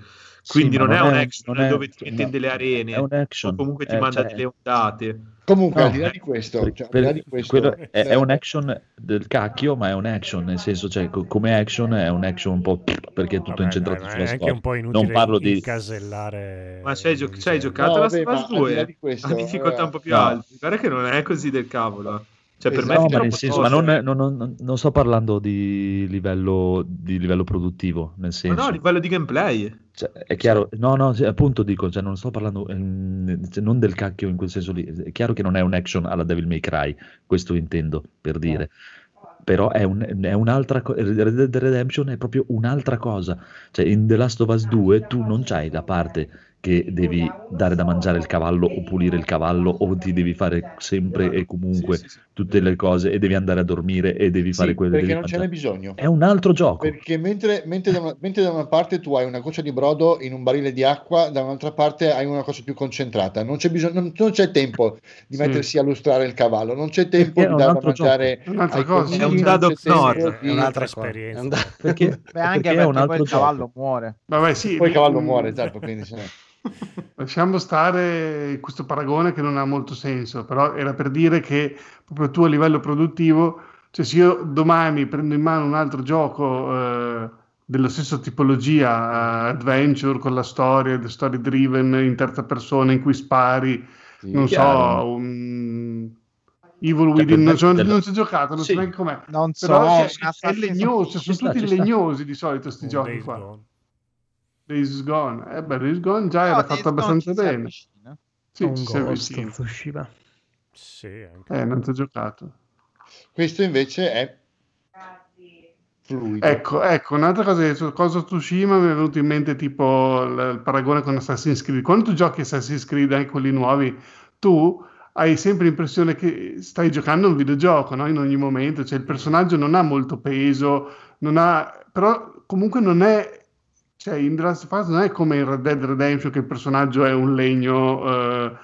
Quindi Sì, ma non, è un non action non è- dove ti mette no, delle arene o comunque ti eh, manda cioè- delle ondate. Comunque, No, al di là di questo, cioè, là di questo è, è eh, un action del cacchio, ma è un action, nel senso, cioè, co- come action è un action un po' perché è tutto Vabbè, incentrato dai, ma sulla è anche storia. un po' inutile Non parlo di incasellare Ma c'hai, gio- c'hai giocato No, Last vabbè, là 2? di questo, difficoltà eh, un po' più no. alte. Guarda che non è così del cavolo. Cioè, per me è no, ma senso, ma non, non- non- non sto parlando di livello, di livello produttivo, nel Ma senso, no, a livello di gameplay. cioè, è chiaro, no, no, sì, appunto dico, cioè, non sto parlando cioè, non del cacchio in quel senso lì, è chiaro che non è un action alla Devil May Cry, questo intendo per dire, però è, un- è un'altra cosa, Red Dead Redemption è proprio un'altra cosa, cioè in The Last of Us 2 tu non c'hai la parte che devi dare da mangiare il cavallo o pulire il cavallo o ti devi fare sempre e comunque tutte le cose e devi andare a dormire e devi fare Sì, quello perché devi non ce n'è mangiare. bisogno. È un altro gioco. Perché mentre, mentre da una, mentre da una parte tu hai una goccia di brodo in un barile di acqua, da un'altra parte hai una cosa più concentrata. Non c'è, bisogno, non, non c'è tempo di Sì. mettersi a lustrare il cavallo, non c'è tempo Perché di un darlo a altro gioco. mangiare un'altra cosa. È un dado Nord, di- È un'altra esperienza. È un da- Perché, [LAUGHS] Beh, anche perché è perché un poi altro il cavallo gioco. muore. Vabbè, sì, Poi il cavallo muore, esatto, quindi se ne- Lasciamo stare questo paragone che non ha molto senso, però era per dire che proprio tu a livello produttivo, cioè se io domani prendo in mano un altro gioco eh, della stessa tipologia, eh, adventure con la storia, the story driven in terza persona in cui spari, sì. non chiaro. so, un Evil Cioè, Within, non, del- non si è giocato, non Sì. so neanche com'è. Non so, Però è Assassin's- legnoso, sono Ci sta, tutti ci sta. legnosi di solito sti Un giochi qua. Days Gone, eh beh, Days Gone già No, era Days fatto Gone abbastanza bene. Sì, un ci si Ghost avvicina. Tsushima. Sì, anche. Eh, non ti ho giocato. Questo invece è fluido. Ecco, ecco, un'altra cosa che su cosa Tsushima mi è venuto in mente tipo il, il paragone con Assassin's Creed. Quando tu giochi Assassin's Creed, anche quelli nuovi, tu hai sempre l'impressione che stai giocando un videogioco, no? In ogni momento, cioè il personaggio non ha molto peso, non ha, però comunque non è, cioè in The Last of Us non è come in Red Dead Redemption che il personaggio è un legno, eh,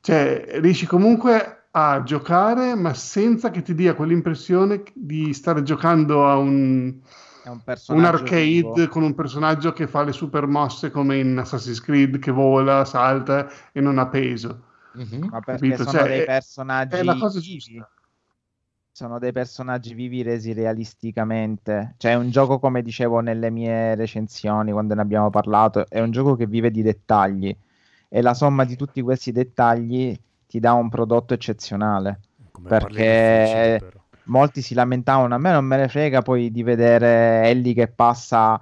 cioè riesci comunque a giocare ma senza che ti dia quell'impressione di stare giocando a un, È un un arcade vivo. con un personaggio che fa le super mosse come in Assassin's Creed che vola, salta e non ha peso. Mhm. Ma perché Capito? sono Cioè, dei è- personaggi È la cosa giusta. Sono dei personaggi vivi resi realisticamente. Cioè, è un gioco, come dicevo nelle mie recensioni quando ne abbiamo parlato, è un gioco che vive di dettagli. E la somma di tutti questi dettagli ti dà un prodotto eccezionale. Come Perché-. Molti si lamentavano, a me non me ne frega poi di vedere Ellie che passa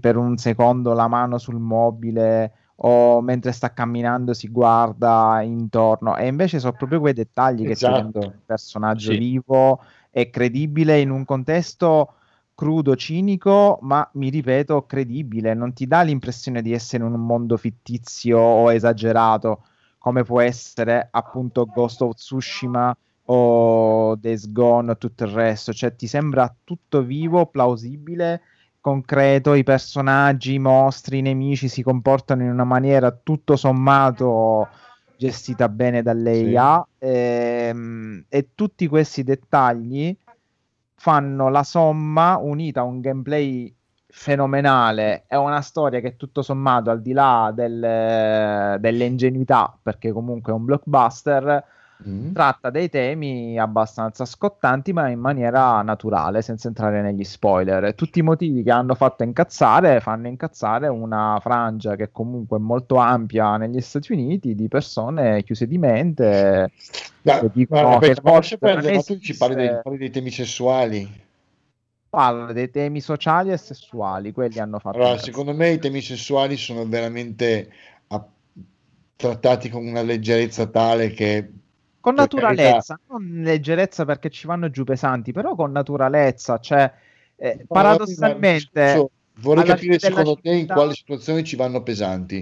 per un secondo la mano sul mobile o mentre sta camminando si guarda intorno e invece sono proprio quei dettagli che ti Esatto. rendono il personaggio Sì. vivo e credibile in un contesto crudo, cinico, ma mi ripeto, credibile. Non ti dà l'impressione di essere in un mondo fittizio o esagerato, come può essere appunto Ghost of Tsushima o Days Gone o tutto il resto. Cioè, ti sembra tutto vivo, plausibile, concreto. I personaggi, i mostri, i nemici si comportano in una maniera tutto sommato gestita bene dall'IA. Ehm, e tutti questi dettagli fanno la somma unita a un gameplay fenomenale e una storia che tutto sommato al di là del- delle ingenuità perché comunque è un blockbuster Mm. tratta dei temi abbastanza scottanti ma in maniera naturale senza entrare negli spoiler tutti i motivi che hanno fatto incazzare fanno incazzare una frangia che comunque è molto ampia negli Stati Uniti di persone chiuse di mente Ma, che dicono che forse perdere, tu ci parli dei, parli dei temi sessuali. parla dei temi sociali e sessuali quelli hanno fatto Allora, secondo me i temi sessuali sono veramente a- trattati con una leggerezza tale che con naturalezza, non leggerezza perché ci vanno giù pesanti, però con naturalezza, cioè eh, paradossalmente vorrei capire secondo te in quali situazioni ci vanno pesanti.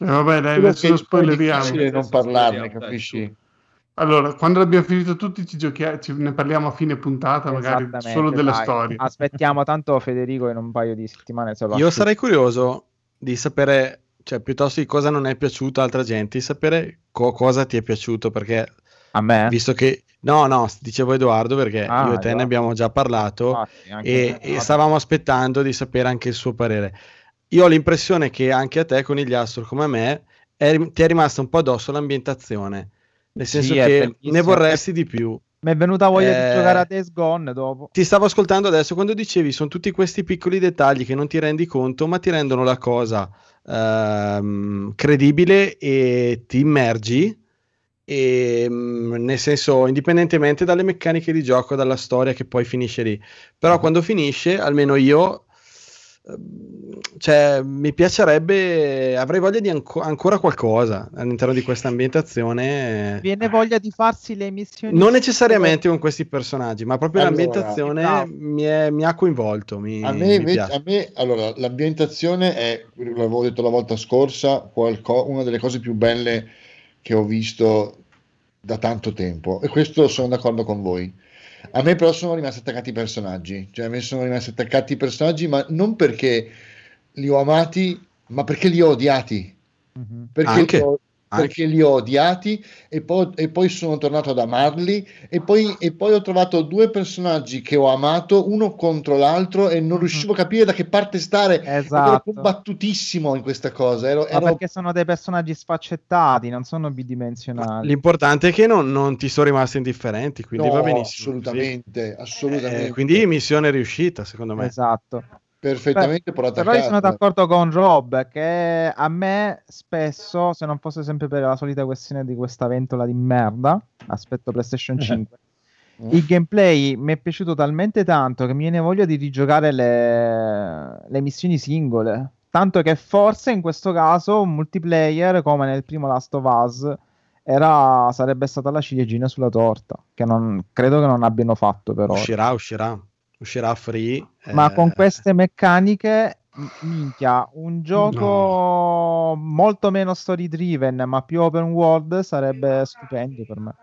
Eh, vabbè, dai, adesso che lo è poi spoileriamo. difficile non parlarne, dai, capisci? Allora, quando abbiamo finito tutti, ci giochia- ci- ne parliamo a fine puntata, magari solo della dai. storia. Aspettiamo tanto Federico in un paio di settimane Io sarei curioso di sapere, cioè piuttosto di cosa non è piaciuto a altra gente, di sapere co- cosa ti è piaciuto, perché a me visto che... No, no, dicevo Edoardo perché Ah, io e te ne abbiamo già parlato Infatti, anche e, e stavamo aspettando di sapere anche il suo parere. Io ho l'impressione che anche a te, Conigliastro, come a me, è ti è rimasta un po' addosso l'ambientazione, nel Sì, senso è che ne vorresti di più. Mi è venuta voglia Eh, di giocare a Days Gone dopo. Ti stavo ascoltando adesso quando dicevi sono tutti questi piccoli dettagli che non ti rendi conto, ma ti rendono la cosa ehm, credibile e ti immergi. E mm, nel senso, indipendentemente dalle meccaniche di gioco, dalla storia che poi finisce lì. Però quando finisce, almeno io, ehm, cioè, mi piacerebbe, avrei voglia di anco- ancora qualcosa all'interno di questa ambientazione. Viene voglia di farsi le missioni. Non necessariamente con questi personaggi, ma proprio Allora, l'ambientazione esatto. mi, è- mi ha coinvolto. Mi, A me, mi invece, piace. a me, allora, l'ambientazione è, l'avevo detto la volta scorsa, qualco- una delle cose più belle che ho visto da tanto tempo, e questo sono d'accordo con voi. A me però sono rimasti attaccati i personaggi, cioè a me sono rimasti attaccati i personaggi, ma non perché li ho amati, ma perché li ho odiati. Mhm. Perché, Anche, li ho, anche. perché li ho odiati e poi, e poi sono tornato ad amarli e poi, e poi ho trovato due personaggi che ho amato uno contro l'altro e non riuscivo a capire da che parte stare. Ed Ero Mhm. Esatto. combattutissimo in questa cosa. Ero, Ma ero- perché sono dei personaggi sfaccettati, non sono bidimensionali. L'importante è che non, non ti sono rimasti indifferenti, quindi no, va benissimo. assolutamente, assolutamente. Eh, quindi missione riuscita, secondo me. Esatto. Perfettamente portata a Però io sono casa. d'accordo con Rob che a me spesso, se non fosse sempre per la solita questione di questa ventola di merda, aspetto PlayStation 5, il gameplay mi è piaciuto talmente tanto che mi viene voglia di rigiocare le, le missioni singole. Tanto che forse in questo caso un multiplayer come nel primo Last of Us era, sarebbe stata la ciliegina sulla torta, che non, credo che non abbiano fatto però. Uscirà, uscirà, uscirà free. Ma eh, con queste meccaniche, minchia, un gioco molto meno story driven, ma più open world sarebbe stupendo per me.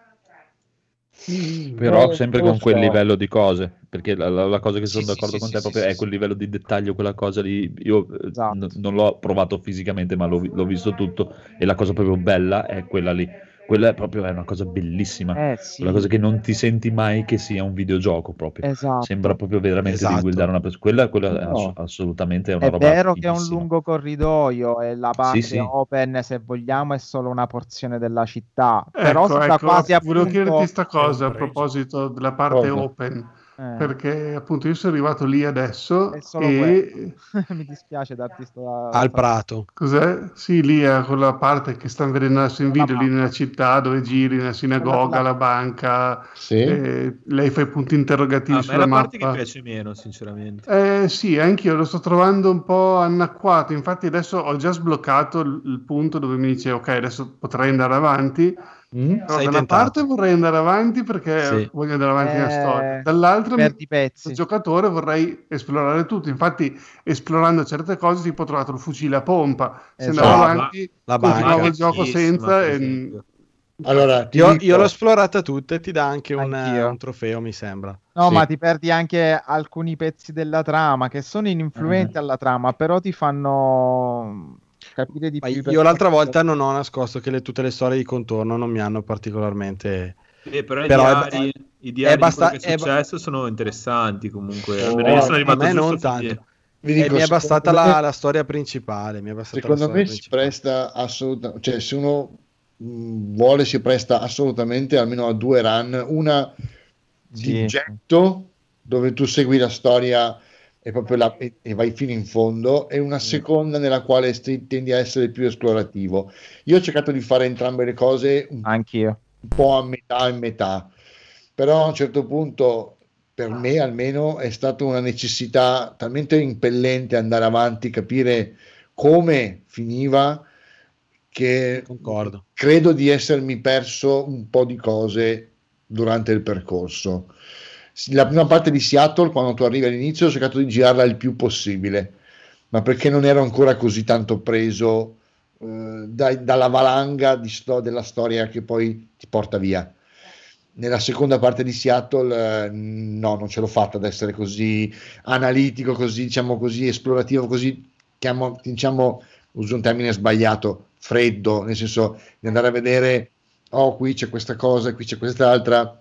Però Non sempre con quel livello di cose, perché la, la- la cosa che sono Sì, sì, d'accordo sì, con sì, te sì, proprio sì, è sì. quel livello di dettaglio, quella cosa lì. Io eh, Esatto. n- non l'ho provato fisicamente, ma l'ho, l'ho visto tutto. E la cosa proprio bella è quella lì. Quella è proprio è una cosa bellissima. Eh sì, Quella cosa che non ti senti mai che sia un videogioco proprio. esatto. Sembra proprio veramente Esatto. di guidare una persona. Quella, quella è No. ass- assolutamente una È roba vero che è un lungo corridoio e la parte sì. open, se vogliamo, è solo una porzione della città. Però Ecco, si sta ecco, quasi a volevo chiederti sta cosa È a proposito della parte Cosa? open, Eh, perché appunto io sono arrivato lì adesso È e [LAUGHS] mi dispiace darti sta... al prato. cos'è? Sì, lì è quella parte che stanno vedendo adesso in video, lì nella città dove giri, nella sinagoga, la banca, Sì? e lei fa i punti interrogativi Ah, ma è sulla la parte che mappa. piace meno, sinceramente. Eh, sì, anch'io lo sto trovando un po' anacquato. Infatti, adesso ho già sbloccato il punto dove mi dice: Ok, adesso potrei andare avanti. Mm? Sei da una tentato. parte vorrei andare avanti perché Sì. voglio andare avanti nella Eh, storia, dall'altra, pezzi. da giocatore, vorrei esplorare tutto. Infatti, esplorando certe cose, tipo ho trovato il fucile a pompa. Se Esatto. andavo avanti, La continuavo banca. il gioco senza. E... Allora, ti Io, dico- io l'ho esplorata tutta e ti dà anche un, un trofeo, mi sembra. No, Sì. ma ti perdi anche alcuni pezzi della trama che sono ininfluenti Mhm. alla trama, però ti fanno capire di Ma più. i io l'altra volta non ho nascosto che le- tutte le storie di contorno non mi hanno particolarmente... Eh, però, i Però è- diari, i diari di basta- quello che è è ba- successo sono interessanti comunque. Oh, io sono a arrivato me non a tanto. vi dico, mi è bastata me- la, la storia principale. Mi è bastata la Secondo me si presta assolutamente, cioè se uno mh, vuole si presta assolutamente almeno a due run, una di Sì. getto dove tu segui la storia e, proprio la- e, e vai fino in fondo e una seconda nella quale sti- tendi a essere più esplorativo. Io ho cercato di fare entrambe le cose un Anch'io. un po' a metà e metà, però a un certo punto per me almeno è stata una necessità talmente impellente andare avanti, capire come finiva che Concordo. credo di essermi perso un po' di cose durante il percorso. La prima parte di Seattle, quando tu arrivi all'inizio, ho cercato di girarla il più possibile, ma perché non ero ancora così tanto preso eh, dai- dalla valanga sto- della storia che poi ti porta via. Nella seconda parte di Seattle, eh, no, non ce l'ho fatta ad essere così analitico, così, diciamo così, esplorativo, così, chiamo, diciamo, uso un termine sbagliato, freddo, nel senso di andare a vedere, oh, qui c'è questa cosa, qui c'è quest'altra.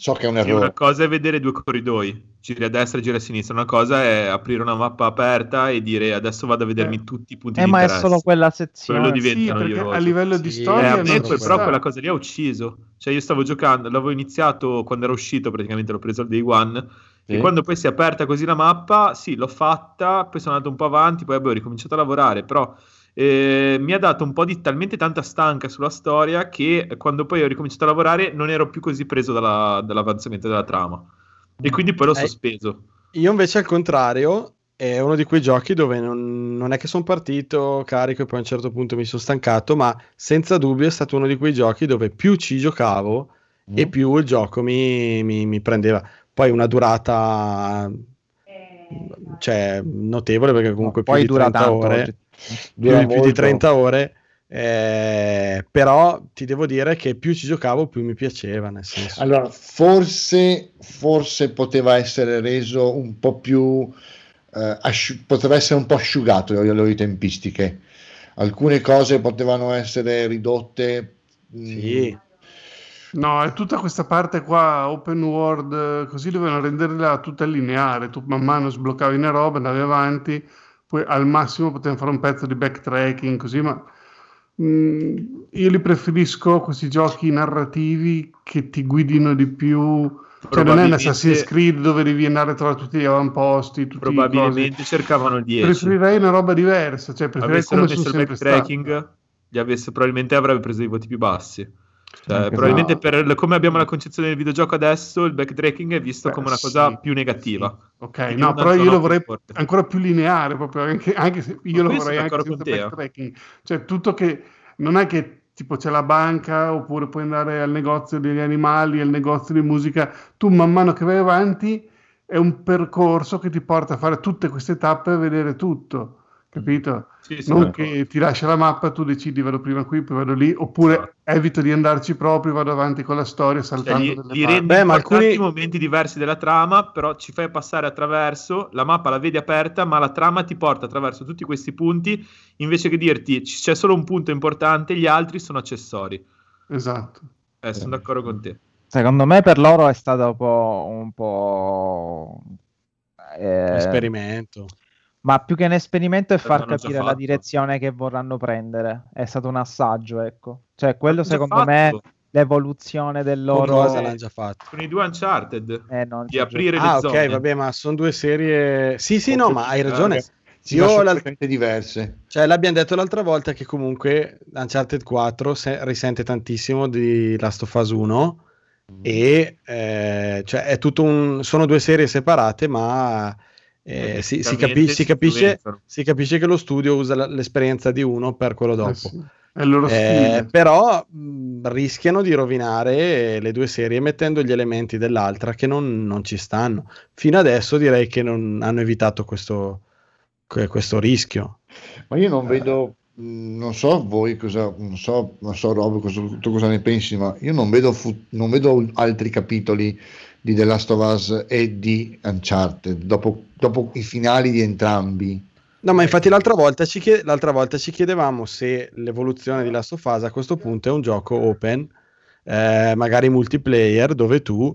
So che è un Sì, errore. una cosa è vedere due corridoi, giri a destra e giri a sinistra. Una cosa è aprire una mappa aperta e dire adesso vado a vedermi tutti i punti Eh, di ma è solo quella sezione. Quello Sì, diventa noioso. a livello di Sì, Eh, storia a me que- ci però quella cosa lì ha ucciso. Cioè, io stavo giocando, l'avevo iniziato quando era uscito, praticamente l'ho preso al day one. Sì. E quando poi si è aperta così la mappa, sì, l'ho fatta, poi sono andato un po' avanti, poi ho ricominciato a lavorare, però eh, mi ha dato un po' di talmente tanta stanca sulla storia che quando poi ho ricominciato a lavorare non ero più così preso dalla- dall'avanzamento della trama. E quindi poi l'ho Eh, sospeso. Io invece al contrario è uno di quei giochi dove non, non è che sono partito carico e poi a un certo punto mi sono stancato, ma senza dubbio è stato uno di quei giochi dove più ci giocavo e più il gioco mi, mi- mi prendeva. Poi una durata cioè, notevole perché comunque più Poi di dura 30 tanto, ore, oggi- Dura più, più di molto. 30 ore. eh, però ti devo dire che più ci giocavo più mi piaceva nel senso Allora, forse, forse poteva essere reso un po' più, eh, asciu- poteva essere un po' asciugato le, le loro tempistiche. Alcune cose potevano essere ridotte. mm, Sì. No, è tutta questa parte qua, open world, così dovevano renderla tutta lineare. Tu man mano sbloccavi una roba, andavi avanti, poi al massimo potevano fare un pezzo di backtracking, così, ma mm, io li preferisco questi giochi narrativi che ti guidino di più. Cioè, non è un Assassin's Creed dove devi andare a trovare tutti gli avamposti, tutti i. Probabilmente cercavano il 10. Preferirei una roba diversa, cioè preferirei avessero come sono il backtracking, gli avesse, probabilmente avrebbe preso dei voti più bassi. Cioè, Anche probabilmente per come abbiamo la concezione del videogioco adesso, il backtracking è visto Beh, come una cosa sì, più negativa. Ok, Quindi no, però io lo vorrei forte. ancora più lineare, proprio anche, anche se io lo qui vorrei anche senza te, backtracking. Cioè, tutto che non è che tipo c'è la banca oppure puoi andare al negozio degli animali, al negozio di musica, tu man mano che vai avanti è un percorso che ti porta a fare tutte queste tappe e vedere tutto, capito? Sì, sì, non che ti lascia la mappa, tu decidi vado prima qui, poi vado lì, oppure Esatto. evito di andarci proprio, vado avanti con la storia Cioè, saltando gli, delle gli Beh, ma alcuni- momenti diversi della trama, però ci fai passare attraverso, la mappa la vedi aperta, ma la trama ti porta attraverso tutti questi punti, invece che dirti c'è solo un punto importante, gli altri sono accessori. Esatto. Eh, sono d'accordo con te. Secondo me per loro è stato un po', un po' eh, esperimento. Ma più che un esperimento è far capire la direzione che vorranno prendere. È stato un assaggio, ecco. Cioè, quello secondo fatto. me l'evoluzione del loro Cosa l'hanno già fatto? Con i due Uncharted, Eh, non di aprire Ah, le ok, zone. vabbè, ma sono due serie. Sì, sì, no, ma hai ragione. Sì, Io ma sono l'al- completamente diverse. Cioè, l'abbiamo detto l'altra volta che comunque Uncharted 4 se- risente tantissimo di Last of Us 1 e eh, cioè è tutto un... sono due serie separate, ma eh, si, si capi- si capisce, si capisce che lo studio usa la- l'esperienza di uno per quello dopo. Eh sì, Eh, però mh, rischiano di rovinare le due serie mettendo gli elementi dell'altra che non, non ci stanno. Fino adesso direi che non hanno evitato questo, que- questo rischio. Ma io non vedo, mh, non so voi cosa, non so, non so Rob cosa, tu cosa ne pensi, ma io non vedo, fu- non vedo altri capitoli di The Last of Us e di Uncharted dopo, dopo i finali di entrambi. No, ma infatti l'altra volta, ci chied- l'altra volta ci chiedevamo se l'evoluzione di Last of Us a questo punto è un gioco open, eh, magari multiplayer, dove tu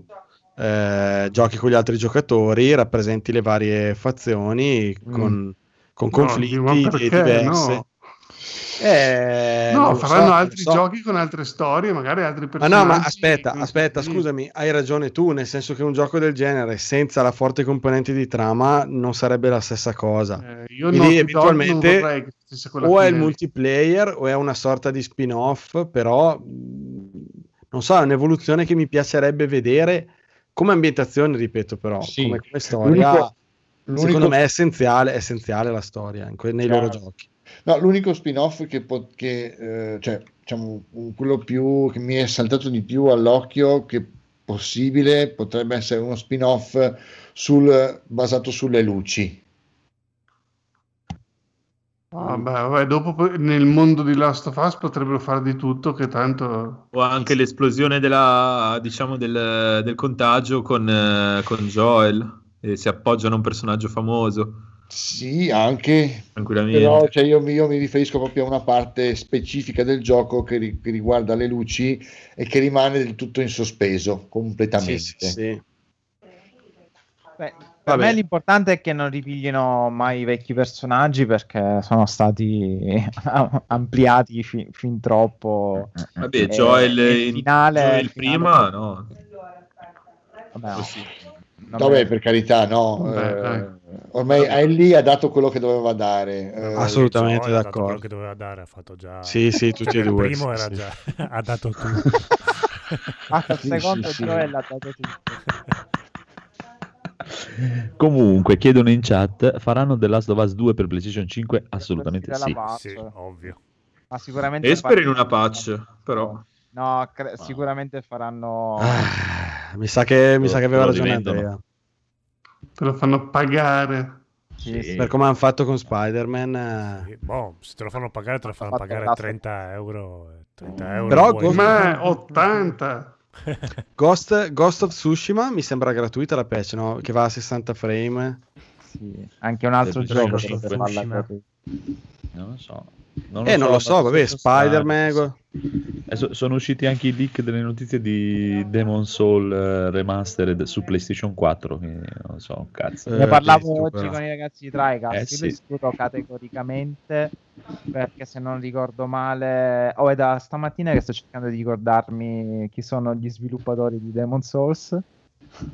eh, giochi con gli altri giocatori, rappresenti le varie fazioni con, con Mm. No, conflitti perché? diverse. No. Eh, non No, faranno so, altri non so. giochi con altre storie, magari altri Ma personaggi. no, ma aspetta, aspetta, scusami, hai ragione tu, nel senso che un gioco del genere senza la forte componente di trama non sarebbe la stessa cosa. Eh, io Quindi no, eventualmente non vorrei o è il multiplayer o è una sorta di spin-off, però mh, non so, è un'evoluzione che mi piacerebbe vedere come ambientazione, ripeto, però Sì. come, come storia, L'unico- l'unico- secondo me è essenziale, è essenziale la storia in que- nei loro Chiaro. giochi. No, l'unico spin-off che, po- che eh, cioè, diciamo, quello più che mi è saltato di più all'occhio che possibile potrebbe essere uno spin-off sul, basato sulle luci. Vabbè, vabbè, dopo nel mondo di Last of Us potrebbero fare di tutto che tanto... O anche l'esplosione della, diciamo, del, del contagio con, eh, con Joel, e si appoggiano a un personaggio famoso, Sì, anche, tranquillamente. però cioè, io, mi- io mi riferisco proprio a una parte specifica del gioco che, ri- che riguarda le luci e che rimane del tutto in sospeso completamente. Sì, sì, sì. Beh, per me l'importante è che non ripiglino mai i vecchi personaggi perché sono stati [LAUGHS] ampliati fi- fin troppo. Vabbè, Joel, il in- finale- Joel il prima, finale- no. Vabbè, no. Così. Non Vabbè, me- per carità, no. Beh, eh, ormai Ellie ha dato quello che doveva dare. eh, Assolutamente Joy ha dato quello d'accordo. che doveva dare, ha fatto già... Sì, sì, tutti e Il due. primo sì, era sì. già... [LAUGHS] ha dato tutto. [LAUGHS] Ah, il secondo sì, sì. Joel ha dato tutto. [LAUGHS] Comunque, chiedono in chat, faranno The Last of Us 2 per PlayStation 5? Assolutamente sì. sì, ovvio. Ma sicuramente E spero in una patch, però. No, cre- sicuramente faranno Ah, mi sa che, mi sa che aveva ragione. Andrea. Te lo fanno pagare. Sì, sì. Per come hanno fatto con Spider-Man. eh. Sì, boh, se te lo fanno pagare, te lo fanno pagare grasso. 30 euro. eh, 30 euro Però vuoi- Ghost- Ma 80. [LAUGHS] Ghost, Ghost of Tsushima mi sembra gratuita la patch, no? Che va a 60 frame. Sì, Anche un altro gioco PlayStation dovrebbe 5. farla gratuita. Non lo so. Non eh, non lo so, vabbè, Spider-Man. go- Adesso sono usciti anche i leak delle notizie di Demon Soul eh, Remastered su PlayStation 4. Che non so, cazzo. Eh, Ne parlavo visto, oggi però. con i ragazzi di Tricast, Eh, sì. lo escludo categoricamente perché se non ricordo male, oh, è da stamattina che sto cercando di ricordarmi chi sono gli sviluppatori di Demon Souls.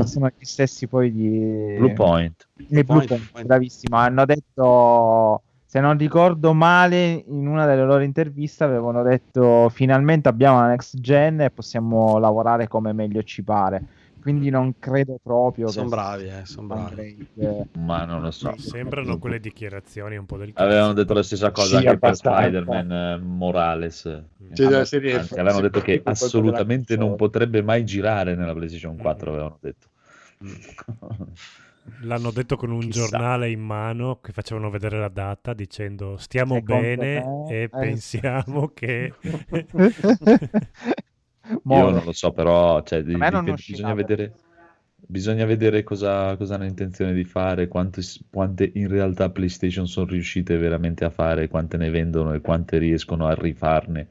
Sono gli stessi poi di Blue Point. Blue Blue Point, Point, Point. bravissimo. Hanno detto, se non ricordo male, in una delle loro interviste avevano detto finalmente abbiamo la next gen e possiamo lavorare come meglio ci pare. Quindi non credo proprio Sono che bravi, eh, sono bravi. Upgrade. Ma non lo so. Sembrano quelle dichiarazioni un po' del cazzo. Avevano detto la stessa cosa Sì, anche per. Spider-Man eh, Morales. Sì, della serie Anzi, avevano detto che assolutamente non potrebbe mai girare nella PlayStation 4, avevano detto. L'hanno detto con un Chissà. giornale in mano che facevano vedere la data dicendo stiamo Secondo bene me, e eh, pensiamo che... [LAUGHS] Io non lo so, però cioè, di- uscirà, bisogna vedere, bisogna vedere cosa, cosa hanno intenzione di fare, quante, quante in realtà PlayStation sono riuscite veramente a fare, quante ne vendono e quante riescono a rifarne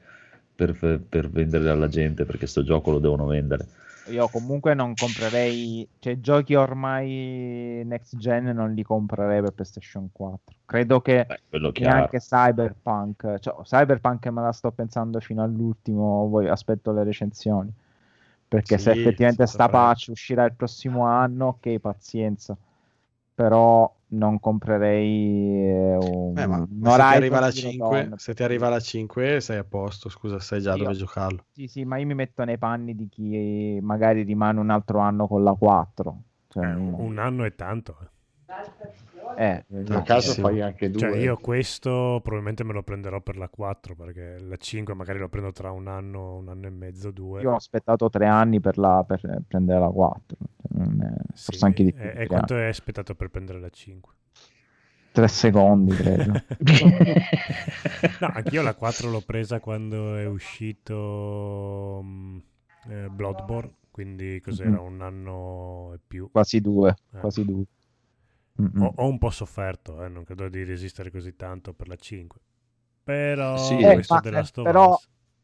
per, per vendere alla gente, perché sto gioco lo devono vendere. Io comunque non comprerei, cioè giochi ormai next gen non li comprerei per PlayStation 4. Credo che Beh, neanche Cyberpunk, cioè Cyberpunk me la sto pensando fino all'ultimo, aspetto le recensioni. Perché se Sì, effettivamente senza sta patch uscirà il prossimo anno, ok, pazienza. Però non comprerei eh, un, Eh, ma un se ti arriva la Zero 5, Dawn. se ti arriva la 5 sei a posto, scusa, sai già Io- dove giocarlo. Sì, sì, ma io mi metto nei panni di chi magari rimane un altro anno con la 4. Cioè, Eh, un un anno è tanto. Eh. eh, A caso fai anche due. Cioè, io questo probabilmente me lo prenderò per la 4 perché la 5 magari lo prendo tra un anno, un anno e mezzo, due. io ho aspettato tre anni per, la- per prendere la 4. Non è- Sì, forse anche di più. E, e quanto hai aspettato per prendere la 5? Tre secondi, credo. [LAUGHS] no, anch'io la 4 l'ho presa quando è uscito mm, eh, Bloodborne, quindi cos'era Mhm. un anno e più. quasi due. Eh. Quasi due. Ho, ho un po' sofferto, eh, non credo di resistere così tanto per la 5. Però Sì, Eh, questo ma, The eh, però-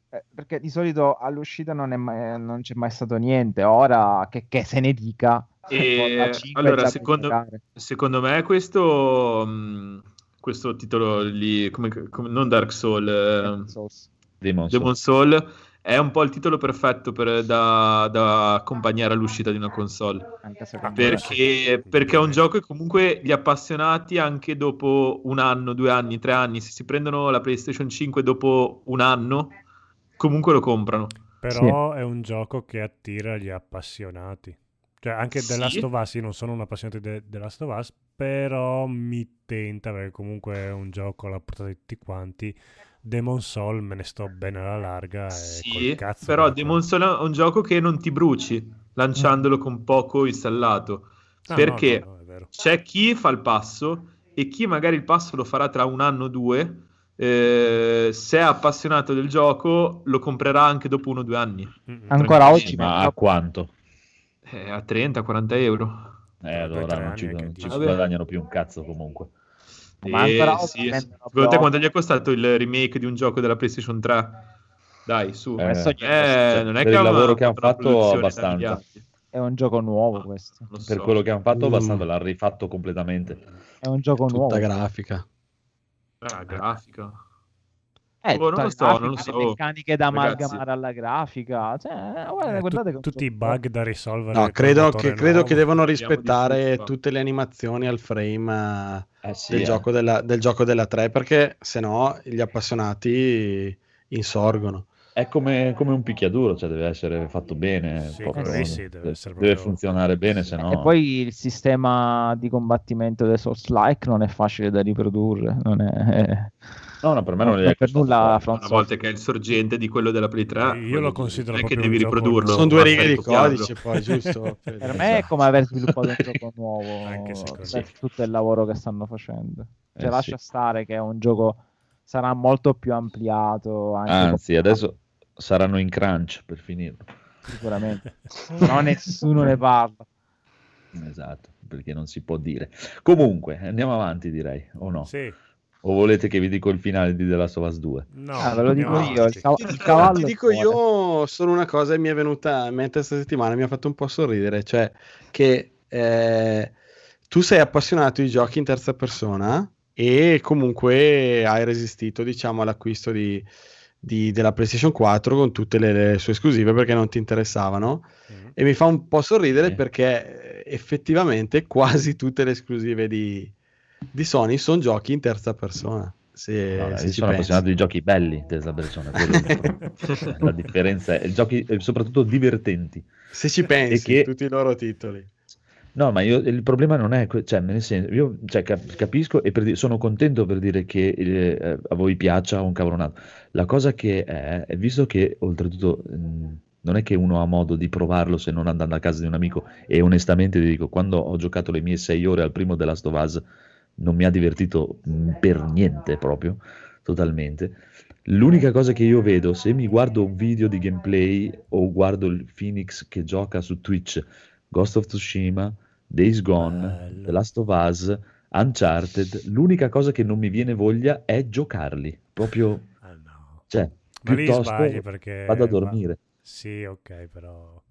Eh, perché di solito all'uscita non, è mai- non c'è mai stato niente. Ora che, che se ne dica, E, [LAUGHS] con la 5 allora, secondo-. Secondo me questo, mh, questo titolo lì, come, come- non Dark Soul, eh, Souls. Demon Souls. Demon Soul, è un po' il titolo perfetto per- da, da accompagnare all'uscita di una console. Anche. Perché, perché è un gioco che comunque gli appassionati anche dopo un anno, due anni, tre anni, se si prendono la PlayStation 5 dopo un anno, comunque lo comprano. Però è un gioco che attira gli appassionati. Cioè, anche The Sì. Last of Us, io non sono un appassionato di The Last of Us, però mi tenta perché comunque è un gioco alla portata di tutti quanti. Demon Soul me ne sto bene alla larga e Sì, col cazzo. però Demon Soul è un gioco che non ti bruci lanciandolo con poco installato. Ah, no, perché no, no, è vero. c'è chi fa il passo e chi magari il passo lo farà tra un anno o due. eh, se è appassionato del gioco, lo comprerà anche dopo uno o due anni. Mm-mm. Ancora oggi, Ma a quanto? Eh, a 30-40 euro. Eh, allora non ci, non ci guadagnano più un cazzo comunque. Ma Eh, ancora sì. Secondo te quanto gli è costato il remake di un gioco della PlayStation 3? Dai, su. Eh, Eh, non è per che il lavoro che hanno fatto, abbastanza. È un gioco nuovo questo. Non Per so. quello che hanno fatto, Mm. abbastanza l'hanno rifatto completamente. È un gioco nuovo. Tutta grafica. Ah, grafica. Eh, Oh, non lo so, non lo so. le meccaniche da Ragazzi. amalgamare alla grafica. Cioè, guarda, Eh, guardate tu- tutti i bug da risolvere. No, credo che, credo che devono rispettare tutte le animazioni al frame eh, Eh sì, del, eh. gioco della, del gioco della 3 perché se no gli appassionati insorgono. È come, come un picchiaduro, cioè deve essere fatto bene, Sì, lì sì, deve essere deve proprio- funzionare bene, se no... E poi il sistema di combattimento dei Souls-like non è facile da riprodurre. Non è... No, no, per me non non è per nulla From Una volta che è il sorgente di quello della Play 3, Io lo considero non è che devi riprodurlo. Sono due righe di codice poi, giusto? [LAUGHS] Per me è come aver sviluppato un gioco nuovo [LAUGHS] Anche secondo per me. tutto il lavoro che stanno facendo. Cioè, Eh, lascia sì. stare che è un gioco sarà molto più ampliato. Anche Anzi, con- adesso saranno in crunch per finirlo. sicuramente. [LAUGHS] Però nessuno ne parla. Esatto, perché non si può dire. Comunque, andiamo avanti, direi, o no? Sì. O volete che vi dico il finale di The Last of Us 2? No, Ah, ve lo dico andiamo io. Il, cav- Ti il dico, cavallo ti dico fuori. io solo una cosa che mi è venuta in mente questa settimana, mi ha fatto un po' sorridere, cioè che eh, tu sei appassionato di giochi in terza persona e comunque hai resistito, diciamo, all'acquisto di, di- della PlayStation 4 con tutte le, le sue esclusive perché non ti interessavano. Mhm. E mi fa un po' sorridere Sì. perché effettivamente quasi tutte le esclusive di, di Sony sono giochi in terza persona. Se, No, se ci sono appassionato di giochi belli, terza persona. il [LAUGHS] problema. La differenza è giochi soprattutto divertenti. Se ci pensi, che- tutti i loro titoli. No, ma io, il problema non è, cioè, nel senso, io cioè, cap- capisco e per sono contento per dire che eh, a voi piaccia un cavolonato. La cosa che è, è visto che oltretutto mh, non è che uno ha modo di provarlo se non andando a casa di un amico e onestamente ti dico, quando ho giocato le mie sei ore al primo The Last of Us non mi ha divertito mh, per niente proprio, totalmente. L'unica cosa che io vedo, se mi guardo un video di gameplay o guardo il Phoenix che gioca su Twitch, Ghost of Tsushima, Days Gone, Bello. The Last of Us, Uncharted, l'unica cosa che non mi viene voglia è giocarli, proprio, Ah, no. cioè, Ma piuttosto perché vado a dormire. Sì, ok, però...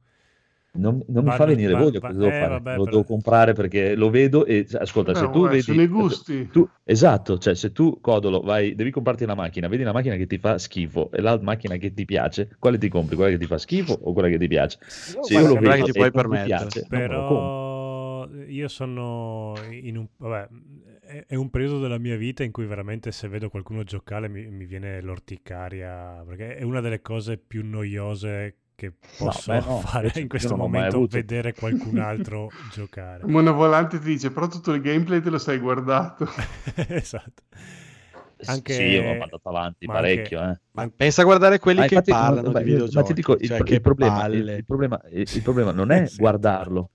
Non, non mi Va- fa venire va- voglia, va- cosa devo eh, fare? vabbè, lo però- devo comprare perché lo vedo e cioè, ascolta, se Però, tu vedi sono i gusti. tu- esatto, cioè se tu Codolo vai, devi comprarti una macchina, vedi una macchina che ti fa schifo e la macchina che ti piace, quale ti compri? Quella che ti fa schifo o quella che ti piace? Se guarda, io lo vedo che ti puoi permettere. piace. Però io sono in un... Vabbè, è, è un periodo della mia vita in cui veramente se vedo qualcuno giocare mi, mi viene l'orticaria, perché è una delle cose più noiose che posso beh, no, [LAUGHS] fare in io questo momento, vedere qualcun [LAUGHS] altro giocare. Mona Volante ti dice, però tutto il gameplay te lo sei guardato. [LAUGHS] esatto. Anche- Sì, ho mandato avanti ma parecchio, anche- eh. Ma pensa a guardare quelli Ma che infatti, parlano ma- di videogiochi. Ma ti dico, il, cioè, il che problema, il, il problema, il, il problema non è Sì, guardarlo.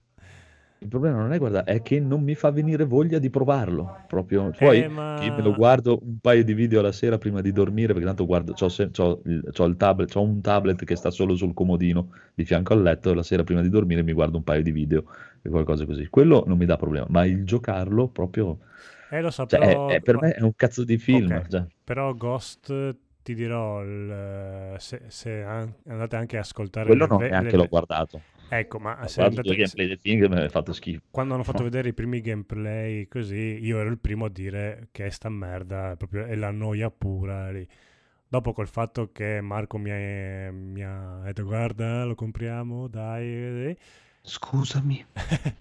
Il problema non è guardare, è che non mi fa venire voglia di provarlo. Proprio. Poi Eh, ma- io me lo guardo un paio di video alla sera prima di dormire, perché tanto guardo, c'ho, se- c'ho c'ho il tablet, c'ho un tablet che sta solo sul comodino di fianco al letto, e la sera prima di dormire mi guardo un paio di video e qualcosa così. Quello non mi dà problema, ma il giocarlo proprio... Eh, lo so, Cioè, è- però... è- per me è un cazzo di film. Ok, cioè. Però Ghost, ti dirò, il- se, se an- andate anche a ascoltare... Quello le no, ve- neanche le- l'ho guardato. Ecco, ma Ho se andate... gameplay del film mi ha fatto schifo. Quando hanno fatto [LAUGHS] vedere i primi gameplay così, io ero il primo a dire che è sta merda, è proprio è la noia pura lì. Dopo col fatto che Marco mi ha, mi ha detto guarda, lo compriamo, dai. Scusami. [LAUGHS]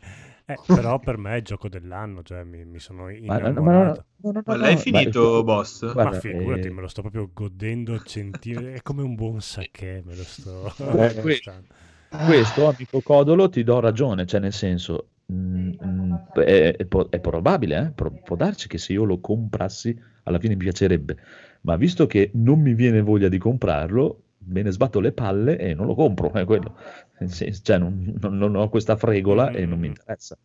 Eh, [LAUGHS] però per me è gioco dell'anno, cioè mi, mi sono Ma, innamorato. ma no, no, no, no, Ma no, l'hai no, finito, ma- boss? guarda, Ma figurati, eh, me lo sto proprio godendo centimetri, è come un buon sake, me lo sto... Eh. Questo, amico Codolo, ti do ragione, cioè nel senso, mm, mm, è, è è probabile, eh? Pro- può darci che se io lo comprassi alla fine mi piacerebbe, ma visto che non mi viene voglia di comprarlo, me ne sbatto le palle e non lo compro, è quello. Nel senso, cioè, non, non- non ho questa fregola e non mi Mm. interessa.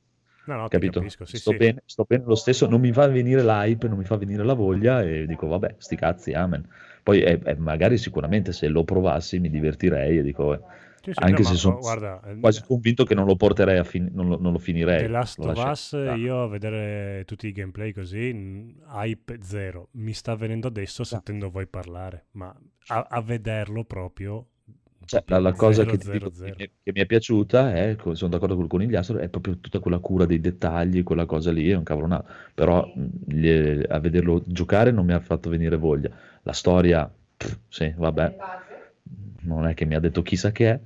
No, no, Capito? capisco, sì, sto, sì. Bene, sto bene lo stesso, non mi fa venire l'hype, non mi fa venire la voglia e dico vabbè, sti cazzi, amen. Poi eh, eh, magari sicuramente se lo provassi mi divertirei e dico, eh, Sì, sì, anche no, se sono guarda, eh, quasi convinto che non lo porterei a fin- non lo, non lo finirei. The Last lo of Us, io a vedere tutti i gameplay così, hype zero. Mi sta venendo adesso sentendo voi parlare, ma a, a vederlo proprio... Cioè, la, la cosa zero, che, zero, dico zero. che, che mi è piaciuta è, sono d'accordo col conigliastro, è proprio tutta quella cura dei dettagli, quella cosa lì è un cavolonato. Però mh, gli- a vederlo giocare non mi ha fatto venire voglia. La storia pff, sì, vabbè, non è che mi ha detto chissà che è.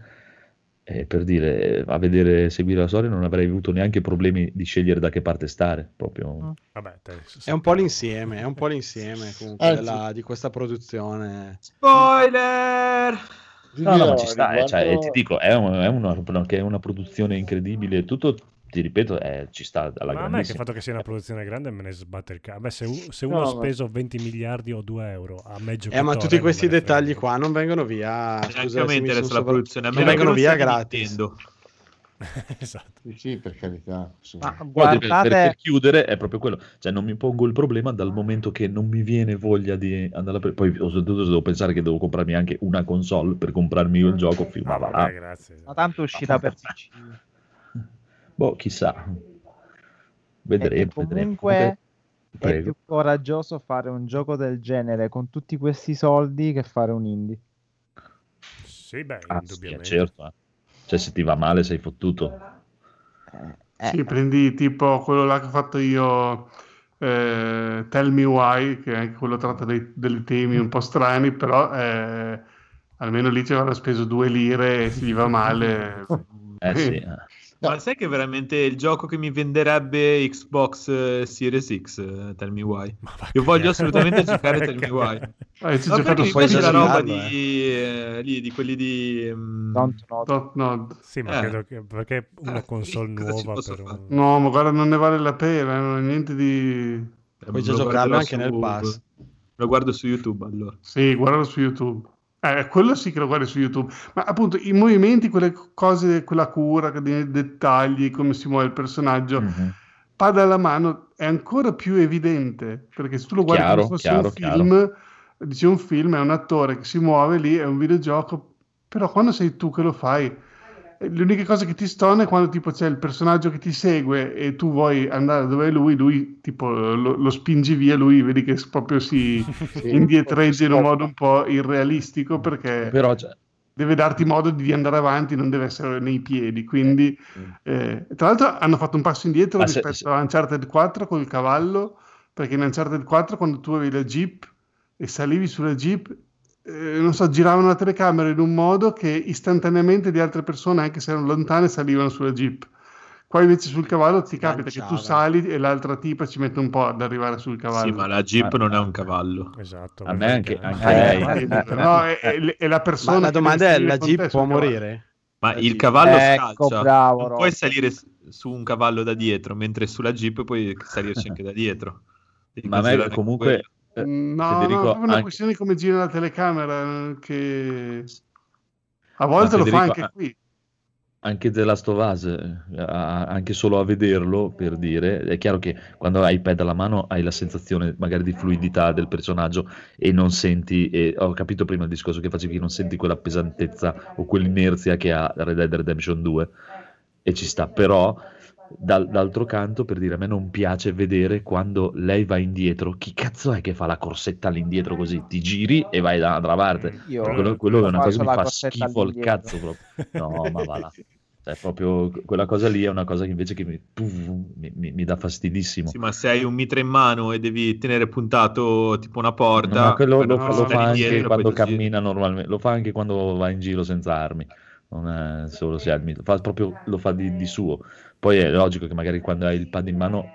E per dire, a vedere seguire la storia non avrei avuto neanche problemi di scegliere da che parte stare, proprio. Vabbè, te- È un po' l'insieme, è un po' l'insieme comunque Anzi. della- di questa produzione. Spoiler! No, no, ma ci sta, eh, cioè, riguardo- ti dico, è, un- è una, che è una produzione incredibile, tutto, ti ripeto, eh, ci sta alla Ma a me che il fatto che sia una produzione grande me ne sbatte il cazzo. Se, se No, uno ha ma- speso 20 miliardi o 2 euro a me Eh, ma tutti questi frega dettagli qua non vengono via. Scusa, mi interessa la produzione, a non vengono via gratis. [LAUGHS] Esatto. Sì, per carità. sì. Ma per, guardate, per- per chiudere è proprio quello, cioè non mi pongo il problema dal momento che non mi viene voglia di andare a pre- poi soprattutto se devo pensare che devo comprarmi anche una console per comprarmi io il gioco, fi- ma Ah, va vabbè, là. grazie. ma tanto uscirà per PC. Boh, chissà. Vedremo, vedremo. comunque è Prego. più coraggioso fare un gioco del genere con tutti questi soldi che fare un indie. Sì, beh, Ah, sì, indubbiamente. certo. eh. Cioè se ti va male sei fottuto. Eh, Sì, prendi tipo quello là che ho fatto io, eh, Tell Me Why, che anche quello tratta dei, dei temi un po' strani, però eh, almeno lì ci avranno speso due lire e se gli va male... [LAUGHS] Eh sì. Eh. No. Ma sai che veramente il gioco che mi venderebbe Xbox eh, Series X, eh, Tell Me Why? Io voglio assolutamente [LAUGHS] giocare Tell Me. Why. Ah, No, giocato mi piace la roba di, eh, lì, di quelli di... mm, don't Nod. Sì, ma Eh. credo che perché una [LAUGHS] Eh, console nuova per un... No, ma guarda, non ne vale la pena, non è niente di... Puoi già lo giocarlo anche nel su- pass. Lo guardo su YouTube allora. Sì, guardalo su YouTube. Eh, quello sì che lo guardi su YouTube. Ma appunto i movimenti, quelle cose, quella cura, dei dettagli, come si muove il personaggio, Mhm. pada alla mano è ancora più evidente perché se tu lo guardi Chiaro, come fosse chiaro, un film, dice un film, è un attore che si muove lì, è un videogioco, però quando sei tu che lo fai, l'unica cosa che ti stona è quando tipo c'è il personaggio che ti segue e tu vuoi andare dove è lui, lui tipo lo, lo spingi via, lui vedi che proprio si [LAUGHS] Sì. indietreggia in un modo un po' irrealistico perché Però cioè, deve darti modo di andare avanti, non deve essere nei piedi. Quindi, eh, tra l'altro, hanno fatto un passo indietro Ma se- rispetto se- a Uncharted 4 col cavallo, perché in Uncharted 4, quando tu avevi la Jeep e salivi sulla Jeep, eh, non so, giravano la telecamera in un modo che istantaneamente le altre persone, anche se erano lontane, salivano sulla Jeep. Qua invece sul cavallo ti capita che tu Lanciava. sali e l'altra tipa ci mette un po' ad arrivare sul cavallo. Sì, ma la Jeep Ma- non è un cavallo. Esatto. A me anche- bene. anche Eh, lei. Eh, no, è, è- è la persona Ma la domanda è: la Jeep può morire? Ma La il Jeep. cavallo Ecco, scalcia, bravo, non puoi salire su un cavallo da dietro, mentre sulla Jeep puoi salirci anche da dietro. Devi Ma a me comunque quello. Eh, No, Federico, no, è una anche- questione di come gira la telecamera che a volte Ma lo fa Federico, anche ah, qui. anche The Last of Us, eh, anche solo a vederlo, per dire, è chiaro che quando hai il pad alla mano hai la sensazione magari di fluidità del personaggio e non senti, e ho capito prima il discorso che facevi, che non senti quella pesantezza o quell'inerzia che ha Red Dead Redemption 2 e ci sta, però dal- d'altro canto per dire a me non piace vedere quando lei va indietro, chi cazzo è che fa la corsetta all'indietro così? Ti giri e vai dall'altra parte. Io Quello, quello è una cosa che mi fa schifo al cazzo proprio. No, ma va là. Cioè, proprio quella cosa lì è una cosa che invece che mi, mi- mi- mi dà fastidissimo. Sì, ma se hai un mitra in mano e devi tenere puntato tipo una porta, Ma quello lo, fa- lo fa anche lo quando cammina normalmente, lo fa anche quando va in giro senza armi, non è solo se ha il mitra, fa proprio, lo fa di, di suo. Poi è logico che magari quando hai il pad in mano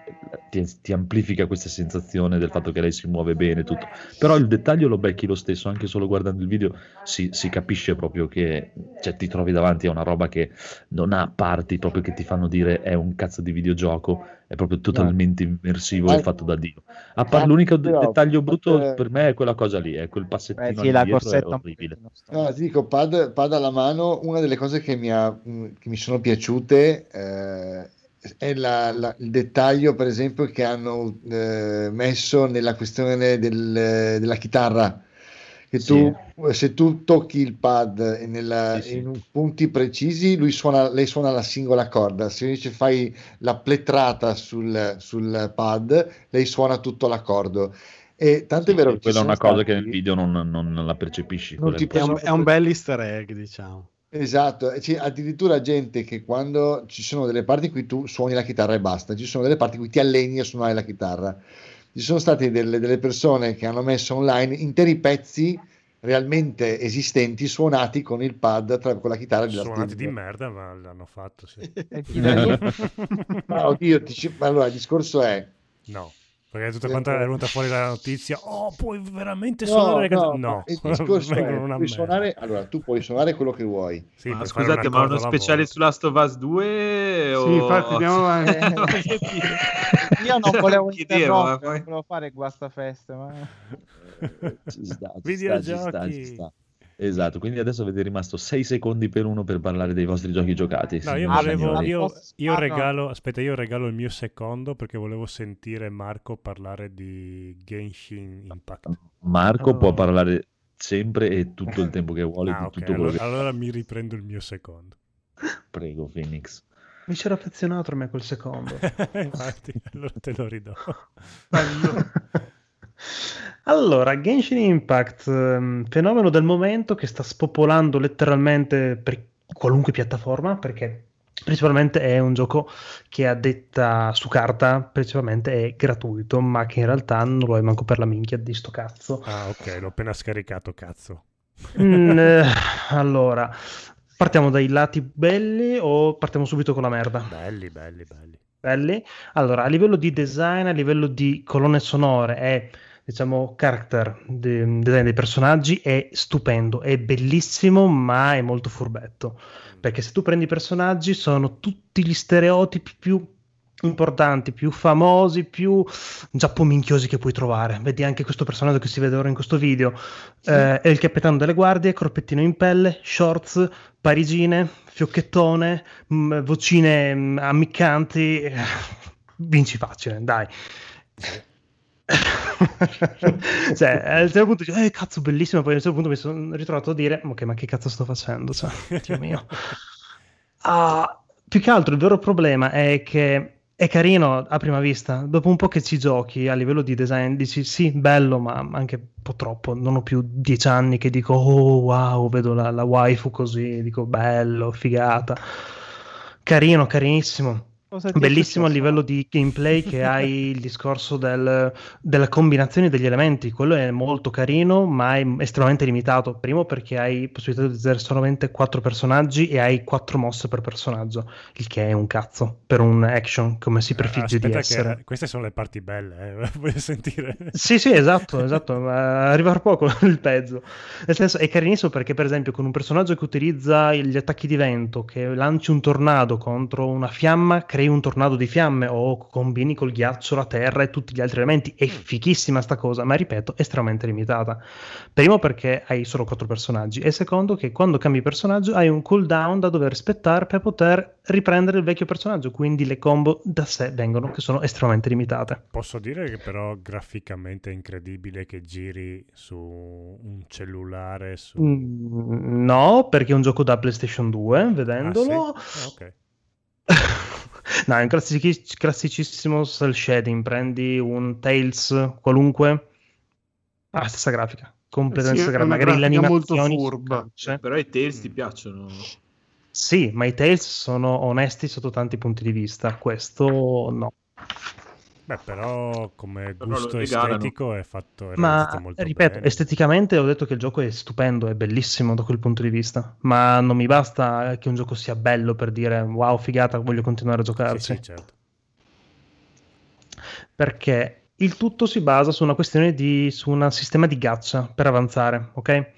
ti, ti amplifica questa sensazione del fatto che lei si muove bene, tutto. Però il dettaglio lo becchi lo stesso, anche solo guardando il video si, si capisce proprio che cioè, ti trovi davanti a una roba che non ha parti proprio che ti fanno dire è un cazzo di videogioco, è proprio totalmente immersivo e Ah, fatto da Dio. A parte ah, l'unico però, dettaglio brutto eh, per me è quella cosa lì, è quel passettino Eh sì, la è corsetta un orribile. No, ti dico, pad, pad alla mano, una delle cose che mi, ha- che mi sono piaciute eh, è la- la- il dettaglio, per esempio, che hanno eh, messo nella questione del- della chitarra. Che tu, se tu tocchi il pad nella- Sì, sì. in punti precisi, lui suona, lei suona la singola corda. Se invece fai la plettrata sul, sul pad, lei suona tutto l'accordo. E tanto è vero che Quella è una cosa che stati- nel video non, non- non la percepisci. Non è- È un, è un bel easter egg, diciamo. Esatto, c'è addirittura gente che quando ci sono delle parti in cui tu suoni la chitarra e basta, ci sono delle parti in cui ti alleni a suonare la chitarra. Ci sono state delle, delle persone che hanno messo online interi pezzi realmente esistenti suonati con il pad tra- con la chitarra di Suonati di merda, ma l'hanno fatto, sì. [LAUGHS] Ma [LAUGHS] oddio, ti allora il discorso è No, perché tutta quanta è venuta fuori la notizia, oh, puoi veramente No, suonare le no, No, [LAUGHS] è, vengono una puoi suonare, allora tu puoi suonare quello che vuoi. Sì, Ma scusate, ma uno speciale su Last of Us 2? O... Sì, infatti, andiamo. [LAUGHS] [LAUGHS] Eh. Io non volevo Che interrompere, volevo fare guasta feste, ma... Ci sta, ci sta, ci sta, ci sta. Esatto, quindi adesso avete rimasto 6 secondi per uno per parlare dei vostri giochi giocati. No, io e volevo, io, io ah, regalo, aspetta, io regalo il mio secondo perché volevo sentire Marco parlare di Genshin Impact. Marco Oh. può parlare sempre e tutto il tempo che vuole Ah, di ok, tutto quello allora, che allora mi riprendo il mio secondo. prego Phoenix. Mi c'ero affezionato a me quel secondo. [LAUGHS] Infatti, allora te lo ridò. Allora, Genshin Impact, ehm, fenomeno del momento che sta spopolando letteralmente per qualunque piattaforma, perché principalmente è un gioco che a detta su carta principalmente è gratuito, ma che in realtà non lo è manco per la minchia di sto cazzo. Ah, ok, l'ho appena scaricato, cazzo. Mm, [LAUGHS] eh, allora, partiamo dai lati belli o partiamo subito con la merda? Belli, belli, belli. belli. Allora, a livello di design, a livello di colonne sonore e diciamo character, de- design dei personaggi è stupendo, è bellissimo, ma è molto furbetto. Perché se tu prendi i personaggi sono tutti gli stereotipi più importanti, più famosi, più giappominchiosi che puoi trovare. Vedi anche questo personaggio che si vede ora in questo video. Eh, è il capitano delle guardie, corpettino in pelle, shorts, parigine, fiocchettone, mh, vocine mh, ammiccanti. Eh, [LAUGHS] Vinci facile, dai. [LAUGHS] cioè, a un certo punto dici, eh, cazzo, bellissimo. Poi a un certo punto mi sono ritrovato a dire, ok, ma che cazzo sto facendo? Cioè, Dio mio. [LAUGHS] Ah, più che altro il vero problema è che è carino a prima vista, dopo un po' che ci giochi a livello di design dici sì, bello, ma anche un po' troppo. Non ho più dieci anni che dico oh wow, vedo la, la waifu così, dico bello, figata. Carino, carinissimo. Bellissimo a livello di gameplay che [LAUGHS] hai il discorso del- della combinazione degli elementi, quello è molto carino ma è estremamente limitato. Primo perché hai possibilità di utilizzare solamente quattro personaggi e hai quattro mosse per personaggio, il che è un cazzo per un action come si prefigge di Aspetta essere. che queste sono le parti belle, eh. [LAUGHS] voglio sentire. Sì, sì, esatto, esatto, ma arriva poco [LAUGHS] il pezzo. Nel senso, è carinissimo perché, per esempio, con un personaggio che utilizza gli attacchi di vento, che lanci un tornado contro una fiamma, crei un tornado di fiamme o combini col ghiaccio, la terra e tutti gli altri elementi. È fighissima sta cosa, ma ripeto, estremamente limitata. Primo perché hai solo quattro personaggi e secondo che quando cambi personaggio hai un cooldown da dover rispettare per poter riprendere il vecchio personaggio, quindi le combo da sé vengono che sono estremamente limitate. Posso dire che però graficamente è incredibile che giri su un cellulare. Su... Mm, No, perché è un gioco da PlayStation 2, Ah, sì? vedendolo. Ah, ok. [LAUGHS] No, è un classici- classicissimo cel shading. Prendi un Tales qualunque, ha la stessa grafica. Completamente Sì, stessa è una grafica. Magari grafica molto animazioni furba. calce. Però i Tales ti piacciono? Sì, ma i Tales sono onesti sotto tanti punti di vista. Questo no. Beh, però come gusto estetico è fatto è Ma molto ripeto, bene. esteticamente ho detto che il gioco è stupendo, è bellissimo da quel punto di vista. Ma non mi basta che un gioco sia bello per dire wow, figata, voglio continuare a Sì, giocarci. sì, certo. perché il tutto si basa su una questione di su un sistema di gaccia per avanzare, ok?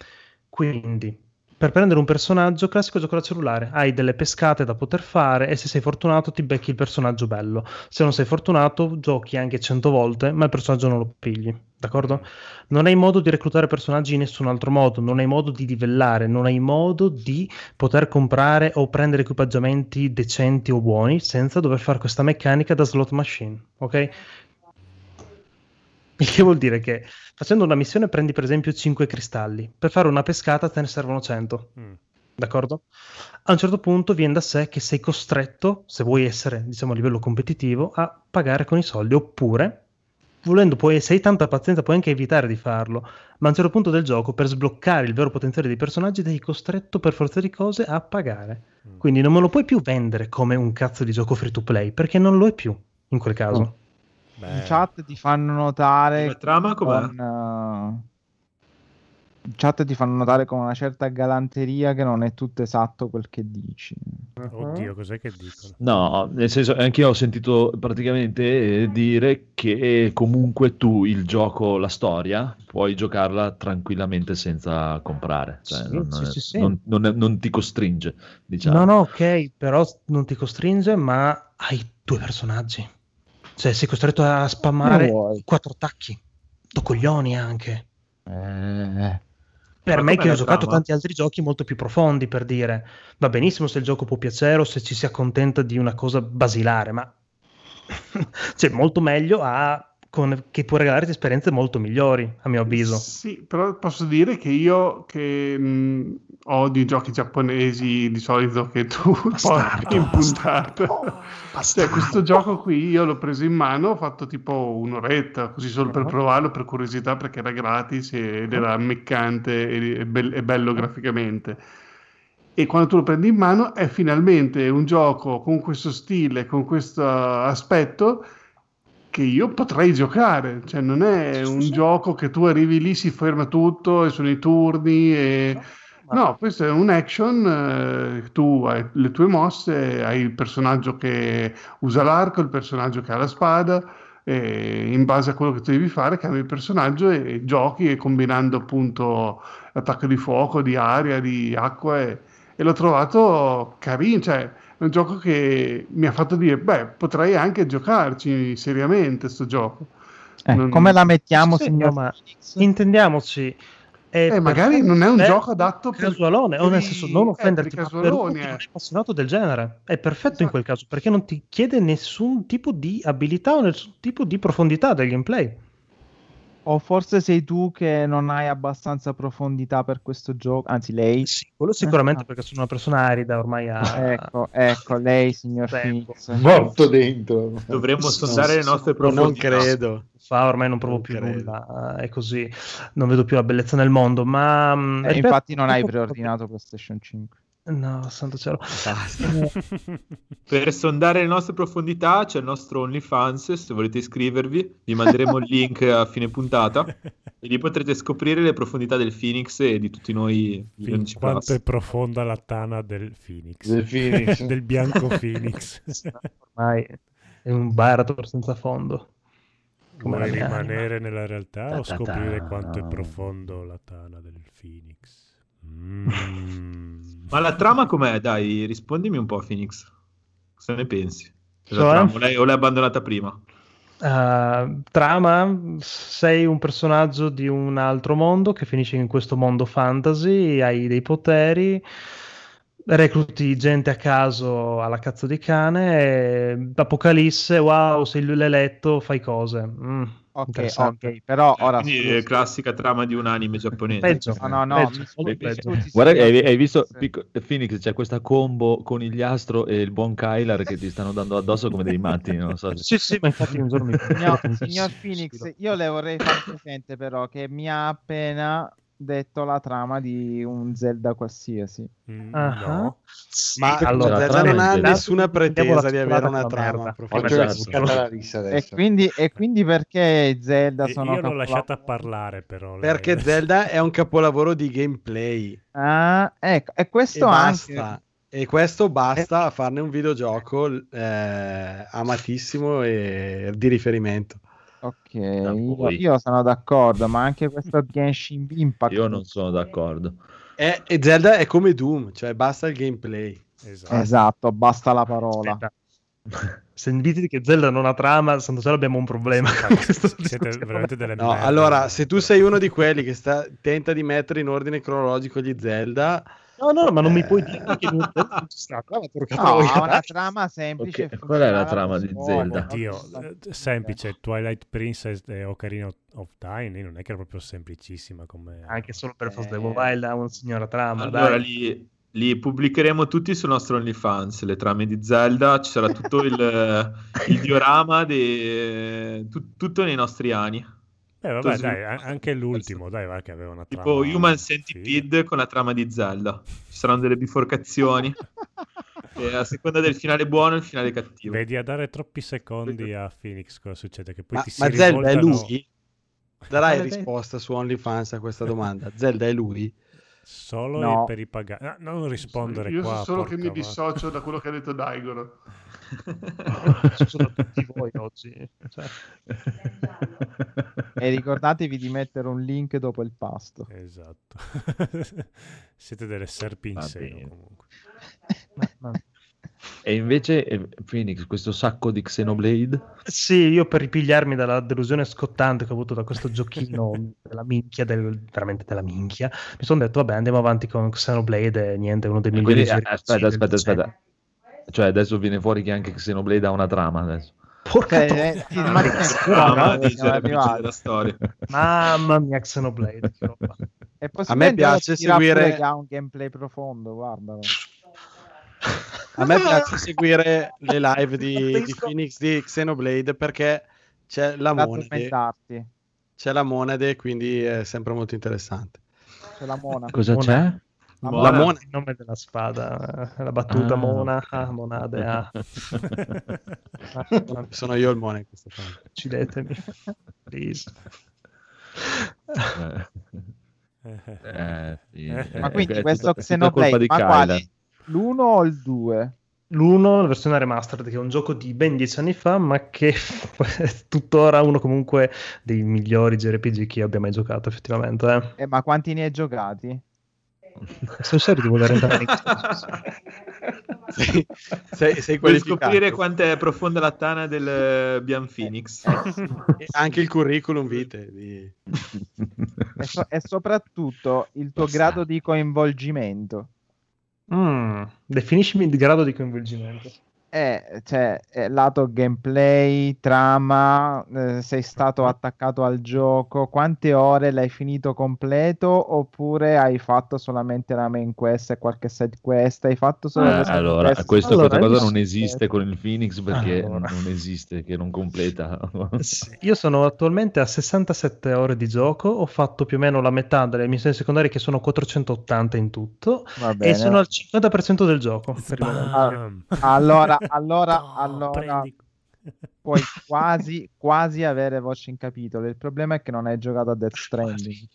Quindi, per prendere un personaggio, classico gioco da cellulare, hai delle pescate da poter fare e se sei fortunato ti becchi il personaggio bello. Se non sei fortunato, giochi anche 100 volte, ma il personaggio non lo pigli, d'accordo? Non hai modo di reclutare personaggi in nessun altro modo, non hai modo di livellare, non hai modo di poter comprare o prendere equipaggiamenti decenti o buoni senza dover fare questa meccanica da slot machine, ok? [LAUGHS] Il che vuol dire che facendo una missione prendi per esempio 5 cristalli, per fare una pescata te ne servono 100, Mm. d'accordo? A un certo punto viene da sé che sei costretto, se vuoi essere diciamo a livello competitivo, a pagare con i soldi, oppure volendo poi se hai tanta pazienza puoi anche evitare di farlo, ma a un certo punto del gioco per sbloccare il vero potenziale dei personaggi sei costretto per forza di cose a pagare. Mm. Quindi non me lo puoi più vendere come un cazzo di gioco free to play, perché non lo è più in quel caso. Beh, In chat ti fanno notare La trama com'è? con, in chat ti fanno notare con una certa galanteria che non è tutto esatto quel che dici. Oddio, cos'è che dicono? No, nel senso, anch'io ho sentito praticamente eh, dire che comunque tu il gioco, la storia, puoi giocarla tranquillamente senza comprare, cioè Sì, non, sì, sì, sì. non- non- non ti costringe, diciamo. No, no, ok, però non ti costringe, ma hai due personaggi. Cioè, sei costretto a spammare quattro attacchi. Do coglioni anche. Eh, Per Ma me che ho giocato trama? tanti altri giochi molto più profondi, per dire, va benissimo se il gioco può piacere o se ci si accontenta di una cosa basilare, ma [LAUGHS] cioè molto meglio a con- che può regalarti esperienze molto migliori, a mio avviso. Sì, però posso dire che io che mh, odio i giochi giapponesi di solito che tu [LAUGHS] Bastardo, porti in puntata. Bastardo. Cioè, questo gioco qui io l'ho preso in mano, ho fatto tipo un'oretta, così solo per Uh-huh. provarlo, per curiosità, perché era gratis ed era ammiccante e, e bel- e bello graficamente. E quando tu lo prendi in mano è finalmente un gioco con questo stile, con questo aspetto che io potrei giocare, cioè non è un gioco che tu arrivi lì, si ferma tutto e sono i turni e... No, questo è un action, eh, tu hai le tue mosse, hai il personaggio che usa l'arco, il personaggio che ha la spada, e in base a quello che tu devi fare cambi il personaggio e, e giochi e combinando appunto attacco di fuoco, di aria, di acqua e, e l'ho trovato carino, cioè è un gioco che mi ha fatto dire, beh, potrei anche giocarci seriamente sto gioco. Eh, Non- Come la mettiamo, Sì, signor no, ma intendiamoci. Eh, magari non è un gioco adatto per- casualone, o nel senso non eh, offenderti, per i ma per eh. è appassionato del genere. È perfetto in Esatto. quel caso, perché non ti chiede nessun tipo di abilità o nessun tipo di profondità del gameplay. O forse sei tu che non hai abbastanza profondità per questo gioco, anzi lei. Sì, quello sicuramente perché sono una persona arida ormai a... [LAUGHS] Ecco, ecco, lei, signor. Phoenix. morto dentro. Dovremmo sondare le nostre Non profondità. credo. fa ormai non provo Non più credo. nulla, eh, è così, non vedo più la bellezza nel mondo, ma... mm, Eh, infatti non hai preordinato PlayStation 5. No, santo cielo. [LAUGHS] Per sondare le nostre profondità c'è il nostro OnlyFans, se volete iscrivervi, vi manderemo il link a fine puntata [LAUGHS] e lì potrete scoprire le profondità del Phoenix e di tutti noi Fin quanto è profonda la tana del Phoenix. Del Phoenix. [LAUGHS] del bianco Phoenix. ormai è un baratro senza fondo. Come Vuoi rimanere nella realtà o scoprire quanto è profondo la tana del Phoenix? Mm. Ma la trama com'è? Dai, rispondimi un po', Phoenix. Cosa ne pensi? Della Cioè? trama? O l'hai, o l'hai abbandonata prima? Uh, trama, sei un personaggio di un altro mondo che finisce in questo mondo fantasy, hai dei poteri, recluti gente a caso alla cazzo di cane, e Apocalisse, wow, sei l'eletto, fai cose. Mm, Ok, interessante. ok, però ora Quindi classica trama di un anime giapponese. Peggio. No, no, no, Peggio, mi peggio. mi Guarda, hai, hai visto Phoenix. Pico- Phoenix, c'è questa combo con il Astro e il buon Kylar che ti stanno dando addosso come dei matti, non so. [LAUGHS] Sì, sì, ma infatti un giorno mi Signor, [LAUGHS] signor Phoenix, io le vorrei far presente però che mi ha appena detto la trama di un Zelda qualsiasi. Mm, Ah, no. Ma allora, Zelda non ha nessuna pretesa di avere una trama rissa E quindi, e quindi perché Zelda E sono Io l'ho lasciata parlare però. lei. Perché [LAUGHS] Zelda è un capolavoro di gameplay Ah, ecco, e e questo anche. basta. E questo basta a farne un videogioco eh, amatissimo e di riferimento. Ok, io, io sono d'accordo, ma anche questo Genshin Impact. Io non sono d'accordo. E, e Zelda è come Doom, cioè basta il gameplay. Esatto. Esatto, basta la parola. Aspetta. Se mi dite che Zelda non ha trama, santo cielo abbiamo un problema No, allora, se tu sei uno di quelli che sta, tenta di mettere in ordine cronologico gli Zelda, No, no, ma non mi Eh. puoi dire che non ci sta [LAUGHS] trama, porca No, troia. ha una trama semplice. Ok, e qual è la trama di Zelda? Oddio, eh, semplice, Twilight Princess e Ocarina of Time non è che era proprio semplicissima come... Anche solo per Forza Eh. Wild ha una signora trama. Allora, dai. li, li pubblicheremo tutti sul nostro OnlyFans, le trame di Zelda, ci sarà tutto il, [LAUGHS] il diorama, de- tu- tutto nei nostri anni. Eh, vabbè, dai, anche l'ultimo, dai, va che aveva una trama... Tipo Human. Centipede con la trama di Zelda. Ci saranno delle biforcazioni. [LAUGHS] e a seconda del finale buono e il finale cattivo. Vedi a dare troppi secondi a Phoenix cosa succede? Che poi ma, ti si ma Zelda è rivoltano- lui? Darai dei- [LAUGHS] risposta su OnlyFans a questa domanda. Zelda è lui? Solo No. per i pagati. Ah, non rispondere Io qua. so solo che mi dissocio da quello che ha detto Daigoro. [LAUGHS] Sono tutti voi oggi. Cioè, E ricordatevi di mettere un link dopo il pasto. Esatto. [LAUGHS] Siete delle serpi in seno comunque. ma- E invece eh, Phoenix, questo sacco di Xenoblade? Sì, io per ripigliarmi dalla delusione scottante che ho avuto da questo giochino [LAUGHS] della minchia, del- veramente della minchia, mi sono detto, vabbè, andiamo avanti con Xenoblade e niente, uno dei migliori quindi, eh, aspetta, aspetta, aspetta. Cioè adesso viene fuori che anche Xenoblade ha una trama adesso. Porca eh, sì, ma della [LAUGHS] storia. Mamma mia, Xenoblade. E poi A me piace seguire- che ha un gameplay profondo, guardalo. A me piace seguire le live di, di Phoenix di Xenoblade perché c'è la Da monade, c'è la monade, quindi è sempre molto interessante. C'è la mona. Cosa Mona. c'è? La La mona. mona Il nome della spada, eh, la battuta Ah, Mona, ah, Monade, ah. [LAUGHS] Sono io il mona in questo caso. uccidetemi, please. Eh, eh, sì, Ma eh, quindi è questo tutta- Xenoblade, di ma quale? L'uno o il due? L'uno, la versione remastered, che è un gioco di ben dieci anni fa, ma che è [LAUGHS] tuttora uno comunque dei migliori JRPG che io abbia mai giocato, effettivamente. Eh. Eh, ma quanti ne hai giocati? Sono serio di voler entrare in sei, sei, sei qualificato. scoprire quanto è profonda la tana del eh, Bian Phoenix. E anche il curriculum vitae di... E, so- e soprattutto il tuo grado di coinvolgimento. Mm, definiscimi il grado di coinvolgimento. Eh, cioè, eh, lato gameplay, trama, eh, sei stato attaccato al gioco, quante ore l'hai finito completo oppure hai fatto solamente la main quest e qualche side quest? Hai fatto solo Eh, allora, quest? questo- Allora, questa cosa non esiste con il Phoenix perché Allora. non esiste, che non completa. [LAUGHS] Io sono attualmente a 67 ore di gioco, ho fatto più o meno la metà delle missioni secondarie che sono 480 in tutto e sono al 50% del gioco. Allora, allora, No, allora puoi [LAUGHS] quasi, quasi avere voce in capitolo. Il problema è che non hai giocato a Death Stranding.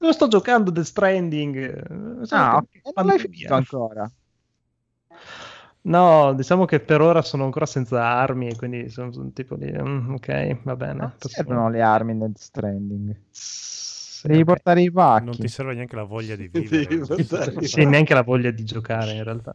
Non sto giocando Death Stranding. eh, solo Ah, che- non l'hai finito ancora. No, diciamo che per ora sono ancora senza armi e quindi sono, sono tipo di... mm, ok, va bene. Non posso- servono le armi in Death Stranding. Sì, Devi ok. portare i pacchi. Non ti serve neanche la voglia di [LAUGHS] vivere. [LAUGHS] Sì, neanche la voglia di giocare in realtà.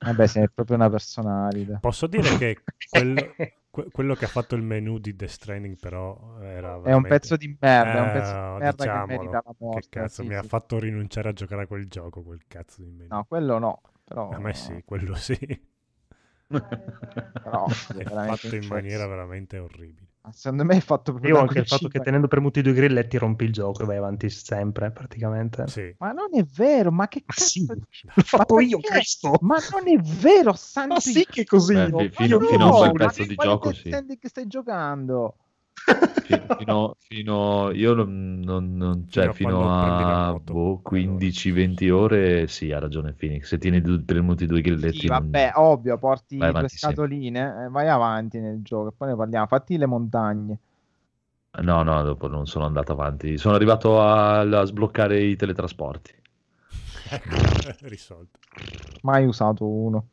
Vabbè, sei proprio una personalità. Posso dire che quello, [LAUGHS] que- quello che ha fatto il menu di Death Stranding però era È un veramente- pezzo di merda, è un pezzo Eh, di merda diciamolo, che merita la morte. Che cazzo, sì, mi ha sì. fatto rinunciare a giocare a quel gioco, quel cazzo di menu. No, quello no. Però, A me sì, quello sì. [LAUGHS] però È veramente fatto in maniera veramente orribile. Secondo me è fatto proprio Io anche il fatto che tenendo premuti i due grilletti rompi il gioco e vai avanti sempre praticamente. Sì. Ma non è vero, ma che Ma cazzo sì, l'ho fatto Ma io questo. Ma non è vero, santo Ma sì che è così. Beh, fino, no, fino a un pezzo di gioco, sì. Che stai giocando? Fi- fino, fino- io non, non- non- cioè, Fino a fino a boh, 15-20 ore sì ha ragione Phoenix se tieni du- premuti due grilletti Sì, non- vabbè, ovvio, porti Vai due avanti sempre. scatoline, eh, vai avanti nel gioco, e poi ne parliamo. Fatti le montagne. no no dopo non sono andato avanti sono arrivato a, a sbloccare i teletrasporti [LAUGHS] Ecco, [LAUGHS] risolto. Mai usato uno.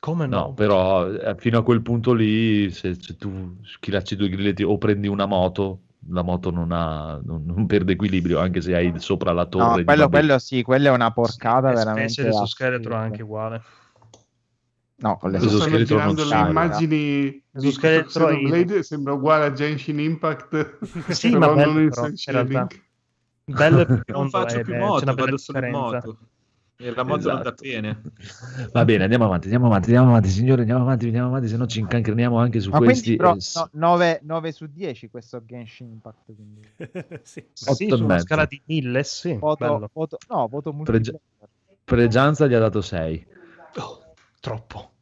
Come no? no però eh, fino a quel punto lì se, se tu schilacci due grilletti o prendi una moto la moto non, ha, non, non perde equilibrio anche se hai sopra la torre No, quello, quello sì, quello è una porcata E veramente. Assurda. Scheletro è anche uguale. No, con le Adesso Stanno non le immagini Su di scheletro Xenoblade sembra uguale a Genshin Impact Sì, però ma bello non in però, in realtà. Bello e [LAUGHS] Non faccio eh, più moto, vado differenza. moto. E la moto non Esatto. da bene. va bene andiamo avanti andiamo avanti andiamo avanti signori andiamo avanti andiamo avanti se no ci incancriniamo anche su Ma questi quindi però, eh, no, 9, 9 su 10 questo Genshin Impact. Quindi. [LAUGHS] sì. Sì, Otto su una scala di 1000, sì. Voto, voto, no, voto Pregi- multiplayer. Pregianza gli ha dato 6 Oh, troppo.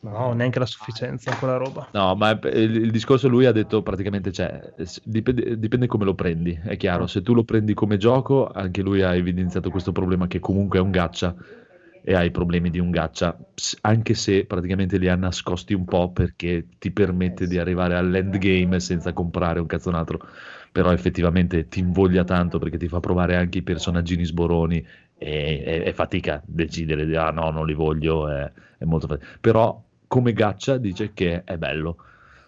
No, neanche la sufficienza quella roba. No, ma il, il discorso lui ha detto praticamente, cioè, dipende, dipende come lo prendi, è chiaro, se tu lo prendi come gioco, anche lui ha evidenziato questo problema che comunque è un gaccia e hai i problemi di un ps- anche se praticamente li ha nascosti un po' perché ti permette di arrivare all'endgame senza comprare un cazzonatro, però effettivamente ti invoglia tanto perché ti fa provare anche i personaggini sboroni e è, è fatica decidere ah no, non li voglio, è, è molto fatica. Però come gacha dice che è bello,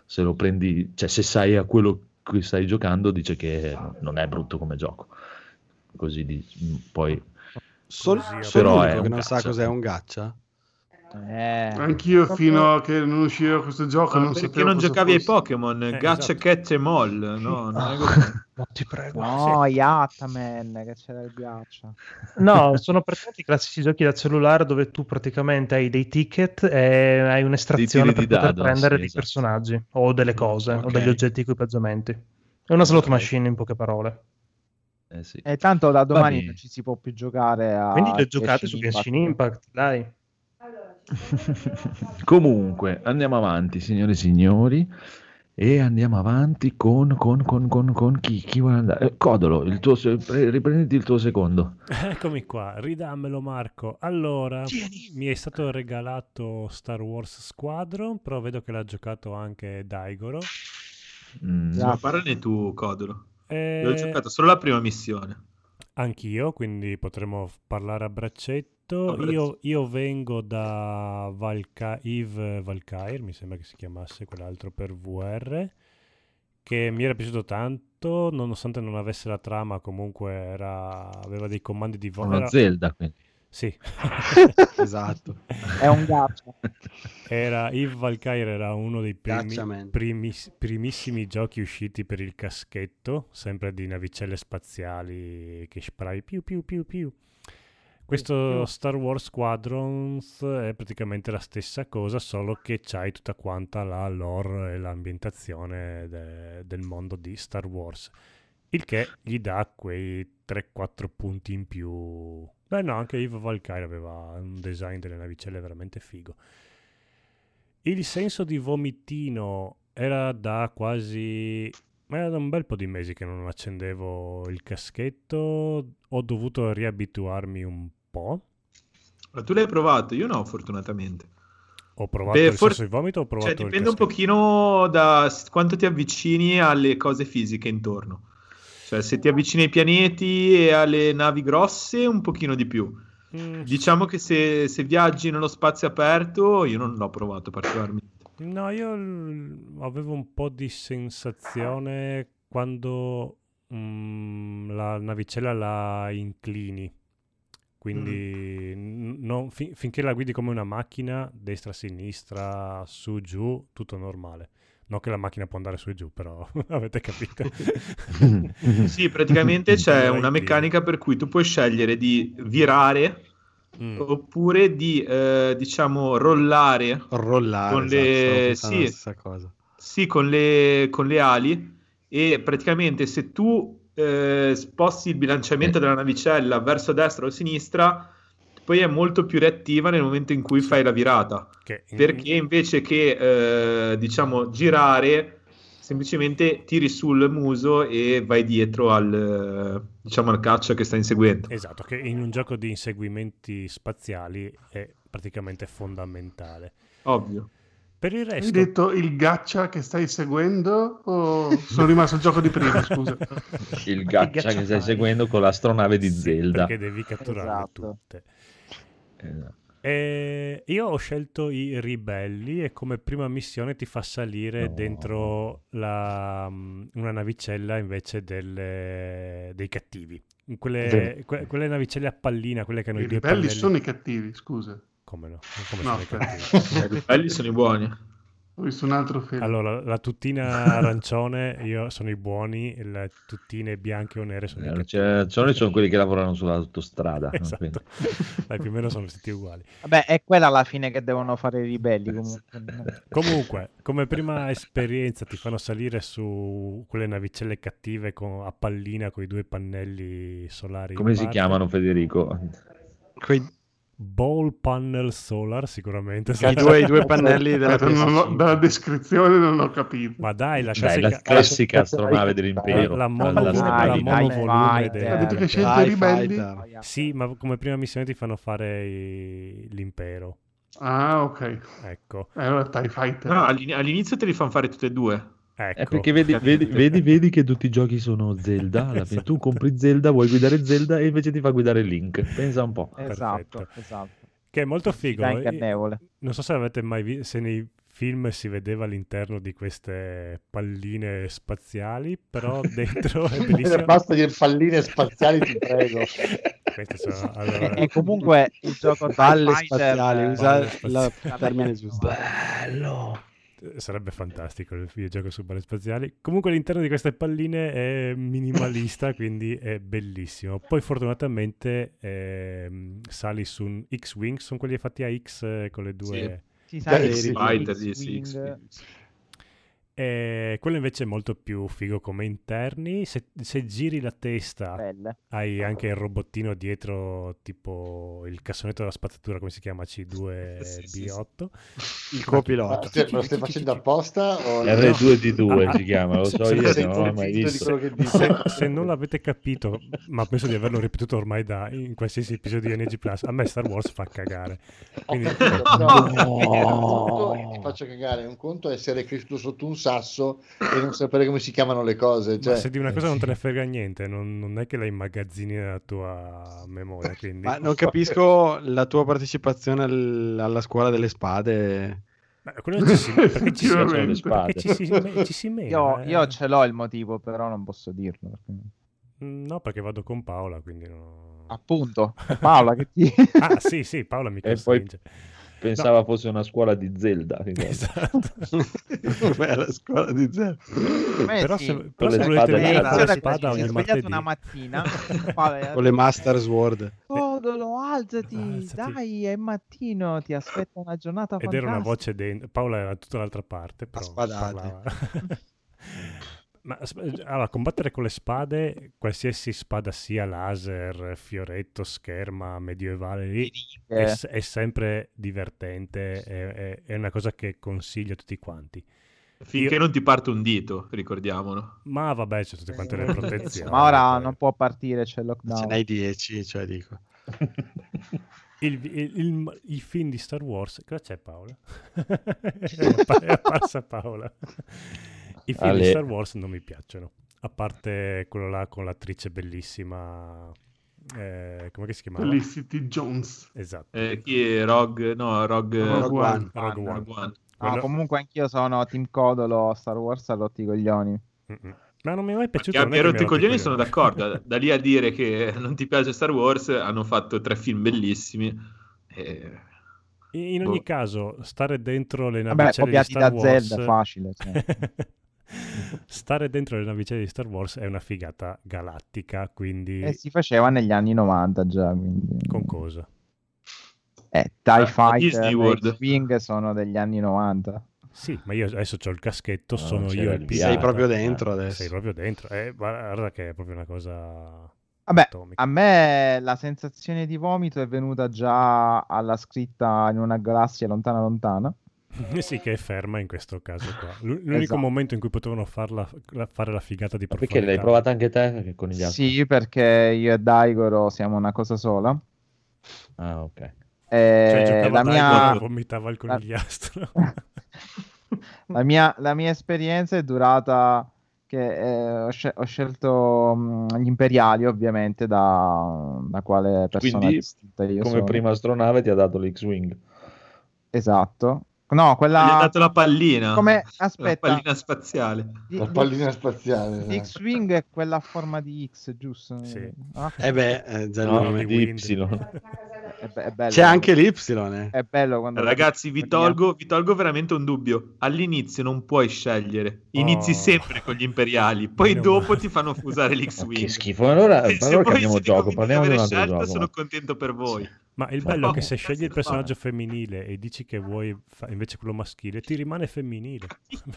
se lo prendi, cioè se sai a quello cui stai giocando dice che non è brutto come gioco. Così di, poi Sol- però l'unico è che non sa gacha. cos'è un gacha? Eh, Anch'io fino a che non usciva questo gioco non perché non giocavi ai fosse. Pokémon? Eh, Gacha, esatto. E Moll, no? [LAUGHS] Non è così. No, ti prego. No, Yattaman, che c'era il ghiaccio. No, sono praticamente i classici giochi da cellulare dove tu praticamente hai dei ticket e hai un'estrazione per di poter dado, prendere sì, dei esatto. personaggi o delle cose o Ok. degli oggetti equipaggiamenti. È una slot Ok. machine in poche parole. eh sì. E tanto da domani non ci si può più giocare a Quindi le giocate su Genshin Genshin Impact, dai. [LAUGHS] Comunque, andiamo avanti, signore e signori. E andiamo avanti con, con, con, con, con chi, chi vuole andare? Eh, Codolo, il tuo riprenditi il tuo secondo. [LAUGHS] Eccomi qua, ridammelo Marco. Allora, mi è stato regalato Star Wars Squadron, però vedo che l'ha giocato anche Daigoro. Mm. Ma parlane tu, Codolo. E... Io ho giocato solo la prima missione. Anch'io, quindi potremo parlare a braccetto. Io, io vengo da Valka- Yves Valkyr, mi sembra che si chiamasse quell'altro per VR, che mi era piaciuto tanto, nonostante non avesse la trama, comunque era- aveva dei comandi di voce. Una Zelda, quindi. Sì. [LAUGHS] Esatto. È un gacha. Era Yves Valkyr era uno dei primi- primis- primissimi giochi usciti per il caschetto, sempre di navicelle spaziali che spray più più più più. Questo Star Wars Squadrons è praticamente la stessa cosa, solo che c'hai tutta quanta la lore e l'ambientazione de- del mondo di Star Wars. Il che gli dà quei 3-4 punti in più. Beh no, anche Yves Valkyrie aveva un design delle navicelle veramente figo. Il senso di vomitino era da quasi... Era da un bel po' di mesi che non accendevo il caschetto, ho dovuto riabituarmi un po'. Ma tu l'hai provato? Io no, fortunatamente. Ho provato Beh, il for- senso di vomito, ho provato Cioè, dipende un pochino da quanto ti avvicini alle cose fisiche intorno. Cioè, se ti avvicini ai pianeti e alle navi grosse, un pochino di più. Mm, Diciamo che se, se viaggi nello spazio aperto, io non l'ho provato particolarmente. No, io l- avevo un po' di sensazione quando mm, la navicella la inclini. Quindi n- non- fin- finché la guidi come una macchina, destra, sinistra, su, giù, tutto normale. Non che la macchina può andare su e giù, però [LAUGHS] avete capito. [LAUGHS] Sì, praticamente c'è una meccanica per cui tu puoi scegliere di virare Mm. oppure di, eh, diciamo, rollare Rollare, Con esatto, le- sì. Sì, con le, con le ali e praticamente se tu eh, sposti il bilanciamento Eh. della navicella verso destra o sinistra, poi è molto più reattiva nel momento in cui fai la virata. In- Perché invece che, eh, diciamo, girare, semplicemente tiri sul muso e vai dietro al, diciamo, al caccia che sta inseguendo. Esatto, che in un gioco di inseguimenti spaziali è praticamente fondamentale. Ovvio. Per il Hai resto... detto il gaccia che stai seguendo o sono rimasto al gioco di prima, [LAUGHS] scusa? Il gaccia che stai seguendo con l'astronave di Sì, Zelda. Perché devi catturarle Esatto. tutte. Esatto. E io ho scelto i ribelli e come prima missione ti fa salire No. dentro la- mm, una navicella invece delle- dei cattivi. Quelle, que- quelle navicelle a pallina, quelle che hanno i, I due ribelli pannelli. sono i cattivi, scusa. Come no? Come No, sono i aspetta. cattivi? [LAUGHS] I belli sono i buoni. Ho visto un altro film. Allora, la tuttina [LAUGHS] arancione io sono i buoni, e le tuttine bianche o nere sono i Eh, cattivi. cioè, sono sono quelli che lavorano sull'autostrada. [LAUGHS] Esatto. [LAUGHS] Dai, più o meno sono vestiti uguali. Vabbè, è quella alla fine che devono fare i ribelli comunque. Comunque, come prima esperienza ti fanno salire su quelle navicelle cattive con- a pallina con i due pannelli solari. Come si parte. chiamano, Federico? Quei Ball Panel Solar sicuramente. I due, i due pannelli della [LAUGHS] non ho- PS5. dalla descrizione non ho capito. Ma dai, la Dai, classica, la classica astronave dell'impero. la, mono, la monovolume Fighter. del- Ha detto che Sì, scelte TIE ribelli. Fighter. Sì, ma come prima missione ti fanno fare i- l'impero. Ah, ok. Ecco, Eh, Allora, TIE Fighter. No, all'in- all'inizio te li fanno fare tutte e due. Ecco. È perché vedi, vedi, [LAUGHS] vedi, vedi che tutti i giochi sono Zelda. Alla fine tu compri Zelda, vuoi guidare Zelda e invece ti fa guidare Link. Pensa un po'. Esatto, Perfetto. esatto. Che è molto figo. Eh, ingannevole. Non so se avete mai visto, se nei film si vedeva all'interno di queste palline spaziali, però [LAUGHS] dentro è bellissimo. Basta dire palline spaziali, ti prego. [LAUGHS] Queste sono, allora, E comunque il gioco Fighter, spaziali, eh, usa il termine giusto. Bello. Sarebbe fantastico il videogioco su balle spaziali. Comunque l'interno di queste palline è minimalista, [LAUGHS] quindi è bellissimo. Poi fortunatamente ehm, sali su un X-Wing, sono quelli fatti a X eh, con le due... si sa che Sì, il Fighter, X-Wing- sì, sì, sì. E quello invece è molto più figo come interni. Se, se giri la testa belle. hai anche il robottino dietro, tipo il cassonetto della spazzatura, come si chiama? Sì, C2B8. Il Ma copilota. me lo stai facendo apposta? O... R2D2 Ah, si chiama, lo se- so io, se- non l'ho mai visto. Se, se non l'avete capito, ma penso di averlo ripetuto ormai da, in qualsiasi episodio di NG Plus, a me Star Wars fa cagare. Quindi, un conto è- ti faccio cagare, un conto è essere cresciuto sotto un sasso e non sapere come si chiamano le cose. ma Cioè, se di una cosa non te ne [LAUGHS] frega niente, non, non è che la immagazzini nella tua memoria. Quindi... Ma non capisco la tua partecipazione al- alla scuola delle spade. Ma quello ci si, perché ci si, Sono le perché spade. ci si, me- ci si mena. Io, eh. io ce l'ho il motivo, però non posso dirlo. Mm, No, perché vado con Paola, quindi no. Appunto, [LAUGHS] Paola che ti... Ah, sì, sì, Paola mi E poi pensava fosse una scuola di Zelda. Esatto. [LAUGHS] Beh, la scuola di Zelda. Me Però sì. se, però le se spade volete laser. venire a fare c'era spada così, si è ogni martedì, una mattina [LAUGHS] Con le Master Sword. Codolo, alzati, Alzati. dai, è mattino, ti aspetta una giornata ed era una fantastica. voce dentro. Paola era tutta l'altra parte, però spadate. parlava. [LAUGHS] Ma allora, combattere con le spade, qualsiasi spada sia laser, fioretto, scherma, medievale, lì, è, Eh, è sempre divertente, è, è- è una cosa che consiglio a tutti quanti. Finché Io- non ti parte un dito, ricordiamolo. Ma vabbè, c'è tutte quante le protezioni. ma ora non può partire, c'è il Ce lockdown. n'hai 10, cioè dico. [LAUGHS] Il, il- il- i film di Star Wars, cosa c'è Paola? [LAUGHS] [LAUGHS] è apparsa Paola. I film di Ale. Star Wars non mi piacciono, a parte quello là con l'attrice bellissima, eh, come che si chiamava? Felicity Jones. Esatto, Eh, chi è Rogue? No, Rogue, Rogue One. Rogue One. Rogue One. No, Quello- comunque anch'io sono Team Codolo, Star Wars a rotti i coglioni. Mm-mm. Ma non mi è mai piaciuto. Che non è abbia che rotto i mi ha coglioni sono d'accordo. [LAUGHS] Da lì a dire che non ti piace Star Wars, hanno fatto tre film bellissimi. E... In ogni Boh. caso, stare dentro le Vabbè, navicelle di copiati Star da Wars... Zelda, facile. cioè. [LAUGHS] stare dentro le navicelle di Star Wars è una figata galattica, quindi... E si faceva negli anni 90 già, quindi... Con cosa? Eh, TIE Ah, Fighter e. X-Wing sono degli anni 90. Sì, ma io adesso ho il caschetto, No, sono c'era io il pirata. Sei proprio dentro adesso. Sei proprio dentro. Eh, guarda che è proprio una cosa Vabbè, atomica. a me la sensazione di vomito è venuta già alla scritta in una galassia lontana lontana. [LAUGHS] sì, che è ferma in questo caso qua. L'u- L'unico Esatto. momento in cui potevano farla, la- fare la figata di Ma perché profondità. l'hai provata anche te con gli altri? Sì, perché io e Daigoro siamo una cosa sola. Ah, ok. Eh, Cioè, la, mia, e vomitava il conigliastro. [LAUGHS] la, mia, la mia esperienza è durata che eh, ho, scel- ho scelto mh, gli imperiali ovviamente da, da quale persona Quindi, come sono. prima astronave ti ha dato l'X-Wing. Esatto. No, Gli ha quella... dato la pallina. Come... La Aspetta, pallina spaziale. La pallina spaziale. di esatto. X-Wing è quella a forma di X, giusto? Sì. Ah, Eh beh, eh, già il No, nome. di. Y. è, be- è bello. C'è anche l'Y. eh. È bello quando... Ragazzi, vi tolgo, vi tolgo veramente un dubbio. All'inizio non puoi scegliere. Inizi Oh. sempre con gli imperiali, poi Meno dopo male. ti fanno fusare Ma l'X-Wing. che schifo. Allora, se allora cambiamo gioco, parliamo di un altro scelto, gioco. sono contento per voi. Ma il bello è che No, se scegli il personaggio fa? femminile e dici che vuoi fa- invece quello maschile, ti rimane femminile.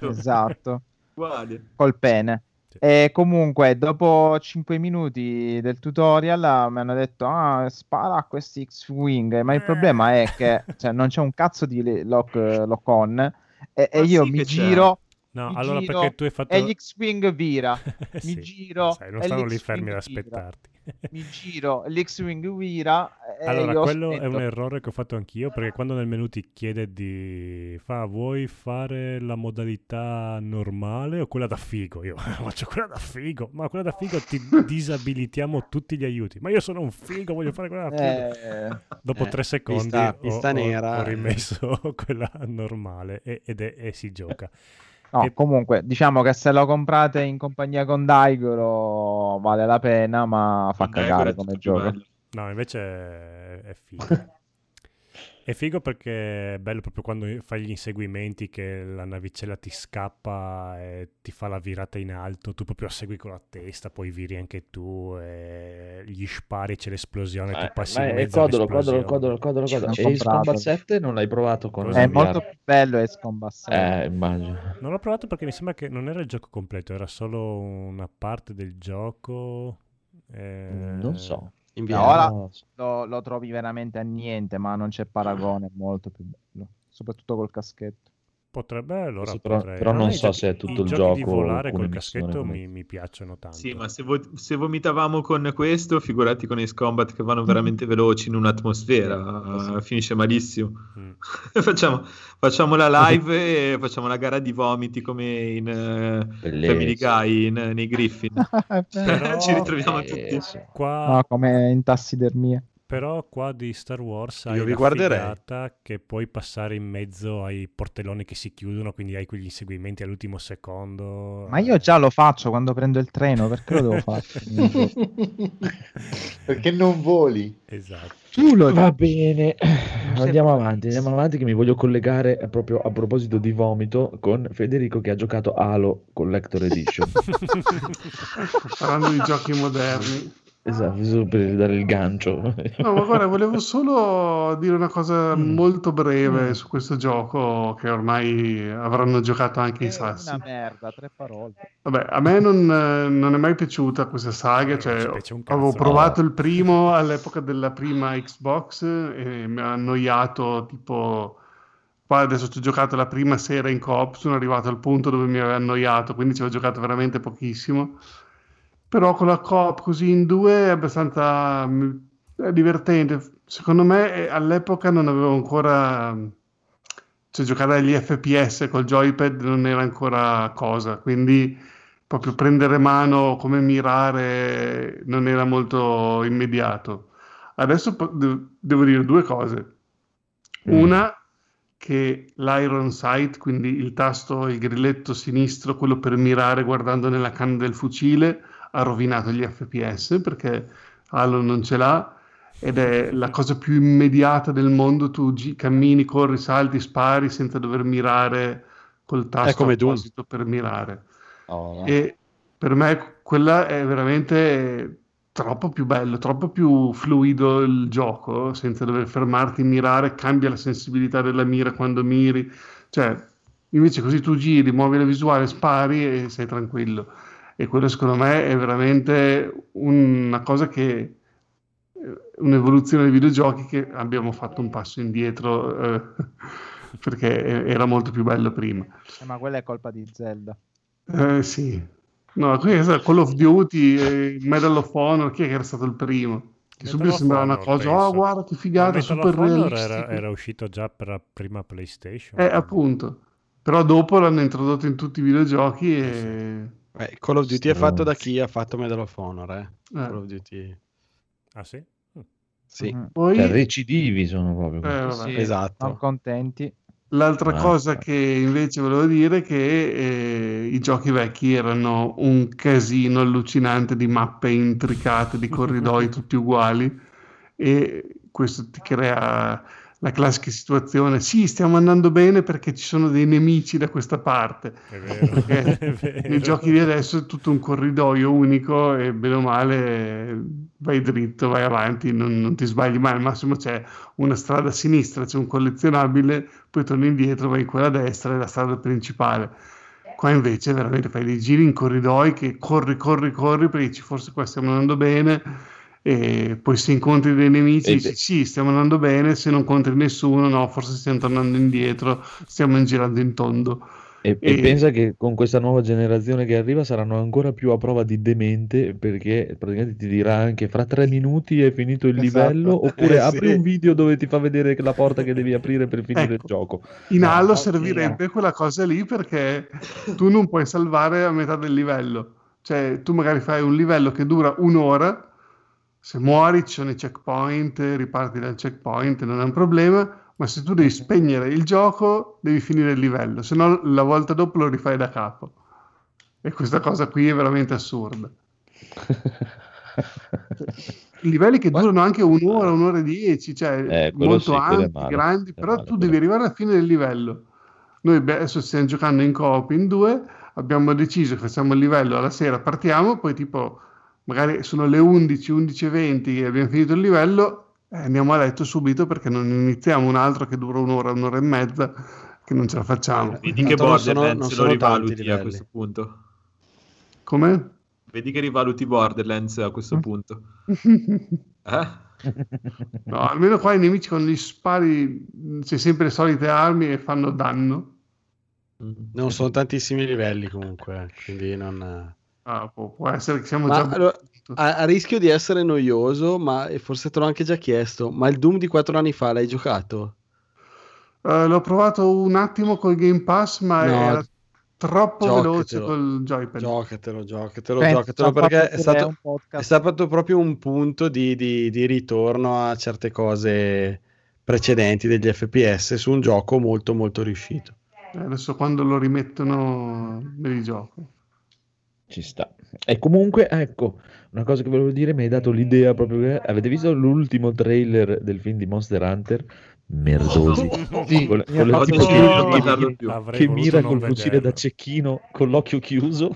Esatto, [LAUGHS] Uguale. col pene. E comunque, dopo 5 minuti del tutorial ah, mi hanno detto: Ah, spara a questi X-Wing. Ma il problema è che cioè, non c'è un cazzo di lock, lock on. E, e io sì mi giro. No, mi allora giro, perché tu hai fatto... E gli X-Wing vira. [LAUGHS] Mi Sì, giro. sai, non stanno lì fermi ad aspettarti. Mi giro, l'X-Wing vira. E Allora, quello è aspetto. un errore che ho fatto anch'io perché quando nel menu ti chiede di fa vuoi fare la modalità normale o quella da figo? Io [LAUGHS] faccio quella da figo, ma quella da figo ti [LAUGHS] disabilitiamo tutti gli aiuti. Ma io sono un figo, voglio fare quella da figo. Eh, Dopo Eh, tre secondi pista- ho- pista ho, nera, ho eh. rimesso quella normale e, ed è- e si gioca. No, E- comunque, diciamo che se lo comprate in compagnia con Daigoro vale la pena, ma fa Daigoro cagare come gioco. bello. No, invece è, è figo. [LAUGHS] È figo perché è bello proprio quando fai gli inseguimenti che la navicella ti scappa e ti fa la virata in alto, tu proprio la segui con la testa, poi viri anche tu e gli spari, c'è l'esplosione, tu Ma, passi ma in mezzo codolo, codolo, all'esplosione. codolo, codolo, codolo. E il comprato. Combat 7 non l'hai provato con È molto più bello Ace Combat 7. Eh, immagino. Non l'ho provato perché mi sembra che non era il gioco completo, era solo una parte del gioco. eh, Non so. In No, VR. ora lo, lo trovi veramente a niente, ma non c'è paragone, è molto più bello. Soprattutto col caschetto. Potrebbe, allora Sì, però- potrei. però non i so giochi- se è tutto i il giochi di gioco volare col caschetto mi, mi piacciono tanto. Sì, ma se, vo- se vomitavamo con questo, figurati con Ace Combat che vanno veramente veloci in un'atmosfera, eh, finisce malissimo. Mm. [LAUGHS] facciamo, facciamo la live e facciamo la gara di vomiti come in Bellezza. Family Guy, in- nei Griffin. [LAUGHS] Però- Ci ritroviamo Eh, tutti. sì. Qua, No, come in tassidermia. Però qua di Star Wars hai Io vi la guarderei. figata che puoi passare in mezzo ai portelloni che si chiudono, quindi hai quegli inseguimenti all'ultimo secondo. Ma io già lo faccio quando prendo il treno, perché lo devo fare? [LAUGHS] [LAUGHS] Perché non voli? Esatto. tu lo Va bene, andiamo avanti, andiamo avanti che mi voglio collegare proprio a proposito di vomito con Federico che ha giocato Halo Collector Edition. [LAUGHS] Parlando di giochi moderni. Esatto, solo per dare il gancio. No, ma guarda, volevo solo dire una cosa Mm. molto breve Mm. su questo gioco che ormai avranno giocato anche i È sassi. una merda, tre parole. Vabbè, a me non, eh, non è mai piaciuta questa saga, Non cioè, avevo provato il primo all'epoca della prima Xbox e mi ha annoiato tipo... Poi adesso ci ho giocato la prima sera in coop, sono arrivato al punto dove mi aveva annoiato, quindi ci ho giocato veramente pochissimo. Però con la coop così in due è abbastanza mm, è divertente. Secondo me eh, all'epoca non avevo ancora... Cioè giocare agli FPS col joypad non era ancora cosa, quindi proprio prendere mano come mirare non era molto immediato. Adesso devo dire due cose. Mm. Una, che l'iron sight, quindi il tasto, il grilletto sinistro, quello per mirare guardando nella canna del fucile, ha rovinato gli FPS perché Halo non ce l'ha ed è la cosa più immediata del mondo. Tu gi- cammini, corri, salti, spari senza dover mirare col tasto come Doom. apposito per mirare. Oh, no. E per me quella è veramente troppo più bello, troppo più fluido il gioco, senza dover fermarti, mirare, cambia la sensibilità della mira quando miri. Cioè, invece così tu giri, muovi la visuale, spari e sei tranquillo. E quello secondo me è veramente una cosa che un'evoluzione dei videogiochi che abbiamo fatto un passo indietro eh, [LAUGHS] perché era molto più bello prima. Eh, ma quella è colpa di Zelda. Eh, sì, no, qui è stato Call of Duty, eh, Medal of Honor, chi è che era stato il primo? Che subito sembrava una cosa, penso. oh guarda che figata, super realistico. era, era uscito già per la prima PlayStation. Eh, appunto, però dopo l'hanno introdotto in tutti i videogiochi e... Eh, Call of Duty è fatto da Stronzi. chi ha fatto Medal of Honor, eh. eh. Call of Duty. Ah sì? Mm. Sì, Mm, Poi, Cioè, recidivi sono proprio. eh, sì, Sono esatto. contenti. L'altra Ah, cosa ah. che invece volevo dire è che eh, i giochi vecchi erano un casino allucinante di mappe intricate, di corridoi [LAUGHS] tutti uguali e questo ti crea la classica situazione, sì, stiamo andando bene perché ci sono dei nemici da questa parte. È vero. [LAUGHS] È vero. Nei giochi di adesso è tutto un corridoio unico e bene o male vai dritto, vai avanti, non, non ti sbagli mai. Al massimo c'è una strada a sinistra, c'è un collezionabile, poi torni indietro, vai in quella a destra, è la strada principale. Qua invece veramente fai dei giri in corridoi che corri, corri, corri perché dici forse qua stiamo andando bene e poi se incontri dei nemici E dici beh. sì, stiamo andando bene, se non incontri nessuno no, forse stiamo tornando indietro, stiamo girando in tondo. E, e E- pensa che con questa nuova generazione che arriva saranno ancora più a prova di demente perché praticamente ti dirà anche fra tre minuti è finito il Esatto. livello [LAUGHS] oppure Eh, apri sì. un video dove ti fa vedere la porta che devi aprire per finire il Ecco. gioco. In Halo servirebbe quella cosa lì perché tu non puoi salvare a metà del livello. Cioè, tu magari fai un livello che dura un'ora, se muori ci sono i checkpoint, riparti dal checkpoint, non è un problema, ma se tu devi spegnere il gioco, devi finire il livello, se no la volta dopo lo rifai da capo. E questa cosa qui è veramente assurda. [LAUGHS] livelli che durano anche un'ora, un'ora e dieci, cioè Eh, molto sì, ampi, grandi, però male, tu devi arrivare alla fine del livello. Noi adesso stiamo giocando in coop in due, abbiamo deciso che facciamo il livello alla sera, partiamo, poi tipo magari sono le 11, 11 e 20 che abbiamo finito il livello, eh, andiamo a letto subito perché non iniziamo un altro che dura un'ora, un'ora e mezza, che non ce la facciamo. Vedi che Borderlands lo rivaluti a questo punto. Come? Vedi che rivaluti Borderlands a questo punto. [LAUGHS] Eh? No, almeno qua i nemici con gli spari c'è sempre le solite armi e fanno danno. Non sono tantissimi livelli comunque, quindi non... Ah, può, può essere che siamo Ma già allora, a, a rischio di essere noioso, ma e forse te l'ho anche già chiesto, ma il Doom di quattro anni fa l'hai giocato? Eh, l'ho provato un attimo col Game Pass, ma No, era troppo giocatelo. veloce col joypad. Giocatelo, giocatelo, Penso giocatelo perché è stato, è stato proprio un punto di, di- di ritorno a certe cose precedenti degli FPS su un gioco molto molto riuscito. Eh, adesso quando lo rimettono me li gioco. Ci sta. E comunque, ecco, una cosa che volevo dire, mi hai dato l'idea proprio. Avete visto l'ultimo trailer del film di Monster Hunter? Merdosi. [LAUGHS] Sì. Con, con di non che, mira col fucile da cecchino con l'occhio chiuso.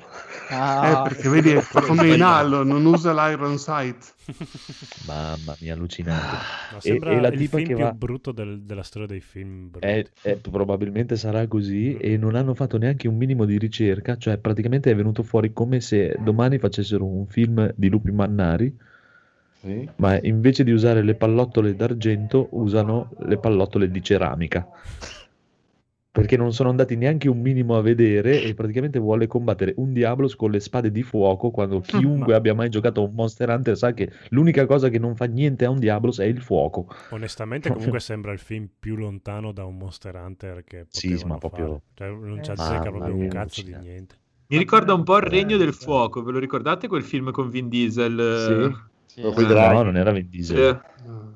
Ah, Eh, perché vedi, fa come in Halo, non usa l'Iron Sight. [LAUGHS] Mamma mia, allucinante. No, E- sembra e la il tipa film che più va- brutto del- della storia dei film brutti. Eh, eh, probabilmente sarà così e non hanno fatto neanche un minimo di ricerca, cioè praticamente è venuto fuori come se domani facessero un film di lupi mannari, Sì. ma invece di usare le pallottole d'argento usano le pallottole di ceramica. Perché non sono andati neanche un minimo a vedere e praticamente vuole combattere un Diablos con le spade di fuoco quando [LAUGHS] chiunque Ma- abbia mai giocato a un Monster Hunter sa che l'unica cosa che non fa niente a un Diablos è il fuoco. Onestamente, comunque [LAUGHS] sembra il film più lontano da un Monster Hunter che Sì, ma proprio- fare. Cioè, non Eh, mamma proprio un cazzo di niente. Mi ricorda un po' il Regno del Fuoco, ve lo ricordate quel film con Vin Diesel? Sì. Eh, draghi. No, non era Vin Diesel.